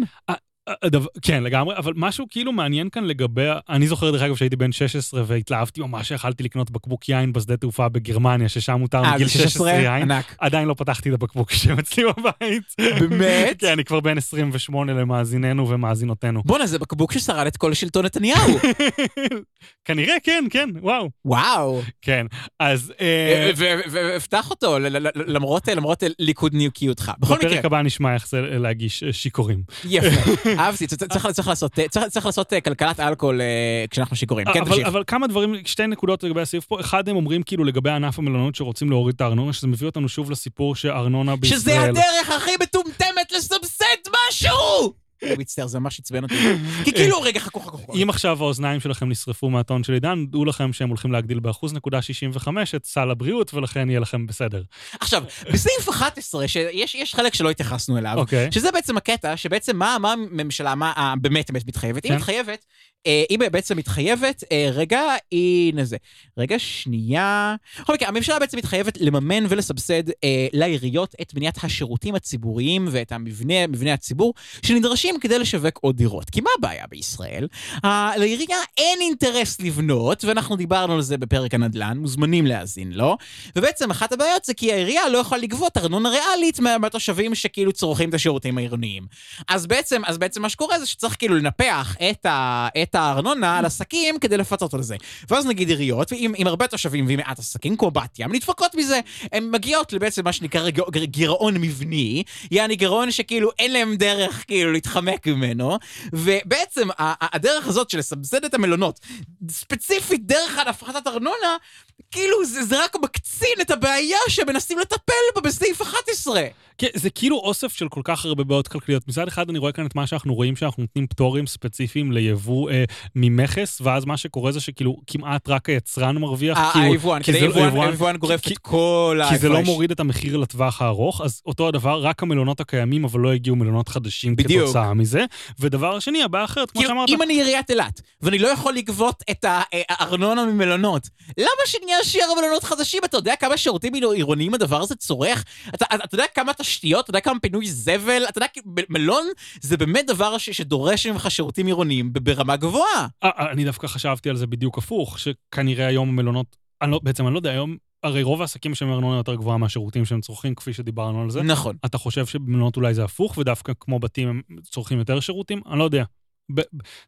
כן, לגמרי, אבל משהו כאילו מעניין כאן לגבי, אני זוכר דרך אגב שהייתי בן 16 והתלהבתי ממש, יכלתי לקנות בקבוק יין בשדה תעופה בגרמניה, ששם מותר אה, מגיל זה 16 יין. ענק. עדיין לא פתחתי את הבקבוק שהם אצלי בבית. באמת? כן, אני כבר בן 28 למאזיננו ומאזינותינו. בואנה, זה בקבוק ששרד את כל שלטון נתניהו. כנראה, כן, כן, וואו. וואו. כן, אז... אה, והפתח אותו, למרות ליכודניוקיותך. בכל מקרה, בפרק הבא נשמע איך זה להגיש אה, שיכורים. יפה. אהבתי, צריך לעשות לעשות אה, כלכלת אלכוהול אה, כשאנחנו שיכורים. כן, תמשיך. אבל כמה דברים, שתי נקודות לגבי הסעיף פה. אחד, הם אומרים כאילו לגבי ענף המלונות שרוצים להוריד את הארנונה, שזה מביא אותנו שוב לסיפור שארנונה בישראל... שזה הדרך הכי מטומטמת לסבסד משהו! אני מצטער, זה ממש עצבן אותי. כי כאילו, רגע, חכו, חכו. אם עכשיו האוזניים שלכם נשרפו מהטון של עידן, דעו לכם שהם הולכים להגדיל באחוז נקודה 65 את סל הבריאות, ולכן יהיה לכם בסדר. עכשיו, בסעיף 11, שיש יש חלק שלא התייחסנו אליו, אוקיי. שזה בעצם הקטע, שבעצם מה הממשלה, מה אה, באמת באמת מתחייבת? היא כן. מתחייבת, היא בעצם מתחייבת, אה, רגע, הנה זה. רגע, שנייה. בכל מקרה, הממשלה בעצם מתחייבת לממן ולסבסד אה, לעיריות את בניית השירותים הציבוריים ואת המבנה, מבני הציבור, שנדרשים כדי לשווק עוד דירות. כי מה הבעיה בישראל? אה, לעירייה אין אינטרס לבנות, ואנחנו דיברנו על זה בפרק הנדל"ן, מוזמנים להאזין לו. ובעצם אחת הבעיות זה כי העירייה לא יכולה לגבות ארנונה ריאלית מה- מהתושבים שכאילו צורכים את השירותים העירוניים. אז בעצם, אז בעצם מה שקורה זה שצריך כאילו לנפח את, ה, את הארנונה על עסקים כדי לפצות על זה. ואז נגיד עיריות, ועם עם הרבה תושבים ועם מעט עסקים, כמו בת ים, נדפקות מזה. הן מגיעות לבעצם מה שנקרא גירעון מבני, יעני גירעון שכאילו אין להם דרך כאילו להתחמק ממנו, ובעצם הדרך הזאת של לסבסד את המלונות, ספציפית דרך הפחתת ארנונה, כאילו זה, זה רק מקצין את הבעיה שמנסים לטפל בה בסעיף 11. כן, זה כאילו אוסף של כל כך הרבה בעיות כלכליות. מצד אחד אני רואה כאן את מה שאנחנו רואים, שאנחנו נותנים פטורים ספציפיים ליבוא אה, ממכס, ואז מה שקורה זה שכאילו כמעט רק היצרן מרוויח. ה- כי הוא- היבואן, כי כי זה- היבואן גורף כי- את כל כי זה לא ההפרש. מוריד את המחיר לטווח הארוך, אז אותו הדבר, רק המלונות הקיימים, אבל לא הגיעו מלונות חדשים בדיוק. כתוצאה מזה. ודבר שני, הבעיה אחרת, כמו כאילו, שאמרת, אם אני עיריית אילת, ואני לא יכול לגבות את אה, הארנונה ממלונות, למה שאני אשאיר מלונות חדשים? אתה יודע כמה שירותים עירוניים הדבר הזה צורך? אתה, אתה, אתה יודע כמה תשתיות? אתה יודע כמה פינוי זבל? אתה יודע, מלון זה באמת דבר ש, שדורש ממך שירותים עירוניים ברמה גבוהה. אה, אה, אני דווקא חשבתי על זה בדיוק הפוך, שכנראה היום המלונות, אני לא, בעצם אני לא יודע, היום, הרי רוב העסקים יש להם ארנונה יותר גבוהה מהשירותים שהם צורכים, כפי שדיברנו על זה. נכון. אתה חושב שבמלונות אולי זה הפוך, ודווקא כמו בתים הם צורכים יותר שירותים? אני לא יודע.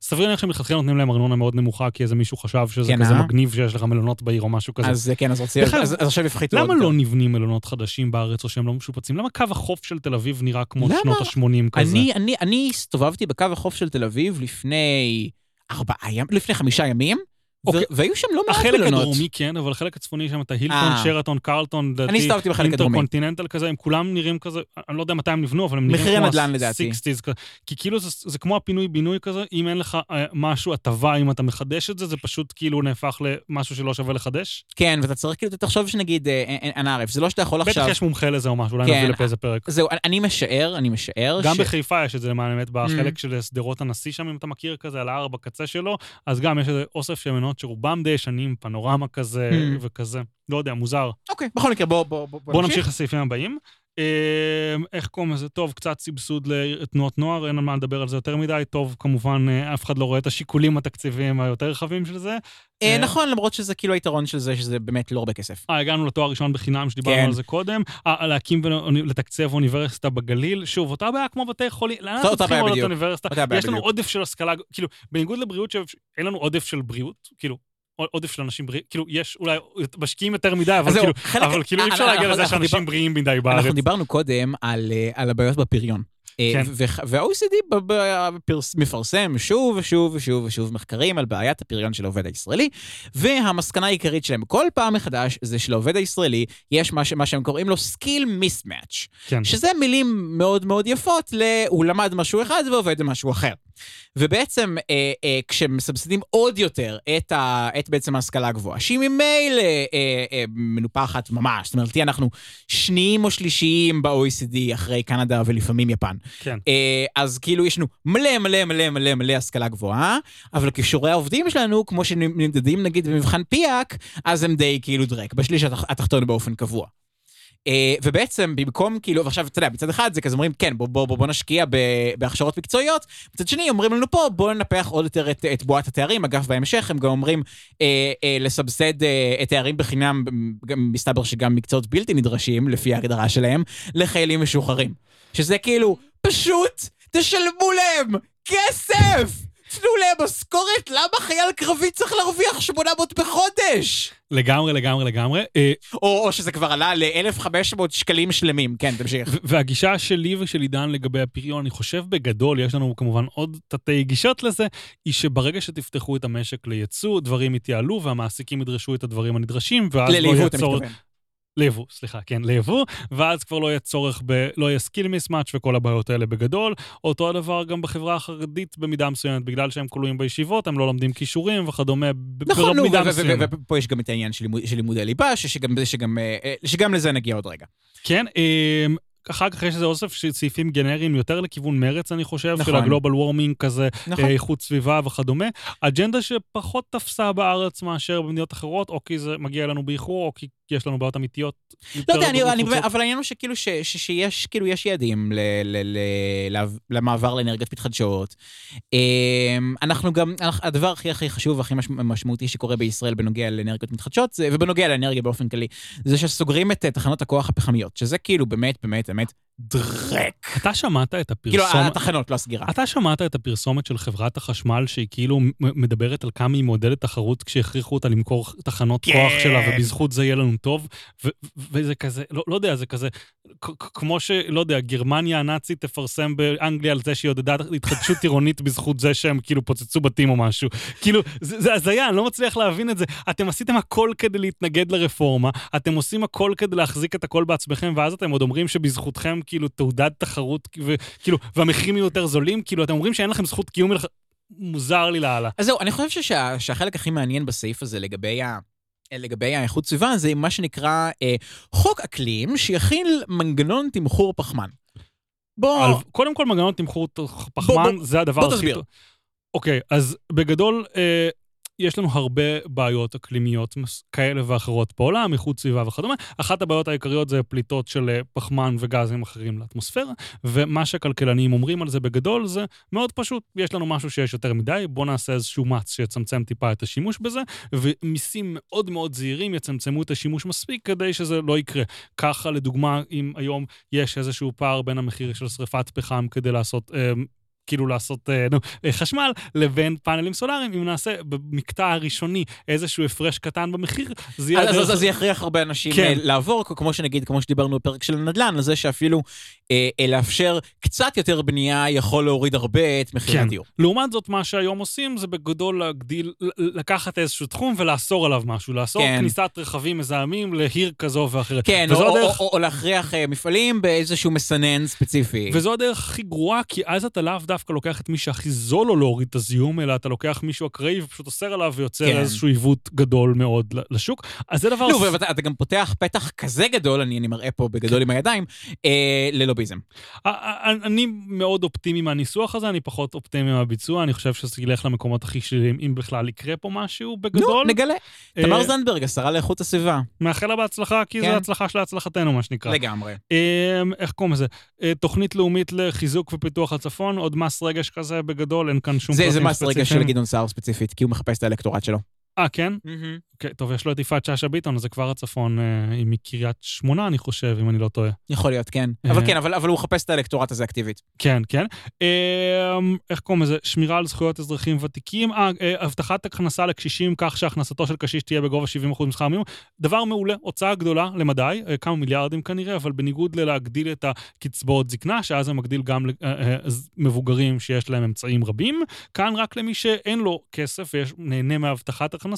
סביר להניח שמלכתחילה נותנים להם ארנונה מאוד נמוכה, כי איזה מישהו חשב שזה כן, כזה אה? מגניב שיש לך מלונות בעיר או משהו כזה. אז כן, אז רוצים, בכלל, אז אז עכשיו יפחיתו למה. לא נבנים מלונות חדשים בארץ או שהם לא משופצים? למה קו החוף של תל אביב נראה כמו למה? שנות ה-80 כזה? אני, אני, אני הסתובבתי בקו החוף של תל אביב לפני ארבעה ימים, לפני חמישה ימים, אוקיי. והיו שם לא מעט החלק מלונות. הדרומי כן, אבל החלק הצפוני שם את ההילטון, אה. שרתון, קרלטון, לדעתי, אני הסתובבתי בחלק הדרומי. אינטרקונטיננטל כזה, הם כולם נראים כזה, אני לא יודע מתי הם נבנו, אבל הם נראים מחירי כמו נדל"ן, לדעתי. ה-60's כזה. כי כאילו זה, כמו הפינוי-בינוי כזה, אם אין לך אה, משהו, הטבה, אם אתה מחדש את זה, זה פשוט כאילו נהפך למשהו שלא שווה לחדש. כן, ואתה צריך כאילו, תחשוב שנגיד, אה, אין ערף, זה לא שאתה יכול עכשיו... בטח יש מומחה לזה או משהו, אולי כן. נביא לפה איזה פרק. זהו, אני- משער, אני משער גם. בחיפה יש את זה למען האמת, בחלק Mm. של שדרות הנשיא שם, אם אתה מכיר כזה, על ההר בקצה שלו, אז גם יש איזה אוסף של מנות שרובם די ישנים, פנורמה כזה Mm. וכזה. לא יודע, מוזר. אוקיי, בכל מקרה, בוא, בוא, בוא, בואו נמשיך לסעיפים הבאים. אה, איך קוראים לזה? טוב, קצת סבסוד לתנועות נוער, אין על מה לדבר על זה יותר מדי. טוב, כמובן, אה, אף אחד לא רואה את השיקולים התקציביים היותר רחבים של זה. אה, אה, נכון, למרות שזה כאילו היתרון של זה, שזה באמת לא הרבה כסף. אה, הגענו לתואר ראשון בחינם, שדיברנו כן. על זה קודם. להקים ולתקצב אוניברסיטה בגליל. שוב, אותה בעיה כמו בתי חולים. לאן אנחנו צריכים בדיוק. אוניברסיטה? יש לנו. עודף של השכלה, כאילו, בניגוד לבריאות, שאין לנו עודף של בריאות, כאילו, עודף של אנשים בריאים, כאילו, יש אולי, משקיעים יותר מדי, אבל כאילו, אבל כאילו, אי אפשר אנחנו- להגיע לזה שאנשים בריאים מדי בארץ. אנחנו דיברנו קודם על, אה, על הבעיות בפריון. אה, כן. וה-OECD מפרסם שוב ושוב ושוב ושוב מחקרים על בעיית הפריון של העובד הישראלי, והמסקנה העיקרית שלהם כל פעם מחדש זה שלעובד הישראלי יש מה, ש- מה שהם קוראים לו skill mismatch, כן. שזה מילים מאוד מאוד יפות ל... הוא למד משהו אחד ועובד במשהו אחר. ובעצם אה, אה, כשמסבסדים עוד יותר את, ה, את בעצם ההשכלה הגבוהה, שהיא ממילא אה, אה, מנופחת ממש, זאת אומרת, אנחנו שניים או שלישיים ב-OECD אחרי קנדה ולפעמים יפן. כן. אה, אז כאילו יש לנו מלא מלא מלא מלא מלא השכלה גבוהה, אבל כישורי העובדים שלנו, כמו שנמדדים נגיד במבחן פיאק, אז הם די כאילו דרק, בשליש התח, התחתון באופן קבוע. Uh, ובעצם במקום כאילו, ועכשיו אתה יודע, מצד אחד זה כזה אומרים, כן, בוא, בוא, בוא, בוא נשקיע בהכשרות מקצועיות, מצד שני אומרים לנו פה, בוא ננפח עוד יותר את, את בועת התארים, אגב בהמשך הם גם אומרים uh, uh, לסבסד uh, את תארים בחינם, גם מסתבר שגם מקצועות בלתי נדרשים, לפי ההגדרה שלהם, לחיילים משוחררים. שזה כאילו, פשוט תשלמו להם כסף! תנו להם משכורת, למה חייל קרבי צריך להרוויח 800 בחודש? לגמרי, לגמרי, לגמרי. אה, או, או שזה כבר עלה ל-1,500 שקלים שלמים. כן, תמשיך. והגישה שלי ושל עידן לגבי הפריון, אני חושב בגדול, יש לנו כמובן עוד תתי גישות לזה, היא שברגע שתפתחו את המשק לייצוא, דברים יתייעלו והמעסיקים ידרשו את הדברים הנדרשים, ואז לא יהיה צורך... ליבוא, סליחה, כן, ליבוא, ואז כבר לא יהיה צורך ב... לא יהיה skill mismatch וכל הבעיות האלה בגדול. אותו הדבר גם בחברה החרדית במידה מסוימת, בגלל שהם כלואים בישיבות, הם לא לומדים כישורים וכדומה, נכון, נו, במידה ו- מסוימת. ו- ופה יש גם את העניין של לימוד- של לימודי ליבה, שגם זה- שגם, אה, שגם לזה נגיע עוד רגע. כן, אמ, אחר כך יש איזה אוסף של סעיפים גנריים יותר לכיוון מרץ, אני חושב, של נכון. ה global warming כזה, נכון. אה, איכות סביבה וכדומה. אג'נדה שפחות תפסה בארץ מאשר במדינות אחרות, או כי זה מגיע לנו באיחור, או כי יש לנו בעיות אמיתיות. לא יודע, אני, אני. אבל העניין הוא שכאילו ש, ש, שיש כאילו יש יעדים ל, ל, ל, ל, למעבר לאנרגיות מתחדשות. אמ, אנחנו גם, הדבר הכי הכי חשוב והכי מש, משמעותי שקורה בישראל בנוגע לאנרגיות מתחדשות, זה, ובנוגע לאנרגיה באופן כללי, זה שסוגרים את אה, תחנות הכוח הפחמיות, שזה כאילו באמת, באמת, באמת דרק. אתה שמעת את כאילו, הפרסומת... התחנות, לא הסגירה. אתה שמעת את הפרסומת של חברת החשמל, שהיא כאילו מדברת על כמה היא מעודדת תחרות כשהכריחו אותה למכור תחנות כן. כוח שלה, ובזכות זה יהיה לנו טוב, וזה כזה, לא, לא יודע, זה כזה, כמו שלא יודע, גרמניה הנאצית תפרסם באנגליה על זה שהיא עודדה התחדשות עירונית בזכות זה שהם כאילו פוצצו בתים או משהו. כאילו, זה הזיה, אני לא מצליח להבין את זה. אתם עשיתם הכל כדי להתנגד לרפורמה, אתם עושים הכל כדי להחזיק את הכל בעצמכם, ואז אתם עוד אומרים שבזכותכם כאילו תעודד תחרות, וכאילו, והמחירים יהיו יותר זולים, כאילו, אתם אומרים שאין לכם זכות קיום, מלכ... מוזר לי לאללה. אז זהו, אני חושב שה, שהחלק הכי מעניין בסעיף הזה לגבי ה... לגבי האיכות סביבה זה מה שנקרא אה, חוק אקלים שיכיל מנגנון תמחור פחמן. בוא, על, קודם כל, מנגנון תמחור פחמן, בוא- זה הדבר בוא הכי תסביר. טוב. אוקיי, אז בגדול, אה, יש לנו הרבה בעיות אקלימיות כאלה ואחרות בעולם, איכות סביבה וכדומה. אחת הבעיות העיקריות זה פליטות של אה, פחמן וגזים אחרים לאטמוספירה, ומה שהכלכלנים אומרים על זה בגדול זה מאוד פשוט. יש לנו משהו שיש יותר מדי, בואו נעשה איזשהו מץ שיצמצם טיפה את השימוש בזה, ומיסים מאוד מאוד זהירים יצמצמו את השימוש מספיק כדי שזה לא יקרה. ככה, לדוגמה, אם היום יש איזשהו פער בין המחיר של שריפת פחם כדי לעשות... אה, כאילו לעשות אה, נו, אה, חשמל, לבין פאנלים סולאריים, אם נעשה במקטע הראשוני איזשהו הפרש קטן במחיר, זה יהיה... אז זה יכריח הרבה אנשים כן. לעבור, כמו שנגיד, כמו שדיברנו בפרק של הנדל"ן, על זה שאפילו אה, לאפשר קצת יותר בנייה יכול להוריד הרבה את מחיר כן. הדיור. לעומת זאת, מה שהיום עושים זה בגדול להגדיל, לקחת איזשהו תחום ולאסור עליו משהו, לאסור כן. כניסת רכבים מזהמים לעיר כזו ואחרת. כן, או, דרך... או, או, או להכריח מפעלים באיזשהו מסנן ספציפי. וזו הדרך הכי גרועה, כי אז אתה לאו דווקא לוקח את מי שהכי זול לו להוריד את הזיהום, אלא אתה לוקח מישהו אקראי ופשוט אוסר עליו ויוצר כן. איזשהו עיוות גדול מאוד לשוק. אז זה דבר... לא, ואתה גם פותח פתח כזה גדול, אני, אני מראה פה בגדול כן. עם הידיים, אה, ללוביזם. אני מאוד אופטימי מהניסוח הזה, אני פחות אופטימי מהביצוע, אני חושב שזה ילך למקומות הכי שליליים, אם בכלל יקרה פה משהו בגדול. נו, נגלה. אה, תמר זנדברג, השרה לאיכות הסביבה. מאחל לה בהצלחה, כי כן. זו הצלחה של הצלחתנו, מה שנקרא. לגמרי. אה, איך קוראים לזה? אה, תוכנית לאומית לחיזוק ופיתוח הצפון, עוד מס רגש כזה בגדול, אין כאן שום ספציפיים. זה מס רגש של גדעון סער ספציפית, כי הוא מחפש את האלקטורט שלו. אה, כן? אוקיי, טוב, יש לו את יפעת שאשא ביטון, אז זה כבר הצפון, אה, היא מקריית שמונה, אני חושב, אם אני לא טועה. יכול להיות, כן. אבל כן, אבל הוא מחפש את האלקטורט הזה אקטיבית. כן, כן. אמ, איך קוראים לזה? שמירה על זכויות אזרחים ותיקים. אה, אה, הבטחת הכנסה לקשישים כך שהכנסתו של קשיש תהיה בגובה 70% משכר מינימום. דבר מעולה, הוצאה גדולה למדי, כמה מיליארדים כנראה, אבל בניגוד ללהגדיל את הקצבאות זקנה, שאז זה מגדיל גם מבוגרים שיש להם אמצעים רבים, כאן רק למי שאין לו כסף ונהנה מהבטחת הכנסה,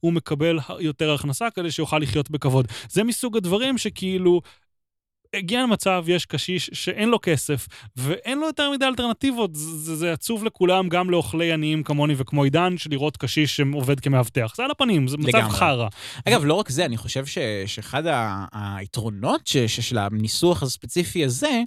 הוא מקבל יותר הכנסה כדי שיוכל לחיות בכבוד. זה מסוג הדברים שכאילו... הגיע למצב, יש קשיש שאין לו כסף, ואין לו יותר מדי אלטרנטיבות. זה, זה עצוב לכולם, גם לאוכלי עניים כמוני וכמו עידן, של לראות קשיש שעובד כמאבטח. זה על הפנים, זה מצב חרא. אגב, לא רק זה, אני חושב ש, שאחד היתרונות ש, ש, של הניסוח הספציפי הזה,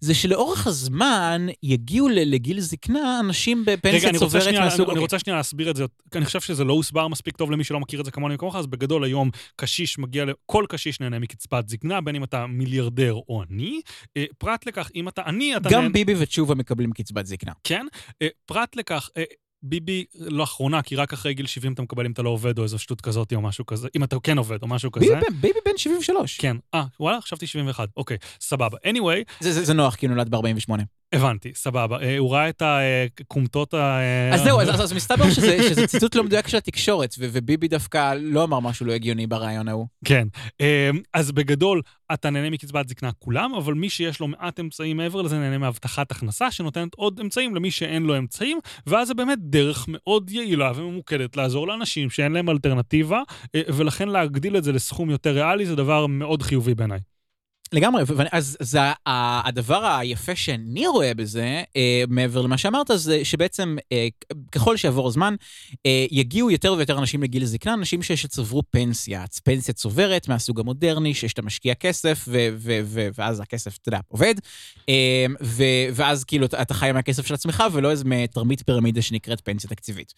זה שלאורך הזמן יגיעו לגיל זקנה אנשים בפנסיה צוברת מהסוג... רגע, אני רוצה שנייה להסביר את זה. אני חושב שזה לא הוסבר מספיק טוב למי שלא מכיר את זה כמוני וכמוך, אז בגדול היום קשיש מגיע, כל קשיש נהנה מקצבת זקנה, בין אם אתה מיליארדר או עני. אה, פרט לכך, אם אתה עני, אתה... גם נהנה... ביבי ותשובה מקבלים קצבת זקנה. כן. אה, פרט לכך, אה, ביבי לאחרונה, כי רק אחרי גיל 70 אתה מקבל אם אתה לא עובד או איזו שטות כזאת או משהו כזה, אם אתה כן עובד או משהו כזה. ביבי, ביבי בן 73. כן, אה, וואלה, חשבתי 71, אוקיי, סבבה. anyway... זה, זה, זה נוח, כי נולד ב-48. הבנתי, סבבה. אה, הוא ראה את הכומתות ה... אז זהו, אז, אז מסתבר שזה, שזה ציטוט לא מדויק של התקשורת, ו- וביבי דווקא לא אמר משהו לא הגיוני ברעיון ההוא. כן. אה, אז בגדול, אתה נהנה מקצבת זקנה כולם, אבל מי שיש לו מעט אמצעים מעבר לזה נהנה מהבטחת הכנסה, שנותנת עוד אמצעים למי שאין לו אמצעים, ואז זה באמת דרך מאוד יעילה וממוקדת לעזור לאנשים שאין להם אלטרנטיבה, אה, ולכן להגדיל את זה לסכום יותר ריאלי זה דבר מאוד חיובי בעיניי. לגמרי, אז זה הדבר היפה שאני רואה בזה, אה, מעבר למה שאמרת, זה שבעצם אה, ככל שיעבור הזמן, אה, יגיעו יותר ויותר אנשים לגיל זקנה, אנשים שצברו פנסיה, פנסיה צוברת מהסוג המודרני, שאתה משקיע כסף, ו- ו- ו- ואז הכסף, אתה יודע, עובד, אה, ו- ואז כאילו אתה חי מהכסף של עצמך, ולא איזה תרמית פירמידה שנקראת פנסיה תקציבית.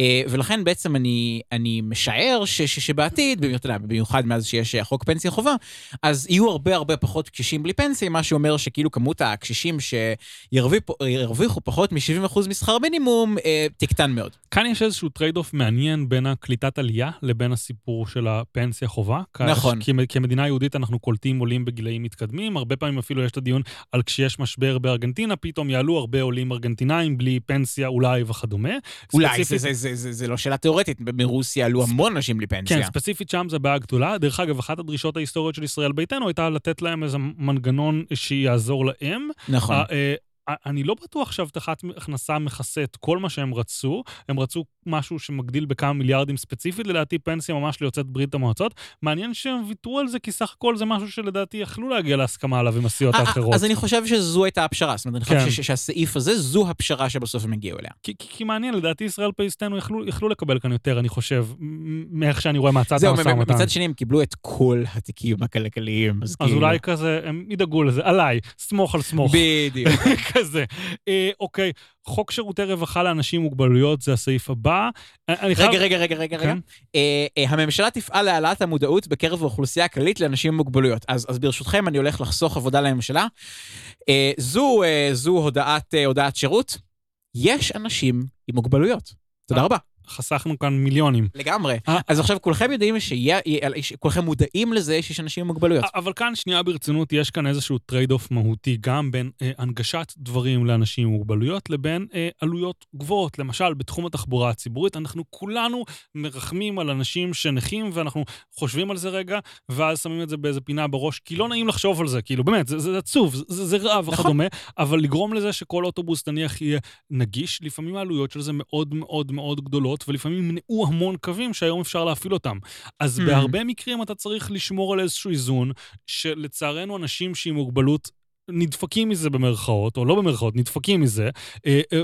אה, ולכן בעצם אני, אני משער ש- ש- שבעתיד, במיוחד מאז שיש חוק פנסיה חובה, אז יהיו הרבה הרבה פחות קשישים בלי פנסיה, מה שאומר שכאילו כמות הקשישים שירוויחו פחות מ-70% משכר מינימום אה, תקטן מאוד. כאן יש איזשהו trade-off מעניין בין הקליטת עלייה לבין הסיפור של הפנסיה חובה. נכון. כי כמדינה יהודית אנחנו קולטים עולים בגילאים מתקדמים, הרבה פעמים אפילו יש את הדיון על כשיש משבר בארגנטינה, פתאום יעלו הרבה עולים ארגנטינאים בלי פנסיה אולי וכדומה. אולי, ספציפית... זה, זה, זה, זה, זה לא שאלה תיאורטית, מרוסיה עלו המון אנשים בלי פנסיה. כן, ספציפית שם זה בעיה גדולה. דרך אגב, אחת הדרישות ההיסטוריות של ישראל ביתנו הייתה לתת להם איזה מנגנון שיעזור להם. נכון. אה, אני לא בטוח שהבטחת הכנסה מכסה את כל מה שהם רצו. הם רצו משהו שמגדיל בכמה מיליארדים ספציפית, לדעתי פנסיה ממש ליוצאת ברית המועצות. מעניין שהם ויתרו על זה, כי סך הכל זה משהו שלדעתי יכלו להגיע להסכמה עליו עם הסיעות האחרות. אז אני חושב שזו הייתה הפשרה. זאת אומרת, אני חושב כן. שהסעיף הזה, זו הפשרה שבסוף הם הגיעו אליה. כי, מעניין, לדעתי ישראל פייסטנו יכלו, לקבל כאן יותר, אני חושב, מאיך שאני רואה מהצד המשא ומתן. מצד שני, הם קיבלו את כל התיקים הכלכליים, אז, אז. אולי כזה, הם ידאגו לזה, עליי, סמוך על סמוך. בדיוק. כזה. אה, אוקיי, חוק שירותי רווחה לאנשים עם מוגבלויות זה הסעיף הבא. אה, אני חייב... רגע, רגע, רגע, רגע, כן? רגע. אה, אה, הממשלה תפעל להעלאת המודעות בקרב האוכלוסייה הכללית לאנשים עם מוגבלויות. אז, אז ברשותכם, אני הולך לחסוך עבודה לממשלה. אה, זו, אה, זו הודעת, אה, הודעת שירות. יש אנשים עם מוגבלויות. תודה אה, רבה. חסכנו כאן מיליונים. לגמרי. אז עכשיו כולכם יודעים שיהיה, כולכם מודעים לזה שיש אנשים עם מוגבלויות. אבל כאן, שנייה ברצינות, יש כאן איזשהו trade-off מהותי, גם בין אה, הנגשת דברים לאנשים עם מוגבלויות לבין אה, עלויות גבוהות. למשל, בתחום התחבורה הציבורית, אנחנו כולנו מרחמים על אנשים שנכים, ואנחנו חושבים על זה רגע, ואז שמים את זה באיזה פינה בראש, כי לא נעים לחשוב על זה, כאילו, באמת, זה, זה עצוב, זה, זה רע וכדומה, נכון. אבל לגרום לזה שכל אוטובוס, נניח, יהיה נגיש, לפעמים העלויות של זה מאוד מאוד מאוד גדולות, ולפעמים ימנעו המון קווים שהיום אפשר להפעיל אותם. אז mm. בהרבה מקרים אתה צריך לשמור על איזשהו איזון, שלצערנו אנשים שעם מוגבלות נדפקים מזה במרכאות, או לא במרכאות, נדפקים מזה, אה, אה,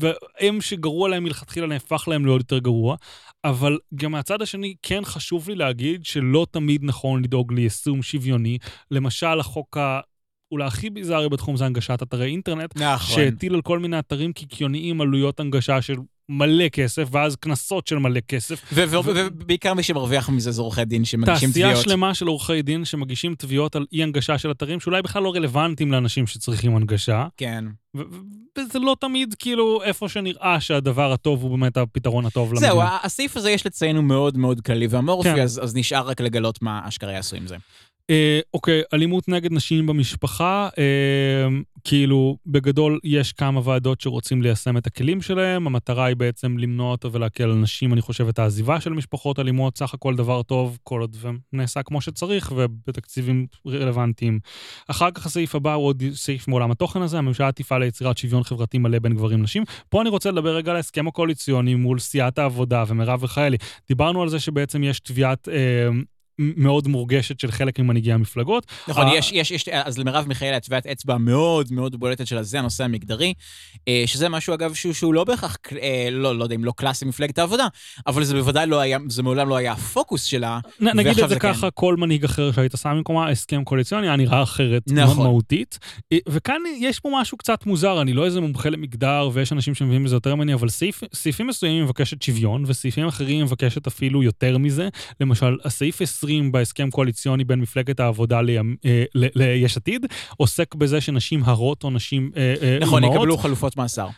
והם שגרוע להם מלכתחילה נהפך להם לעוד יותר גרוע, אבל גם מהצד השני, כן חשוב לי להגיד שלא תמיד נכון לדאוג ליישום שוויוני. למשל, החוק ה... אולי הכי ביזארי בתחום זה הנגשת אתרי אינטרנט, נכון. שהטיל על כל מיני אתרים קיקיוניים עלויות הנגשה של מלא כסף, ואז קנסות של מלא כסף. ובעיקר מי שמרוויח מזה זה עורכי דין שמגישים תביעות. תעשייה שלמה של עורכי דין שמגישים תביעות על אי-הנגשה של אתרים, שאולי בכלל לא רלוונטיים לאנשים שצריכים הנגשה. כן. וזה לא תמיד כאילו איפה שנראה שהדבר הטוב הוא באמת הפתרון הטוב למדינה. זהו, הסעיף הזה יש לציין הוא מאוד מאוד כללי ואמורפי, כן. אז, אז נשאר רק לגלות מה אשכרה יעשו עם זה. אה, אוקיי, אלימות נגד נשים במשפחה, אה, כאילו, בגדול יש כמה ועדות שרוצים ליישם את הכלים שלהם, המטרה היא בעצם למנוע אותו ולהקל על נשים, אני חושב, את העזיבה של משפחות אלימות, סך הכל דבר טוב, כל עוד נעשה כמו שצריך ובתקציבים רלוונטיים. אחר כך הסעיף הבא הוא עוד סעיף מעולם התוכן הזה, הממשלה תפעל ליצירת שוויון חברתי מלא בין גברים לנשים. פה אני רוצה לדבר רגע על ההסכם הקואליציוני מול סיעת העבודה ומרב מיכאלי. דיברנו על זה שבעצם יש תביעת... אה, מאוד מורגשת של חלק ממנהיגי המפלגות. נכון, יש, יש, יש, אז למרב מיכאלי הטביעת אצבע מאוד מאוד בולטת שלה, זה הנושא המגדרי, אה, שזה משהו, אגב, שהוא, שהוא לא בהכרח, אה, לא, לא יודע אם לא קלאסי מפלגת העבודה, אבל זה בוודאי לא היה, זה מעולם לא היה הפוקוס שלה. נ, נגיד את זה ככה, כן. כל מנהיג אחר שהיית שם במקומה, הסכם קואליציוני היה נראה אחרת, נכון. מהותית. אה, וכאן יש פה משהו קצת מוזר, אני לא איזה מומחה למגדר, ויש אנשים שמביאים בזה יותר ממני, אבל סעיף, סעיפים מסוימים מבקשת שוויון, וסעיפים אחרים מבקשת אפילו יותר מזה. למשל, הסעיף 20 בהסכם קואליציוני בין מפלגת העבודה אה, ליש עתיד, עוסק בזה שנשים הרות או נשים אה, אה, נכון, אימהות... יקבלו חלופות מאסר.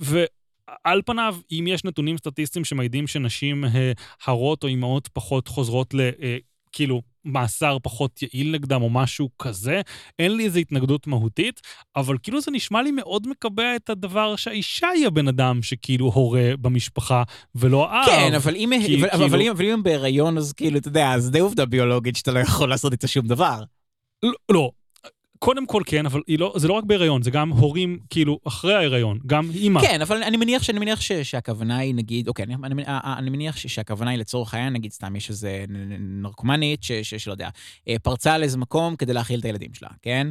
ועל פניו, אם יש נתונים סטטיסטיים שמעידים שנשים הרות או אימהות פחות חוזרות ל... כאילו, מאסר פחות יעיל נגדם או משהו כזה. אין לי איזו התנגדות מהותית, אבל כאילו זה נשמע לי מאוד מקבע את הדבר שהאישה היא הבן אדם שכאילו הורה במשפחה ולא האב. כן, אבל אם, כי, אבל, כאילו... אבל, אם, אבל אם הם בהיריון, אז כאילו, אתה יודע, אז די עובדה ביולוגית שאתה לא יכול לעשות איתה שום דבר. לא, לא, קודם כל כן, אבל לא, זה לא רק בהיריון, זה גם הורים, כאילו, אחרי ההיריון, גם אימא. כן, אבל אני מניח, שאני מניח ש, שהכוונה היא, נגיד, אוקיי, אני, אני, אני מניח ש, שהכוונה היא לצורך העניין, נגיד, סתם יש איזה נרקומנית, שלא יודע, אה, פרצה על איזה מקום כדי להאכיל את הילדים שלה, כן?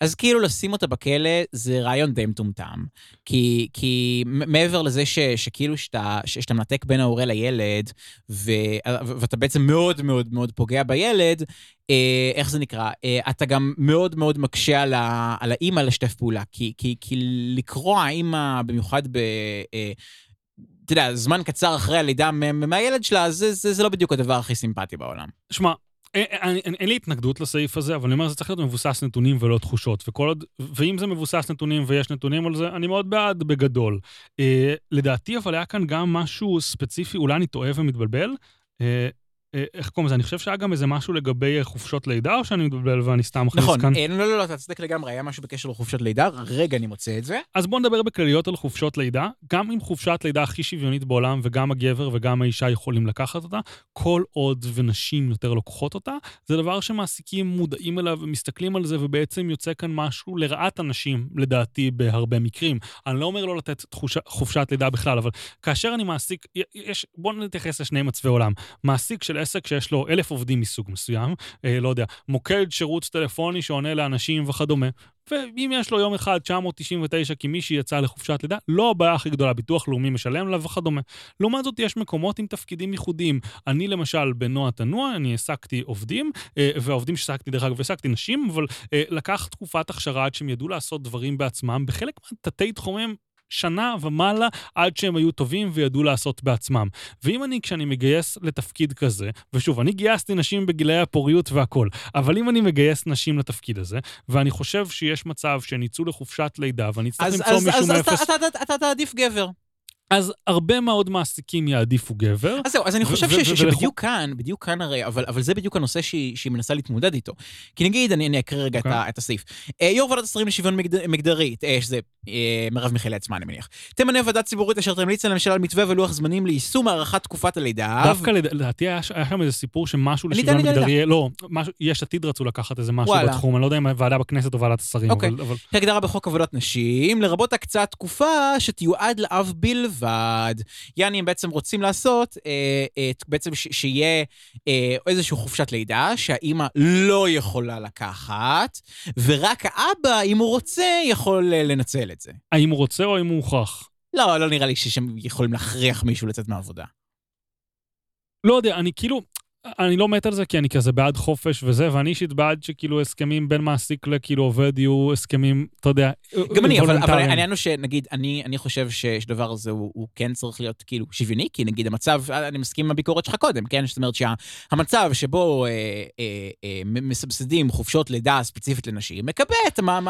אז כאילו לשים אותה בכלא זה רעיון די מטומטם. כי, כי מעבר לזה ש, שכאילו שאתה, מנתק בין ההורה לילד, ו, ואתה בעצם מאוד מאוד מאוד פוגע בילד, אה, איך זה נקרא? אה, אתה גם מאוד מאוד מקשה על, ה, על האימא לשתף פעולה. כי, כי, כי לקרוע אימא, במיוחד ב... אה, אתה יודע, זמן קצר אחרי הלידה מהילד שלה, זה, זה, זה לא בדיוק הדבר הכי סימפטי בעולם. שמע, אין, אין, אין לי התנגדות לסעיף הזה, אבל אני אומר, זה צריך להיות מבוסס נתונים ולא תחושות. וכל עוד, ואם זה מבוסס נתונים ויש נתונים על זה, אני מאוד בעד בגדול. אה, לדעתי, אבל היה כאן גם משהו ספציפי, אולי אני טועה ומתבלבל. אה, אה, איך קוראים לזה? אני חושב שהיה גם איזה משהו לגבי חופשות לידה, או שאני מתבלבל ואני סתם מכניס נכון, כאן? נכון, לא, לא, לא, אתה צודק לגמרי, היה משהו בקשר לחופשות לידה, רגע, אני מוצא את זה. אז בואו נדבר בכלליות על חופשות לידה. גם אם חופשת לידה הכי שוויונית בעולם, וגם הגבר וגם האישה יכולים לקחת אותה, כל עוד ונשים יותר לוקחות אותה, זה דבר שמעסיקים מודעים אליו ומסתכלים על זה, ובעצם יוצא כאן משהו לרעת הנשים, לדעתי, בהרבה מקרים. אני לא אומר לא לתת תחוש... חופשת לידה בכלל, אבל כאשר אני מעסיק, יש, בואו נתייחס לשני מצבי עולם. מעסיק של עסק שיש לו אלף עובדים מסוג מסוים, אה, לא יודע, מוקד שירות טלפוני שעונה לאנשים וכדומה, ואם יש לו יום אחד 999 כי מישהי יצא לחופשת לידה, לא הבעיה הכי גדולה, ביטוח לאומי משלם לה וכדומה. לעומת זאת, יש מקומות עם תפקידים ייחודיים. אני למשל, בנוע תנוע, אני העסקתי עובדים, אה, והעובדים שהעסקתי, דרך אגב, העסקתי נשים, אבל אה, לקח תקופת הכשרה עד שהם ידעו לעשות דברים בעצמם. בחלק מהתתי תחומים שנה ומעלה עד שהם היו טובים וידעו לעשות בעצמם. ואם אני, כשאני מגייס לתפקיד כזה, ושוב, אני גייסתי נשים בגילאי הפוריות והכול, אבל אם אני מגייס נשים לתפקיד הזה, ואני חושב שיש מצב שהן יצאו לחופשת לידה ואני אצטרך למצוא מישהו מאפס... אז אתה תעדיף גבר. אז הרבה מאוד מעסיקים יעדיפו גבר. אז זהו, אז אני חושב שבדיוק כאן, בדיוק כאן הרי, אבל זה בדיוק הנושא שהיא מנסה להתמודד איתו. כי נגיד, אני אקריא רגע אוקיי. את הסעיף. אה, יו"ר ועדת השרים לשוויון מגדרית, אה, שזה אה, מרב מיכאלי עצמה, אני מניח, תמנה ועדה ציבורית אשר תמליץ לממשלה על מתווה ולוח זמנים ליישום הארכת תקופת הלידה. דווקא לדעתי היה שם איזה סיפור שמשהו לשוויון מגדרי, לא, יש עתיד רצו לקחת איזה משהו בתחום, אני לא יודע אם ועדה בכנסת או ועדת השרים, אוקיי. אבל... כהגדרה בחוק עבודת נשים, לרבות הקצאת תקופה שתיועד לאב בלבד. יעני, הם בעצם רוצים לעשות, אה, אה, בעצם ש- שיהיה אה, איזושהי חופשת לידה, שהאימא לא יכולה לקחת, ורק האבא, אם הוא רוצה, יכול אה, לנצל את זה. האם הוא רוצה או האם הוא הוכח? לא, לא נראה לי שהם יכולים להכריח מישהו לצאת מהעבודה. לא יודע, אני כאילו, אני לא מת על זה כי אני כזה בעד חופש וזה, ואני אישית בעד שכאילו הסכמים בין מעסיק לכאילו עובד יהיו הסכמים, אתה יודע, גם אני, אבל, אבל העניין הוא שנגיד, אני, אני חושב שדבר הזה הוא, הוא כן צריך להיות כאילו שוויוני, כי נגיד המצב, אני מסכים עם הביקורת שלך קודם, כן? זאת אומרת שהמצב שבו אה, אה, אה, מסבסדים חופשות לידה ספציפית לנשים, מקבל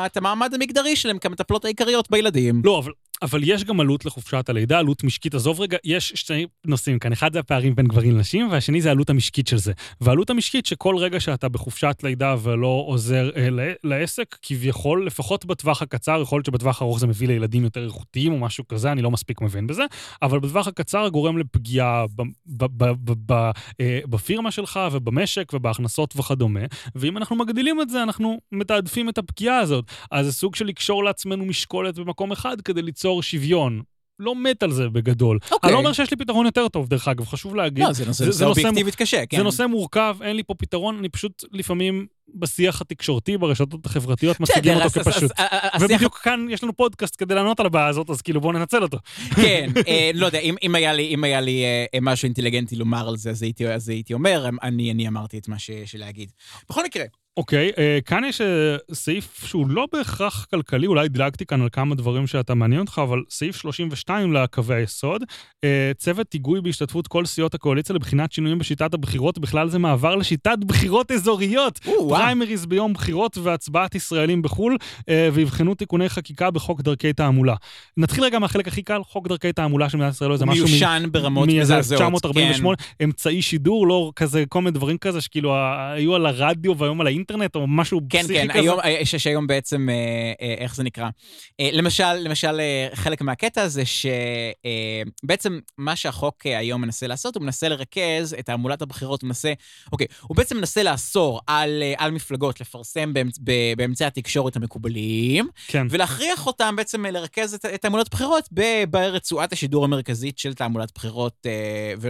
את המעמד המגדרי שלהם כמטפלות העיקריות בילדים. לא, אבל אבל יש גם עלות לחופשת הלידה, עלות משקית. עזוב רגע, יש שני נושאים כאן. אחד זה הפערים בין גברים לנשים, והשני זה העלות המשקית של זה. והעלות המשקית שכל רגע שאתה בחופשת לידה ולא עוזר אה, לעסק, כביכול, לפחות בטווח הקצר, יכול להיות שבטווח הארוך זה מביא לילדים יותר איכותיים או משהו כזה, אני לא מספיק מבין בזה, אבל בטווח הקצר גורם לפגיעה אה, בפירמה שלך ובמשק ובהכנסות וכדומה. ואם אנחנו מגדילים את זה, אנחנו מתעדפים את הפגיעה הזאת. אז זה סוג של לקשור לעצמנו משקולת במקום אחד כדי ליצור... ליצור שוויון. לא מת על זה בגדול. Okay. אני לא אוקיי. אומר שיש לי פתרון יותר טוב, דרך אגב, חשוב להגיד. לא, זה נושא, זה, זה, זה אובייקטיבית קשה, כן. זה נושא מורכב, אין לי פה פתרון, אני פשוט לפעמים בשיח התקשורתי, ברשתות החברתיות, מציגים אותו כפשוט. ובדיוק כאן יש לנו פודקאסט כדי לענות על הבעיה הזאת, אז כאילו בואו ננצל אותו. כן, אה, לא יודע, אם היה לי אה, משהו אינטליגנטי לומר על זה, אז הייתי אומר, אני אמרתי את מה שיש להגיד. בכל מקרה, אוקיי, okay, uh, כאן יש uh, סעיף שהוא לא בהכרח כלכלי, אולי דילגתי כאן על כמה דברים שאתה מעניין אותך, אבל סעיף 32 לקווי היסוד, uh, צוות היגוי בהשתתפות כל סיעות הקואליציה לבחינת שינויים בשיטת הבחירות, בכלל זה מעבר לשיטת בחירות אזוריות, פריימריז. ביום בחירות והצבעת ישראלים בחו"ל, uh, ויבחנו תיקוני חקיקה בחוק דרכי תעמולה. נתחיל רגע מהחלק הכי קל, חוק דרכי תעמולה של מדינת ישראל, זה משהו מיושן מ- ברמות מזעזעות, 1948, כן. אמצעי שידור, לא כזה, כל מיני דברים כזה שכאילו היו על הרדיו והיום על האינטרנט. האינטרנט או משהו כן, פסיכי כן, כזה? כן, כן, יש היום בעצם, אה, אה, איך זה נקרא? למשל, למשל, חלק מהקטע זה שבעצם מה שהחוק היום מנסה לעשות, הוא מנסה לרכז את תעמולת הבחירות, הוא מנסה, אוקיי, הוא בעצם מנסה לאסור על, על מפלגות לפרסם באמצ, באמצעי התקשורת המקובלים, כן. ולהכריח אותם בעצם לרכז את, את תעמולת בחירות ברצועת השידור המרכזית של תעמולת בחירות,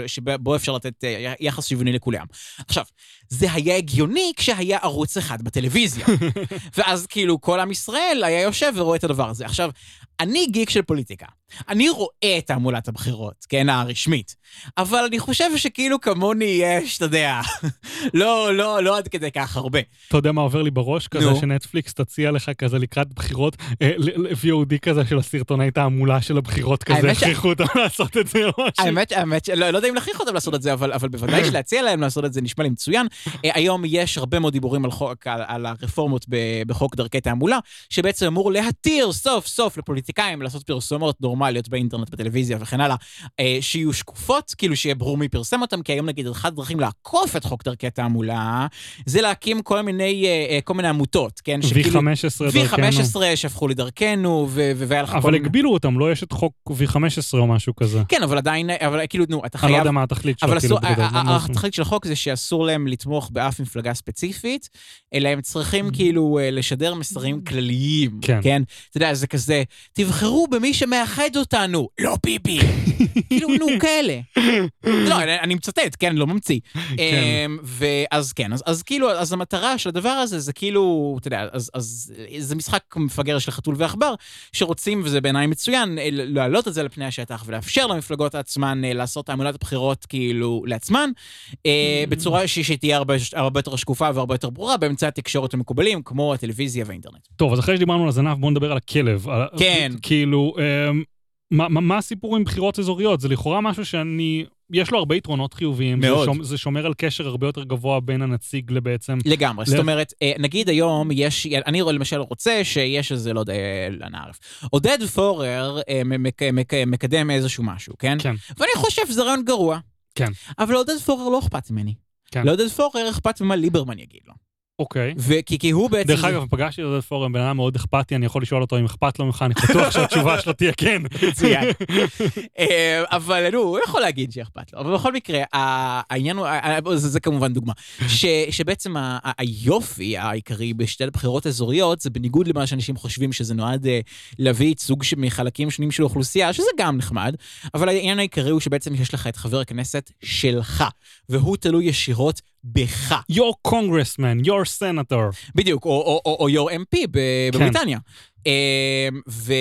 שבו אפשר לתת יחס שוויוני לכולם. עכשיו, זה היה הגיוני כשהיה ערוץ אחד בטלוויזיה. ואז כאילו כל עם ישראל היה יושב ורואה את הדבר הזה. עכשיו, אני גיק של פוליטיקה. אני רואה את תעמולת הבחירות, כן, הרשמית. אבל אני חושב שכאילו כמוני יש, אתה יודע, לא, לא, לא עד כדי כך הרבה. אתה יודע מה עובר לי בראש? כזה. שנטפליקס תציע לך כזה לקראת בחירות, אה, VOD כזה של הסרטוני תעמולה של הבחירות כזה, הכריחו אותם לעשות את זה או משהו. האמת, האמת, לא, לא יודע אם להכריח אותם לעשות את זה, אבל, אבל בוודאי שלהציע להם לעשות את זה נשמע לי מצוין. אה, היום יש הרבה מאוד דיבורים על, חוק, על, על הרפורמות בחוק דרכי תעמולה, שבעצם אמור להתיר סוף סוף לפוליטיקאים לעשות פרסומות נורמליות באינטרנט, בטלוויזיה וכן הלאה, אה, שיהיו שקופות, כאילו שיהיה ברור מי פרסם אותם, כי היום נגיד אחת הדרכים לעקוף את חוק דרכי תעמולה, זה להקים כל מיני, אה, אה, כל מיני עמותות, כן? שכאילו, V15 דרכנו. V15 שהפכו לדרכנו, והיה לך כל. אבל הגבילו אותם, לא יש את חוק V15 או משהו כזה. כן, אבל עדיין, אבל כאילו, נו, אתה חייב... אני לא יודע מה התכלית שלו, כאילו, התכלית של החוק זה שאסור להם לתמוך באף מפלגה ספציפית, אלא הם צריכים כאילו לשדר מסרים כלליים, כן? כן? אתה יודע, זה כזה, תבחרו במי שמאחד אותנו, לא ביבי. כאילו, נו, כאלה. לא, אני מצטט, כן, לא ממציא. כן. אמ, ואז כן, אז כאילו, אז המטרה של הדבר הזה זה כאילו, אתה יודע, אז זה משחק מפגר של חתול ועכבר, שרוצים, וזה בעיניי מצוין, אה, להעלות את זה לפני השטח ולאפשר למפלגות עצמן אה, לעשות תעמולת הבחירות כאילו לעצמן, אה, mm. בצורה שתהיה הרבה יותר שקופה והרבה יותר ברורה באמצעי התקשורת המקובלים, כמו הטלוויזיה והאינטרנט. טוב, אז אחרי שדיברנו על הזנב, בואו נדבר על הכלב. כן. כאילו... מה, מה, מה הסיפור עם בחירות אזוריות? זה לכאורה משהו שאני... יש לו הרבה יתרונות חיוביים. מאוד. זה, שומר, זה שומר על קשר הרבה יותר גבוה בין הנציג לבעצם... לגמרי, ל- זאת אומרת, אה, נגיד היום יש, אני למשל רוצה שיש איזה, לא יודע, אה, אני ערף. עודד פורר אה, מק- מק- מקדם איזשהו משהו, כן? כן. ואני חושב שזה רעיון גרוע. כן. אבל לעודד פורר לא אכפת ממני. כן. לעודד פורר אכפת ממה ליברמן יגיד לו. אוקיי. וכי כי הוא בעצם... דרך אגב, פגשתי את עודד פורר, בן אדם מאוד אכפתי, אני יכול לשאול אותו אם אכפת לו ממך, אני בטוח שהתשובה שלו תהיה כן. מצוין. אה, אבל נו, הוא יכול להגיד שאכפת לו. אבל בכל מקרה, העניין הוא, ה- ה- זה זה כמובן דוגמה, ש- שבעצם היופי העיקרי בשתי בחירות אזוריות, זה בניגוד למה שאנשים חושבים שזה נועד אה, להביא ייצוג מחלקים שונים של האוכלוסייה, שזה גם נחמד, אבל העניין העיקרי הוא שבעצם יש לך את חבר הכנסת שלך, והוא תלוי ישירות בך. your congressman, your senator. בדיוק, או, או, או, או your MP כן. בבריטניה. אמ, ו,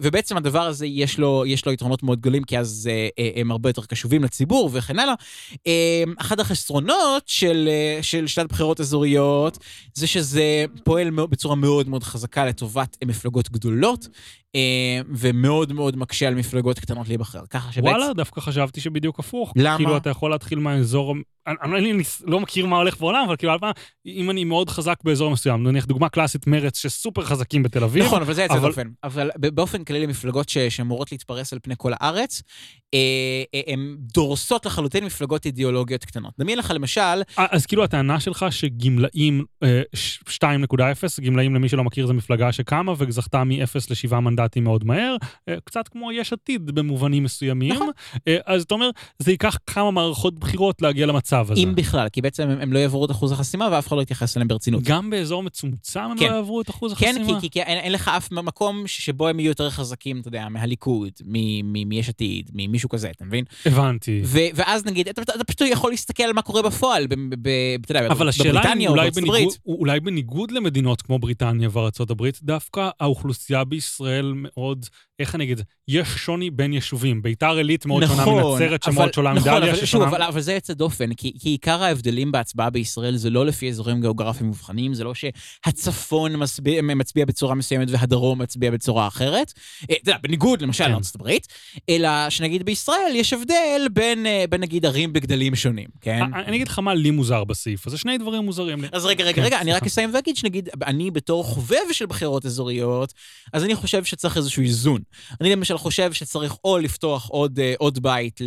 ובעצם הדבר הזה יש לו, יש לו יתרונות מאוד גדולים, כי אז אה, אה, הם הרבה יותר קשובים לציבור וכן הלאה. אמ, אחד החסרונות של, אה, של שיטת בחירות אזוריות, זה שזה פועל בצורה מאוד מאוד חזקה לטובת מפלגות גדולות, ומאוד מאוד מקשה על מפלגות קטנות להיבחר. ככה שבעצם... וואלה, דווקא חשבתי שבדיוק הפוך. למה? כאילו, אתה יכול להתחיל מהאזור... אני, אני, אני לא מכיר מה הולך בעולם, אבל כאילו, אם אני מאוד חזק באזור מסוים, נניח דוגמה קלאסית מרץ, שסופר חזקים בתל אביב, נכון, אבל זה יוצא אבל- דופן. אבל באופן כללי מפלגות ש- שאמורות להתפרס על פני כל הארץ, אה, אה, הן דורסות לחלוטין מפלגות אידיאולוגיות קטנות. דמיין לך למשל, אה, אז כאילו הטענה שלך שגמלאים אה, ש- 2.0, גמלאים למי שלא מכיר זו מפלגה שקמה וזכתה מ-0 ל-7 מנדטים מאוד מהר, אה, קצת כמו יש עתיד במובנים מסוימים. נכון. אה, אז אתה אומר, זה ייקח כמה מערכות בחירות להגיע למצב הזה. אם בכלל, כי בעצם הם, הם לא יעברו את אחוז החסימה ואף אחד לא יתייחס אליהם ברצינות. גם באזור מצומצם הם כן. לא יעברו את אחוז כן, החסימה? כי, כי, כי אין, אין לך אף מקום שבו הם יהיו יותר חזקים, אתה יודע, מהליכוד, מ- מ- מיש עתיד, ממישהו כזה, אתה מבין? הבנתי. ו- ואז נגיד, אתה, אתה, פשוט יכול להסתכל על מה קורה בפועל, ב- ב- ב- אתה יודע, אבל השאלה או אולי בניגוד. אולי בניגוד למדינות כמו בריטניה וארצות הברית, דווקא האוכלוסייה בישראל מאוד, איך אני אגיד זה, יש שוני בין יישובים. ביתר עילית מאוד שונה מנצרת, שמאוד שונה נכון, מדליה, אבל, שוב, ששונה... אבל, אבל זה יוצא דופן, כי, כי עיקר ההבדלים בהצבעה בישראל זה לא לפי אזורים גיאוגרפיים מובחנים, זה לא שהצפון מצביע, מצביע בצורה מסוימת והדרום מצביע בצורה אחרת, אה, אתה יודע, בניגוד למשל כן. לארצות הברית, אלא שנגיד בישראל יש הבדל בין, אה, בין נגיד ערים בגדלים שונים, כן? אני אני אגיד לך מה לי מוזר בסעיף הזה, שני דברים מוזרים לי. אז רגע, רגע, כן, רגע, אני רק. אסיים ואגיד שנגיד, אני בתור חובב של בחירות אזוריות, אז אני חושב שצריך איזשהו איזון. אני למשל חושב שצריך או לפתוח עוד, אה, עוד בית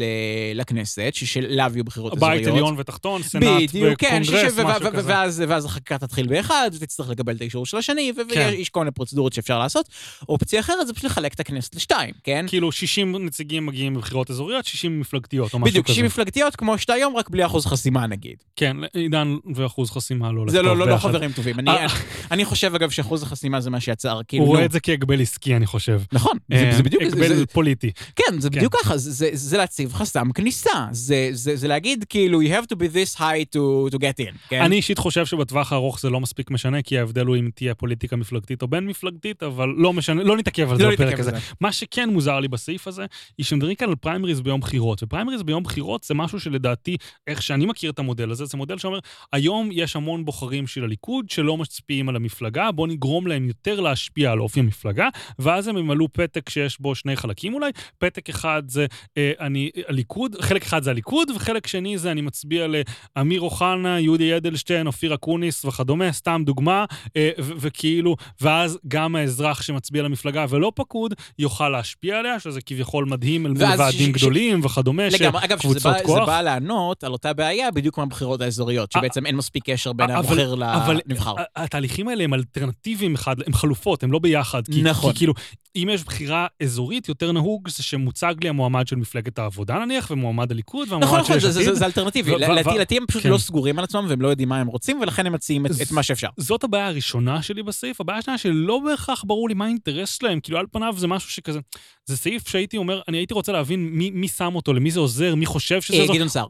לכנסת, ששאליו יהיו בחירות אזוריות. בית עליון ותחתון, סנאט בדיוק, כן, וקונגרס, ו- משהו ו- כזה. ואז, ואז החקיקה תתחיל באחד, ותצטרך לקבל את האישור של השני, ו- כן. ויש כל מיני פרוצדורות שאפשר לעשות. אופציה אחרת זה פשוט לחלק את הכנסת לשתיים, כן? כאילו 60 נציגים מגיעים בבחירות אזוריות, 60 מפלגתיות או משהו בדיוק, כזה. 60 מפלגתיות כמו שאתה היום, רק בלי אחוז חסימה נגיד. כן, עידן ואחוז חסימה לא זה לא, לא, לא. חברים טובים. אני, אה. אני חושב, אגב, שאחוז החסימה זה מה שיצר, כאילו... הוא רואה את זה כהגבל עסקי, אני חושב. נכון, זה, אה, זה בדיוק... הגבל פוליטי. כן, זה כן. בדיוק ככה, זה, להציב חסם כניסה. זה, להגיד, כאילו, you have to be this high to, get in, כן? אני אישית חושב שבטווח הארוך זה לא מספיק משנה, כי ההבדל הוא אם תהיה פוליטיקה מפלגתית או בין מפלגתית, אבל לא משנה, לא נתעכב על זה לא בפרק הזה. מה שכן מוזר לי בסעיף הזה, היא שמדברים כאן על פריימריז ביום בחירות, ופריימריז ביום בחירות זה משהו שלדעתי, איך שאני מכיר את המודל הזה, זה מודל שאומר, היום יש המון בוחרים של הליכוד שלא משפיעים על המפלגה, בוא נגרום להם יותר להשפיע על אופי המפלגה, ואז הם ימלאו פתק שיש בו שני חלקים אולי, פתק אחד זה אה, אני, הליכוד, חלק אחד זה הליכוד, וחלק שני זה אני מצביע לאמיר אוחנה, יולי אדלשטיין, אופיר אקוניס וכדומה, סתם דוגמה, אה, ו- וכאילו, ואז גם האזרח שמצביע למפלגה ולא פקוד, יוכל להשפיע עליה, שזה כביכול מדהים אל מול ועדים ש- ש- גדולים וכדומה, לגמרי, אגב, שזה בא, זה כוח. בא לענות על אותה בעיה בדיוק כמו הבחירות האזוריות, אה, שבעצם אין מספיק קשר בין אבל- הבוחר אבל לנבחר. התהליכים האלה הם אלטרנטיביים אחד, הם חלופות, הם לא ביחד. כי, נכון. כי כאילו, אם יש בחירה אזורית, יותר נהוג זה שמוצג לי המועמד של מפלגת העבודה נניח, ומועמד הליכוד, והמועמד נכון, נכון, של זה- יש זה- עתיד. זה אלטרנטיבי. ו- ו- לדעתי הם פשוט כן. לא סגורים על עצמם והם לא יודעים מה הם רוצים, ולכן הם מציעים את- את מה שאפשר. זאת הבעיה הראשונה שלי בסעיף. הבעיה השנייה שלא בהכרח ברור לי מה האינטרס שלהם. כאילו, על פניו זה משהו שכזה... זה סעיף שהייתי אומר, אני הייתי רוצה להבין מי, מי שם אותו, למי זה עוזר, מי חושב שזה אה, גדעון סער.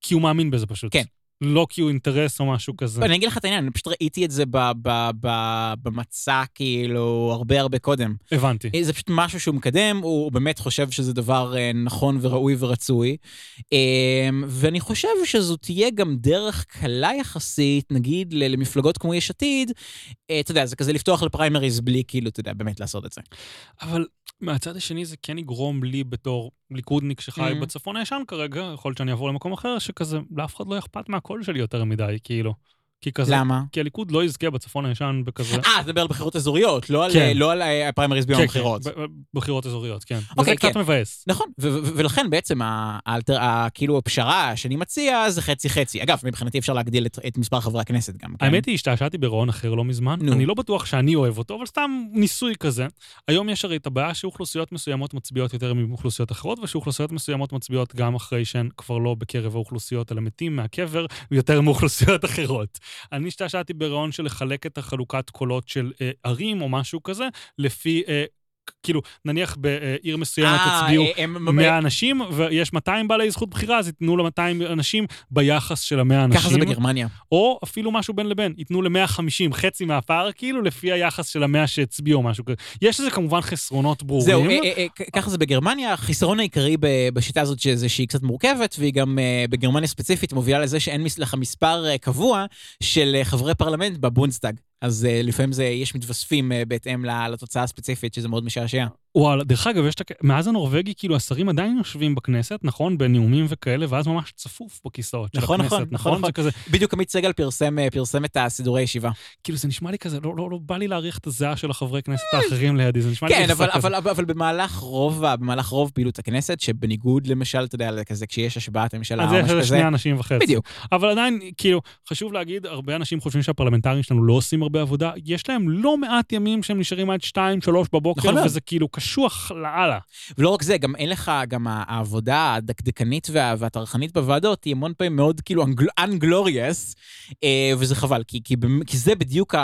כי הוא מאמין בזה פשוט. כן. לא כי הוא אינטרס או משהו כזה. אני אגיד לך את העניין, אני פשוט ראיתי את זה במצע כאילו הרבה הרבה קודם. הבנתי. זה פשוט משהו שהוא מקדם, הוא באמת חושב שזה דבר נכון וראוי ורצוי. ואני חושב שזו תהיה גם דרך קלה יחסית, נגיד למפלגות כמו יש עתיד, אתה יודע, זה כזה לפתוח לפריימריז בלי כאילו, אתה יודע, באמת לעשות את זה. אבל מהצד השני זה כן יגרום לי בתור ליכודניק שחי mm-hmm. בצפון הישן כרגע, יכול להיות שאני אעבור למקום אחר, שכזה, לאף אחד לא אכפת מהקול שלי יותר מדי, כאילו. כי כזה... למה? כי הליכוד לא יזכה בצפון הישן בכזה... אה, אתה מדבר על בחירות אזוריות, לא כן. על, לא על אה, הפריימריז ביום כן, הבחירות. כן, בחירות אזוריות, כן. אוקיי, וזה כן. קצת מבאס. נכון, ולכן בעצם, האלטר, כאילו, הפשרה שאני מציע זה חצי-חצי. אגב, מבחינתי אפשר להגדיל את, את מספר חברי הכנסת גם. כן? האמת היא, השתעשעתי ברעיון אחר לא מזמן. נו. אני לא בטוח שאני אוהב אותו, אבל סתם ניסוי כזה. היום יש הרי את הבעיה שאוכלוסיות מסוימות מצביעות יותר מאוכלוסיות אחרות, ושאוכלוסיות מסוימות מצביעות גם אחרי שהן כבר לא בקרב האוכלוסיות, אלא מתים מהקבר, יותר מאוכלוסיות אחרות. אני השתעשעתי ברעיון של לחלק את החלוקת קולות של אה, ערים או משהו כזה, לפי אה, כאילו, נניח בעיר מסוימת אה, הצביעו אה, 100 אנשים, ויש 200 בעלי זכות בחירה, אז ייתנו ל-200 אנשים ביחס של ה-100 אנשים. ככה זה בגרמניה. או אפילו משהו בין לבין, ייתנו ל-150, חצי מהפער, כאילו, לפי היחס של ה-100 שהצביעו, משהו כזה. יש לזה כמובן חסרונות ברורים. זהו, אה, אה, ככה זה בגרמניה. החיסרון העיקרי בשיטה הזאת, שהיא קצת מורכבת, והיא גם בגרמניה ספציפית מובילה לזה שאין לך מספר קבוע של חברי פרלמנט בבונסטאג. אז uh, לפעמים זה, יש מתווספים uh, בהתאם לתוצאה הספציפית, שזה מאוד משעשע. וואלה, דרך אגב, יש את. מאז הנורבגי, כאילו, השרים עדיין יושבים בכנסת, נכון? בנאומים וכאלה, ואז ממש צפוף בכיסאות של נכון, הכנסת, נכון, נכון, נכון. כזה... בדיוק עמית סגל פרסם, פרסם את הסידורי ישיבה. כאילו, זה נשמע לי כזה, לא, לא, לא בא לי להעריך את הזיעה של החברי כנסת האחרים לידי, זה נשמע לי כן, אבל, אבל, אבל, אבל במהלך רוב, במהלך רוב פעילות הכנסת, שבניגוד למשל, אתה יודע, כזה, כשיש השבעת הממשלה או משהו כזה... אז יש שני אנשים וחצי. בדיוק. אבל עדיין, כאילו, חשוב להגיד, הרבה אנשים חושבים שהפרלמנטרים שלנו לא עושים הרבה עבודה. יש להם לא מעט ימים שהם נשארים עד 2-3 בבוקר, נכון וזה כאילו קשוח לאללה. ולא רק זה, גם אין לך, גם העבודה הדקדקנית וה, והטרחנית בוועדות היא המון פעמים מאוד כאילו unglorious, אה, וזה חבל, כי, כי, כי זה בדיוק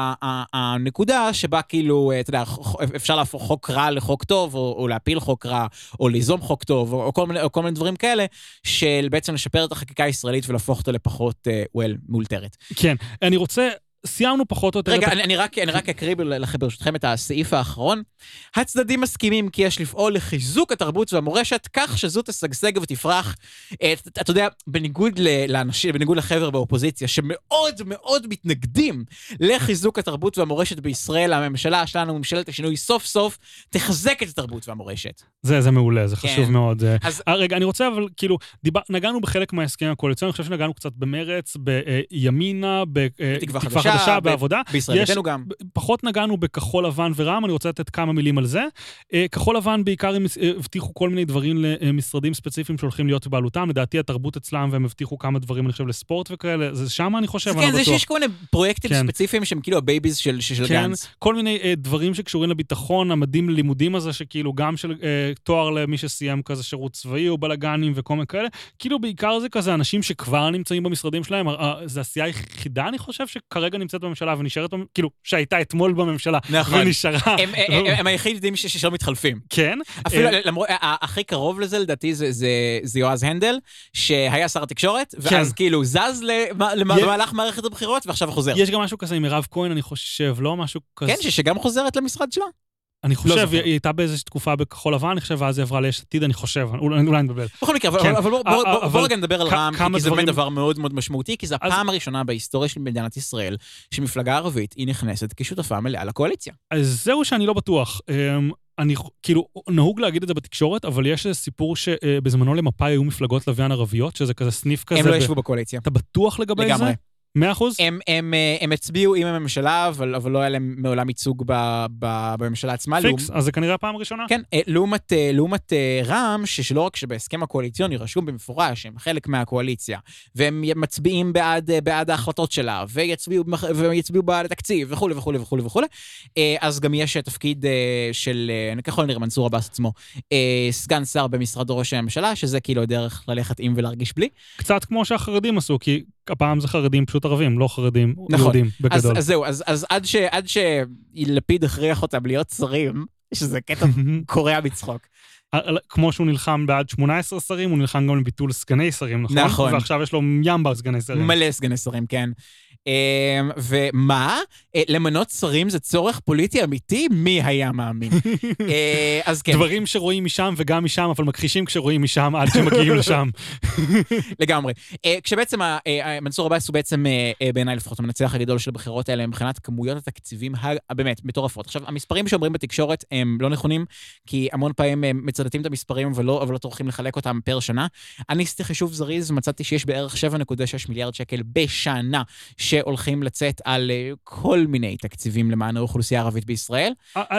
הנקודה שבה כאילו, אה, אתה יודע, אפשר להפוך חוק רע לחוק טוב, או, או להפיל חוק רע, או ליזום חוק טוב, או, או, כל מיני, או כל מיני דברים כאלה, של בעצם לשפר את החקיקה הישראלית ולהפוך אותה לפחות, uh, well, מאולתרת. כן, אני רוצה... סיימנו פחות או יותר... רגע, אני, אני, רק, אני רק אקריא לכם ברשותכם את הסעיף האחרון. הצדדים מסכימים כי יש לפעול לחיזוק התרבות והמורשת, כך שזו תשגשג ותפרח. אתה את יודע, בניגוד לאנשים, בניגוד לחבר'ה באופוזיציה, שמאוד מאוד מתנגדים לחיזוק התרבות והמורשת בישראל, הממשלה שלנו, ממשלת השינוי, סוף סוף תחזק את התרבות והמורשת. זה, זה מעולה, זה חשוב כן. מאוד. אז... רגע, אני רוצה, אבל כאילו, דיבר, נגענו בחלק מההסכם הקואליציוני, אני חושב שנגענו קצת במרץ, בימינה, בתקווה חדשה. חדשה בעבודה. בישראל ביתנו גם. פחות נגענו בכחול לבן ורע"מ, אני רוצה לתת כמה מילים על זה. אה, כחול לבן בעיקר הם אה, הבטיחו כל מיני דברים למשרדים ספציפיים שהולכים להיות בבעלותם. לדעתי התרבות אצלם, והם הבטיחו כמה דברים, אני חושב, לספורט וכאלה. זה שם, אני חושב, אני לא בטוח. כן, זה שיש כל מיני פרויקטים כן. ספציפיים שהם כאילו ה babies של, של כן, גנץ. כל מיני אה, דברים שקשורים לביטחון, המדים ללימודים הזה, שכאילו גם של אה, תואר למי שסיים כזה שירות צבאי או בלאגנים וכל מיני כאלה. כאילו בעיקר זה כזה אנשים שכבר נמצאים במשרדים שלהם. זו הסיעה היחידה, אני חושב, שכרגע נמצאת בממשלה ונשארת, כאילו, שהייתה אתמול בממשלה, נכון. ונשארה. הם, הם, הם היחידים שלא מתחלפים. כן. אפילו, אה, למרות, הכי קרוב לזה, לדעתי, זה, זה, זה יועז הנדל, שהיה שר התקשורת, ואז כן. כאילו זז למהלך מערכת הבחירות, ועכשיו חוזר. יש גם משהו כזה עם מירב כהן, אני חושב, לא משהו כזה. כן, שגם חוזרת למשרד שלה. אני חושב, לא היא הייתה באיזושהי תקופה בכחול לבן, אני חושב, ואז היא עברה ליש עתיד, אני חושב, אולי נדבר. בכל מקרה, אבל, כן. אבל בוא, בוא, בוא, בוא רגע נדבר על רע"מ, כי זה באמת דבר מאוד מאוד משמעותי, כי זו אז... הפעם הראשונה בהיסטוריה של מדינת ישראל, שמפלגה ערבית היא נכנסת כשותפה מלאה לקואליציה. אז זהו שאני לא בטוח. אמ, אני, כאילו, נהוג להגיד את זה בתקשורת, אבל יש איזה סיפור שבזמנו למפא"י היו מפלגות לוויין ערביות, שזה כזה סניף כזה. הם לא ישבו בקואליציה. אתה בטוח לגבי זה? לגמרי. מאה אחוז? הם, הם, אה, הם הצביעו עם הממשלה, אבל, אבל לא היה להם מעולם ייצוג ב, ב, בממשלה עצמה. פיקס, לעומת, אז זה כנראה הפעם הראשונה. כן, אה, לעומת, אה, לעומת רע"מ, שלא רק שבהסכם הקואליציוני רשום במפורש שהם חלק מהקואליציה, והם מצביעים בעד, בעד ההחלטות שלה, ויצביעו, ויצביעו בעד התקציב, וכולי וכולי וכולי וכולי, אז גם יש תפקיד של, ככל הנראה מנסור עבאס עצמו, סגן שר במשרד ראש הממשלה, שזה כאילו הדרך ללכת עם ולהרגיש בלי. קצת כמו שהחרדים עשו, כי הפעם זה חרדים פשוט ערבים, לא חרדים נכון. יהודים בגדול. אז, אז זהו, אז, אז עד, ש, עד שלפיד הכריח אותם להיות שרים, שזה קטע קורע מצחוק. כמו שהוא נלחם בעד 18 שרים, הוא נלחם גם לביטול סגני שרים, נכון? נכון. ועכשיו יש לו ימבה סגני שרים. מלא סגני שרים, כן. אמ, ומה? אה, למנות שרים זה צורך פוליטי אמיתי? מי היה מאמין? אה, אז כן. דברים שרואים משם וגם משם, אבל מכחישים כשרואים משם עד שמגיעים לשם. לגמרי. אה, כשבעצם מנסור עבאס הוא בעצם, בעיניי לפחות, המנצח הגדול של הבחירות האלה מבחינת כמויות התקציבים הבאמת מטורפות. עכשיו, המספרים שאומרים בתקשורת הם לא נכונים, כי המון פעמים הם מצטטים את המספרים אבל לא, אבל לא טורחים לחלק אותם פר שנה. אני עשיתי חישוב זריז, מצאתי שיש בערך 7.6 מיליארד שקל בשנה. שהולכים לצאת על אה, כל מיני תקציבים למען האוכלוסייה הערבית בישראל.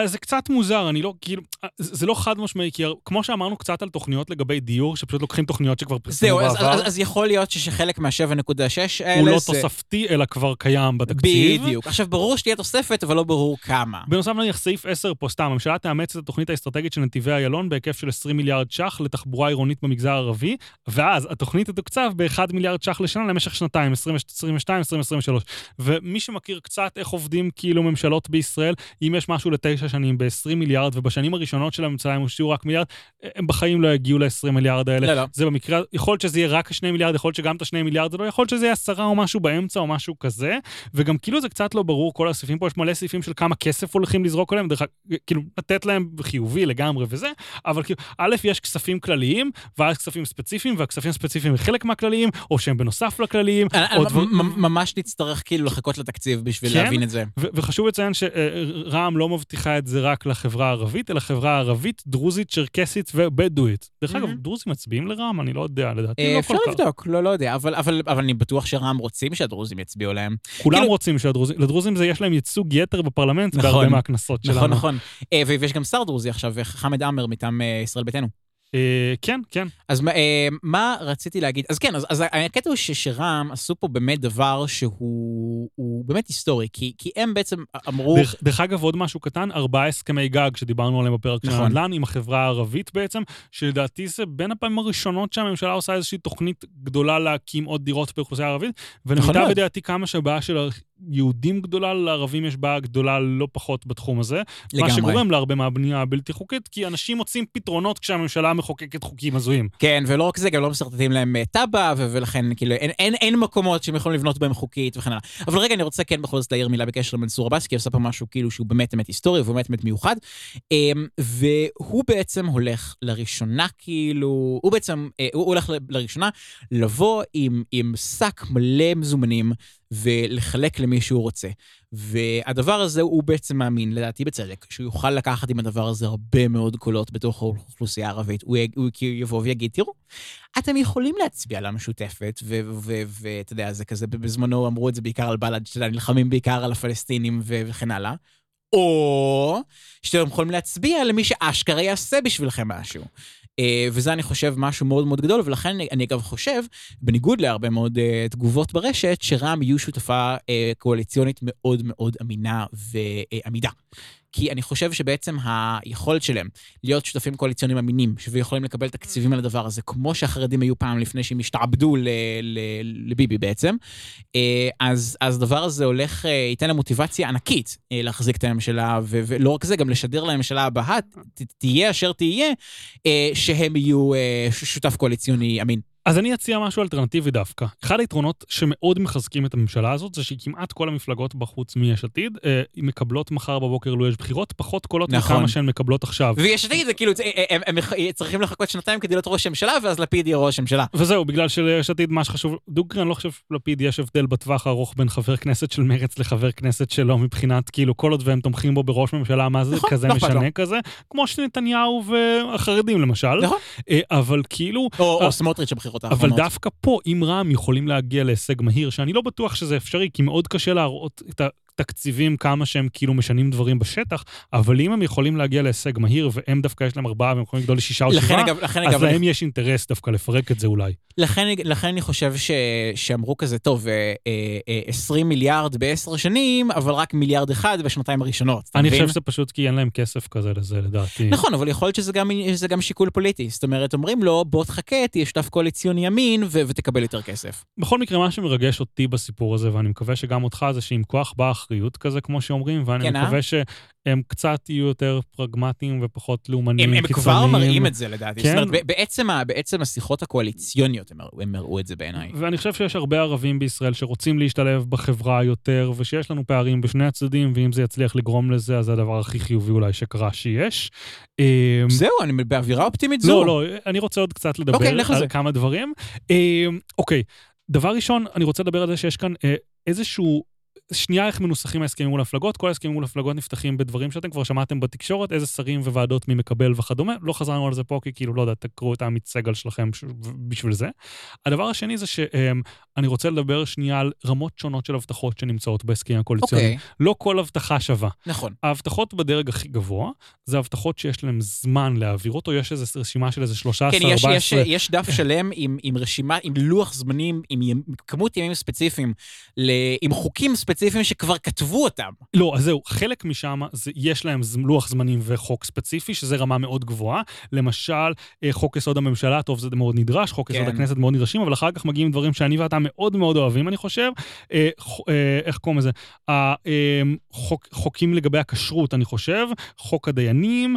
זה קצת מוזר, אני לא, כאילו, זה לא חד משמעי, כי כמו שאמרנו קצת על תוכניות לגבי דיור, שפשוט לוקחים תוכניות שכבר פרסמו בעבר. זהו, אז, אז, אז יכול להיות שחלק מה-7.6 האלה הוא לא זה... תוספתי, אלא כבר קיים בתקציב. בדיוק. עכשיו, ברור שתהיה תוספת, אבל לא ברור כמה. בנוסף, נניח סעיף 10 פה, סתם, הממשלה תאמץ את התוכנית האסטרטגית של נתיבי איילון בהיקף של 20 מיליארד ש"ח לתחבורה עירונית במגזר הערבי, ואז התוכנית תתוקצב ב-1 מיליארד ש"ח לשנה למשך שנתיים, 2022, 2023. ומי שמכיר קצת איך עובדים כאילו ממשלות בישראל, אם יש משהו לתשע שנים ב-20 מיליארד, ובשנים הראשונות של הממשלה הם הושיעו רק מיליארד, הם בחיים לא יגיעו ל-20 מיליארד האלה. לא, לא. זה במקרה, יכול להיות שזה יהיה רק 2 מיליארד, יכול להיות שגם את ה-2 מיליארד זה לא, יכול להיות שזה יהיה עשרה או משהו באמצע או משהו כזה, וגם כאילו זה קצת לא ברור, כל הסעיפים פה, יש מלא סעיפים של כמה כסף הולכים לזרוק עליהם, דרך כאילו, לתת להם חיובי לגמרי וזה, אבל כאילו, א', יש כספים כלליים, ואז כספים ספציפיים, והכספים הספציפיים הם חלק מהכלליים, או שהם בנוסף לכלליים, או דבר... ממש נצטרך כאילו לחכות לתקציב בשביל כן? להבין את זה. וחשוב לציין שרע"מ לא מבטיחה את זה רק לחברה הערבית, אלא חברה ערבית, דרוזית, צ'רקסית ובדואית. דרך אגב, דרוזים מצביעים לרע"מ? אני לא יודע, לדעתי לא כל כך. אפשר לבדוק, לא, לא יודע, אבל, אבל, אבל אני בטוח שרע"מ רוצים שהדרוזים יצביעו להם. כולם כאילו... רוצים שהדרוזים, לדרוזים זה, יש להם ייצוג יתר בפרלמנט נכון, בהרבה מהכנסות נכון, שלנו. נכון, נכון. ויש גם שר דרוזי עכשיו, חמד עמאר מטעם ישראל ביתנו. אה, כן, כן. אז אה, מה רציתי להגיד? אז כן, אז, אז הקטע הוא שרע"מ עשו פה באמת דבר שהוא באמת היסטורי, כי, כי הם בעצם אמרו... דרך, דרך אגב, עוד משהו קטן, ארבעה הסכמי גג שדיברנו עליהם בפרק נכון. של הנדל"ן, עם החברה הערבית בעצם, שלדעתי זה בין הפעמים הראשונות שהממשלה עושה איזושהי תוכנית גדולה להקים עוד דירות באוכלוסייה הערבית, ונמיטב נכון בדעתי כמה שהבעיה של יהודים גדולה, לערבים יש בעיה גדולה לא פחות בתחום הזה. לגמרי. מה שגורם להרבה מהבנייה הבלתי חוקית, כי אנשים מוצאים פתרונות כשהממשלה מחוקקת חוקים הזויים. כן, ולא רק זה, גם לא מסרטטים להם אה, תב"ע, ולכן כאילו אין, אין, אין מקומות שהם יכולים לבנות בהם חוקית וכן הלאה. אבל רגע, אני רוצה כן בכל זאת להעיר מילה בקשר למנסור עבאס, כי עושה פה משהו כאילו שהוא באמת באמת היסטורי ובאמת באמת מיוחד. אמ, והוא בעצם הולך לראשונה כאילו, הוא בעצם, אה, הוא הולך לראשונה לבוא עם, עם שק מלא מזומנים. ולחלק למי שהוא רוצה. והדבר הזה, הוא בעצם מאמין, לדעתי בצדק, שהוא יוכל לקחת עם הדבר הזה הרבה מאוד קולות בתוך האוכלוסייה הערבית. הוא, הוא יבוא ויגיד, תראו, אתם יכולים להצביע למשותפת, ואתה יודע, זה כזה, בזמנו אמרו את זה בעיקר על בל"ד, שאתה נלחמים בעיקר על הפלסטינים וכן הלאה. או שאתם יכולים להצביע למי שאשכרה יעשה בשבילכם משהו. אה, וזה, אני חושב, משהו מאוד מאוד גדול, ולכן אני, אני אגב חושב, בניגוד להרבה מאוד uh, תגובות ברשת, שרע"מ יהיו שותפה uh, קואליציונית מאוד מאוד אמינה ועמידה. כי אני חושב שבעצם היכולת שלהם להיות שותפים קואליציוניים אמינים, ויכולים לקבל תקציבים על הדבר הזה, כמו שהחרדים היו פעם לפני שהם השתעבדו לביבי בעצם, אז, אז הדבר הזה הולך, ייתן להם מוטיבציה ענקית להחזיק את הממשלה, ולא רק זה, גם לשדר לממשלה הבאה, תהיה אשר תהיה, שהם יהיו שותף קואליציוני אמין. אז אני אציע משהו אלטרנטיבי דווקא. אחד היתרונות שמאוד מחזקים את הממשלה הזאת, זה שכמעט כל המפלגות בחוץ מיש עתיד, אה, מקבלות מחר בבוקר, לו יש בחירות, פחות קולות נכון. מכמה שהן מקבלות עכשיו. ויש עתיד זה כאילו, אה, הם, הם, הם צריכים לחכות שנתיים כדי להיות ראש הממשלה, ואז לפיד יהיה ראש הממשלה. וזהו, בגלל שליש עתיד מה שחשוב, דוגרי, אני לא חושב שלפיד יש הבדל בטווח הארוך בין חבר כנסת של מרץ לחבר כנסת שלו, מבחינת כאילו כל עוד והם תומכים בו בראש ממשלה, מה זה נכון, כזה לא משנה לא. כזה, כמו שנתניהו והחרדים למשל. נכון. אה, אבל כאילו... או, או סמוטריץ' הבחירות האחרונות. אבל דווקא פה, אם רע"מ יכולים להגיע להישג מהיר, שאני לא בטוח שזה אפשרי, כי מאוד קשה להראות את התקציבים כמה שהם כאילו משנים דברים בשטח, אבל אם הם יכולים להגיע להישג מהיר, והם דווקא יש להם ארבעה והם יכולים לגדול לשישה או שבעה, אז אגב, להם אני... יש אינטרס דווקא לפרק את זה אולי. לכן, לכן אני חושב ש, שאמרו כזה, טוב, אה, אה, 20 מיליארד בעשר שנים, אבל רק מיליארד אחד בשנתיים הראשונות. אני חושב שזה פשוט כי אין להם כסף כזה לזה, לדעתי. נכון, אבל יכול להיות שזה גם, גם שיקול פוליטי. זאת אומרת, אומרים לו, בוא תחכה, תהיה שותף קואליציוני ימין ו- ותקבל יותר כסף. בכל מקרה, מה שמרגש אותי בסיפור הזה, ואני מקווה שגם אותך, זה שעם כוח באה אחריות כזה, כמו שאומרים, ואני כן, אה? מקווה שהם קצת יהיו יותר פרגמטיים ופחות לאומניים, הם, הם כבר קיצוניים. מראים את זה לדעתי. כן. זאת אומרת, ב- בעצם, בעצם השיחות הקואליציוניות הם הם הראו את זה בעיניי. ואני חושב שיש הרבה ערבים בישראל שרוצים להשתלב בחברה יותר, ושיש לנו פערים בשני הצדדים, ואם זה יצליח לגרום לזה, אז זה הדבר הכי חיובי אולי שקרה שיש. אה, זהו, אני באווירה אופטימית זו. לא, לא, אני רוצה עוד קצת לדבר אוקיי, על זה. כמה דברים. אה, אוקיי, דבר ראשון, אני רוצה לדבר על זה שיש כאן אה, איזשהו... שנייה איך מנוסחים ההסכמים מול המפלגות, כל ההסכמים מול המפלגות נפתחים בדברים שאתם כבר שמעתם בתקשורת, איזה שרים וועדות מי מקבל וכדומה, לא חזרנו על זה פה כי כאילו, לא יודע, תקראו את העמית סגל שלכם בשביל זה. הדבר השני זה שאני רוצה לדבר שנייה על רמות שונות של הבטחות שנמצאות בהסכמים הקואליציוניים. אוקיי, לא כל הבטחה שווה. נכון. ההבטחות בדרג הכי גבוה, זה הבטחות שיש להם זמן להעביר אותו, יש איזו רשימה של איזה 13, כן, יש, 14... יש, יש דף שלם עם, עם רשימה, עם לוח זמנים, עם ימ, כמות ימים ספציפיים, ל, עם חוקים ספציפיים שכבר כתבו אותם. לא, אז זהו, חלק משם, זה, יש להם לוח זמנים וחוק ספציפי, שזה רמה מאוד גבוהה. למשל, אה, חוק יסוד הממשלה, טוב, זה מאוד נדרש, חוק יסוד כן. הכנסת מאוד נדרשים, אבל אחר כך מגיעים דברים שאני ואתה מאוד מאוד אוהבים, אני חושב. אה, אה, איך קוראים לזה? ה- אה, חוק, חוקים לגבי הכשרות, אני חושב, חוק הדיינים,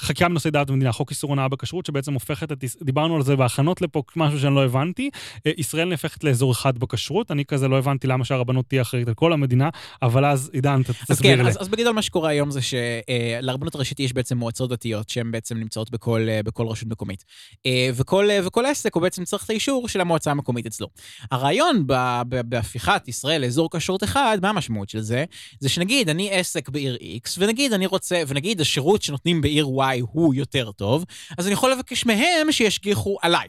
חקיקה בנושאי דת ומדינה, חוק איסור הונאה בכשרות, שבעצם הופכת את... דיברנו על זה בהכנות לפה, משהו שאני לא הבנתי. ישראל נהפכת לאזור אחד בכשרות, אני כזה לא הבנתי למה שהרבנות תהיה אחראית על כל המדינה, אבל אז, עידן, תסביר כן, לי. אז, אז בגדול מה שקורה היום זה שלרבנות הראשית יש בעצם מועצות דתיות שהן בעצם נמצאות בכל, אה, בכל רשות מקומית. אה, וכל, אה, וכל עסק הוא בעצם צריך את האישור של המועצה המקומית אצלו. הרעיון בהפיכת ישראל לאזור כשרות אחד, מה המשמעות של זה? זה שנגיד אני עסק בעיר X, ונגיד אני רוצה, ונגיד השירות שנותנים בעיר Y הוא יותר טוב, אז אני יכול לבקש מהם שישגיחו עליי.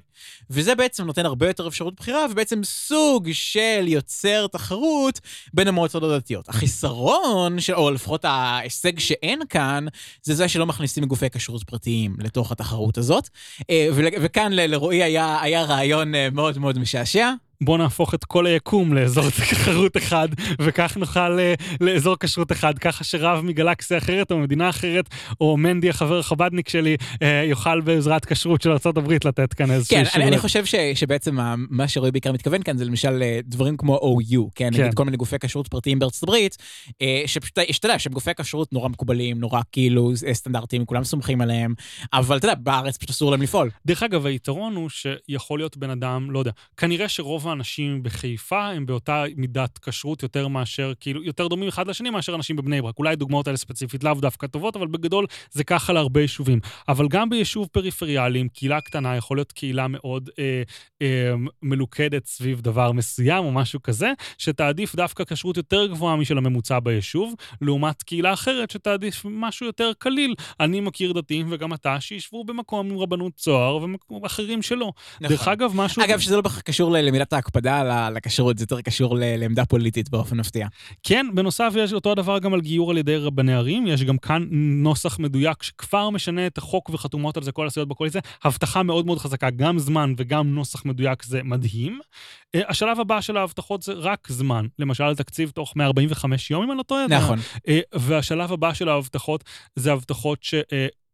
וזה בעצם נותן הרבה יותר אפשרות בחירה, ובעצם סוג של יוצר תחרות בין המועצות הדתיות. החיסרון, של, או לפחות ההישג שאין כאן, זה זה שלא מכניסים גופי כשרות פרטיים לתוך התחרות הזאת. אה, וכאן לרועי היה, היה רעיון אה, מאוד מאוד משעשע. בוא נהפוך את כל היקום לאזור תחרות אחד, וכך נוכל אה, לאזור כשרות אחד, ככה שרב מגלקסיה אחרת או מדינה אחרת, או מנדי החבר החבדניק שלי, אה, יוכל בעזרת כשרות של ארה"ב לתת כאן איזשהו כן, שיעור. אני, אני חושב ש, שבעצם מה שרועי בעיקר מתכוון כאן זה למשל אה, דברים כמו OU, כן? כן. נגיד כל מיני גופי כשרות פרטיים בארצות הברית, שפשוט, אתה יודע, שהם גופי כשרות נורא מקובלים, נורא כאילו סטנדרטיים, כולם סומכים עליהם, אבל אתה יודע, בארץ פשוט אסור להם לפעול. דרך אגב, היתרון הוא שיכול להיות בן אדם, לא יודע, כנראה שרוב האנשים בחיפה הם באותה מידת כשרות יותר מאשר, כאילו, יותר דומים אחד לשני מאשר אנשים בבני ברק. אולי הדוגמאות האלה ספציפית לאו דווקא טובות, אבל בגדול זה ככה להרבה יישובים. אבל גם ביישוב פריפריאלי, עם קהילה קטנה, יכול להיות קהילה מאוד אה, אה, מלוכדת סביב דבר מסוים או משהו כזה, שתעדיף דווקא כשרות יותר גבוהה משל הממוצע ביישוב, לעומת קהילה אחרת שתעדיף משהו יותר קליל. אני מכיר דתיים וגם אתה, שישבו במקום עם רבנות צוהר ואחרים שלא. דרך אגב, משהו... אגב, שזה לא בהכרח קשור ל- למידת ההקפדה על ה- לכשרות, זה יותר קשור לעמדה פוליטית באופן מפתיע. כן, בנוסף יש אותו הדבר גם על גיור על ידי רבני ערים, יש גם כאן נוסח מדויק שכבר משנה את החוק וחתומות על זה כל הסיעות בקואליציה, הבטחה מאוד מאוד חזקה, גם זמן וגם נוסח מדויק זה מדהים. אה, השלב הבא של ההבטחות זה רק זמן, למשל תקציב תוך 145 יום, אם אני לא טועה. נכון. אה, והשלב הבא של ההבטחות זה הבטחות ש...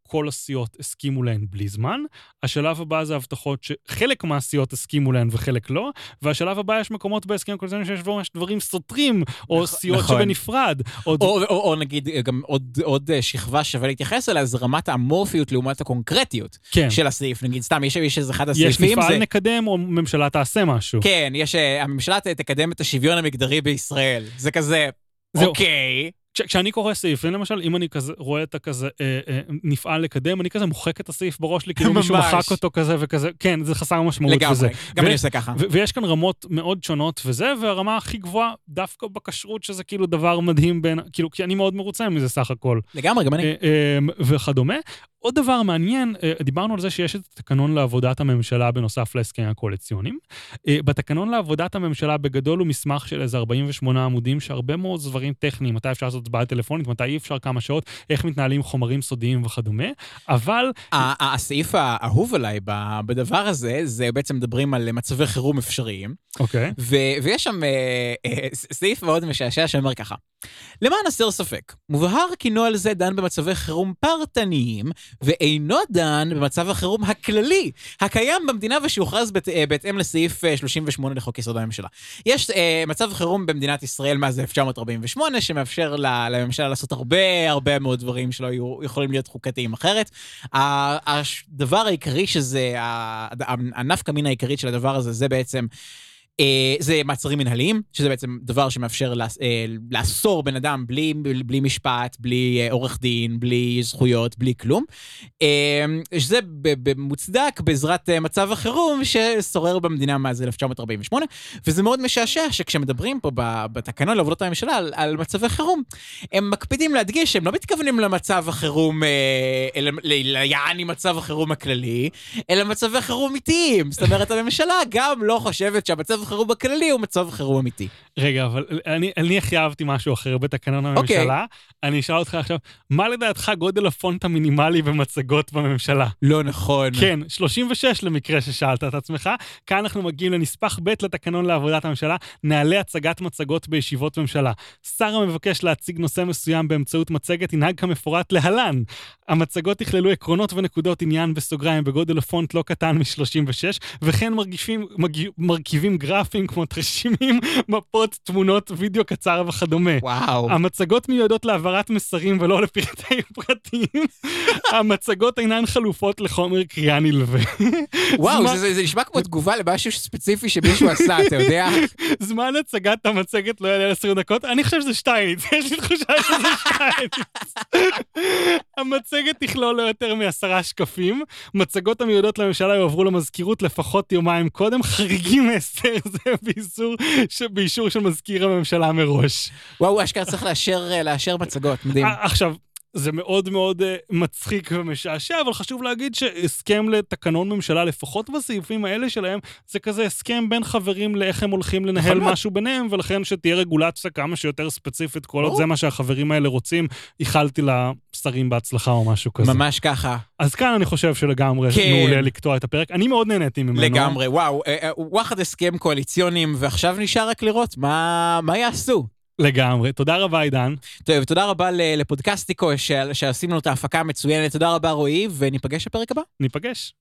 אה, כל הסיעות הסכימו להן בלי זמן. השלב הבא זה הבטחות שחלק מהסיעות הסכימו להן וחלק לא, והשלב הבא יש מקומות בהסכם הקואליציוני שיש בו ממש דברים סותרים, או נכון, סיעות נכון. שבנפרד. או... או, או, או נגיד גם עוד, עוד אה, שכבה שווה להתייחס אליה, זה רמת האמורפיות לעומת הקונקרטיות כן. של הסעיף. נגיד, סתם, יש, יש איזה אחד יש הסעיפים, מפעל זה... נקדם או ממשלה תעשה משהו. כן, יש... אה, הממשלה תקדם את השוויון המגדרי בישראל. זה כזה, זהו. אוקיי. כש- כשאני קורא סעיפים, למשל, אם אני כזה רואה את הכזה אה, אה, נפעל לקדם, אני כזה מוחק את הסעיף בראש שלי, כאילו מישהו. מחק אותו כזה וכזה, כן, זה חסר משמעות לגמרי. וזה. גם ו- אני עושה ככה. ו- ויש כאן רמות מאוד שונות וזה, והרמה הכי גבוהה דווקא בכשרות, שזה כאילו דבר מדהים בין, כאילו, כי אני מאוד מרוצה מזה סך הכל, לגמרי, גם אני. אה, אה, וכדומה. עוד דבר מעניין, אה, דיברנו על זה שיש את התקנון לעבודת הממשלה בנוסף להסכמים הקואליציוניים. אה, בתקנון לעבודת הממשלה בגדול הוא מסמך של איזה 48 עמודים, שהרבה מאוד דברים טכניים, מתי אפשר לעשות הצבעה טלפונית, מתי אי אפשר, כמה שעות, איך מתנהלים חומרים סודיים וכדומה, אבל הסעיף האהוב עליי בדבר הזה, זה בעצם מדברים על מצבי חירום אפשריים, אוקיי, ויש שם אה, סעיף מאוד משעשע שאומר ככה, למען הסר ספק, מובהר כי נוהל זה דן במצבי חירום פרטניים, ואינו דן במצב החירום הכללי, הקיים במדינה ושהוכרז בת, אה, בהתאם לסעיף 38 אה, לחוק יסוד הממשלה. יש אה, מצב חירום במדינת ישראל מאז 1948, שמאפשר לממשלה לעשות הרבה הרבה מאוד דברים שלא היו יכולים להיות חוקתיים אחרת. הדבר העיקרי שזה, הנפקא מין העיקרית של הדבר הזה, זה בעצם... אה, זה מעצרים מנהליים, שזה בעצם דבר שמאפשר אה, לאסור בן אדם בלי, בלי משפט, בלי אה, עורך דין, בלי זכויות, בלי כלום. שזה מוצדק בעזרת מצב החירום ששורר במדינה מאז 1948, וזה מאוד משעשע שכשמדברים פה בתקנון לעבודות הממשלה על, על מצבי חירום, הם מקפידים להדגיש שהם לא מתכוונים למצב החירום, ליעני מצב החירום הכללי, אלא מצבי חירום אמיתיים. זאת אומרת, הממשלה גם לא חושבת שהמצב חירום בכללי הוא מצב חירום אמיתי. רגע, אבל אני, אני הכי אהבתי משהו אחר בתקנון אוקיי. הממשלה. Okay. אני אשאל אותך עכשיו, מה לדעתך גודל הפונט המינימלי במצגות בממשלה? לא נכון. כן, 36 למקרה ששאלת את עצמך. כאן אנחנו מגיעים לנספח ב' לתקנון לעבודת הממשלה, נעלה הצגת מצגות בישיבות ממשלה. שר המבקש להציג נושא מסוים באמצעות מצגת ינהג כמפורט להלן. המצגות יכללו עקרונות ונקודות עניין בסוגריים בגודל הפונט לא קטן מ-36, וכן מרגישים, מגיב, מרכיבים גרפיים כמו תרשימים, מפות, תמונות, וידאו קצר וכדומה. וואו. המצגות מיועדות להעברת מסרים ולא לפרטי פרטים. המצגות אינן חלופות לחומר קריאה נלווה. וואו, זמן... זה, זה, זה נשמע כמו תגובה למשהו ספציפי שמישהו עשה, אתה יודע? זמן הצגת המצגת לא יעלה על 10 דקות, אני חושב שזה שטייניץ, יש לי תחושה שזה שטייניץ. המצגת תכלול לא יותר מעשרה שקפים, מצגות המיועדות לממשלה יועברו למזכירות לפחות יומיים קודם, חריגים מהסדר זה באיסור, באישור של מזכיר הממשלה מראש. וואו, אשכרה צריך לאשר, לאשר מצגות, מדהים. עכשיו, זה מאוד מאוד uh, מצחיק ומשעשע, אבל חשוב להגיד שהסכם לתקנון ממשלה, לפחות בסעיפים האלה שלהם, זה כזה הסכם בין חברים לאיך הם הולכים לנהל משהו ביניהם, ולכן שתהיה רגולציה כמה שיותר ספציפית, כל עוד זה מה שהחברים האלה רוצים, איחלתי לשרים בהצלחה או משהו כזה. ממש ככה. אז כאן אני חושב שלגמרי כן. מעולה לקטוע את הפרק. אני מאוד נהניתי ממנו. לגמרי, וואו, אה, אה, וואחד הסכם קואליציוניים, ועכשיו נשאר רק לראות מה, מה יעשו. לגמרי. תודה רבה, עידן. טוב, תודה רבה לפודקאסטיקו שעושים לנו את ההפקה המצוינת. תודה רבה, רועי, וניפגש בפרק הבא. ניפגש.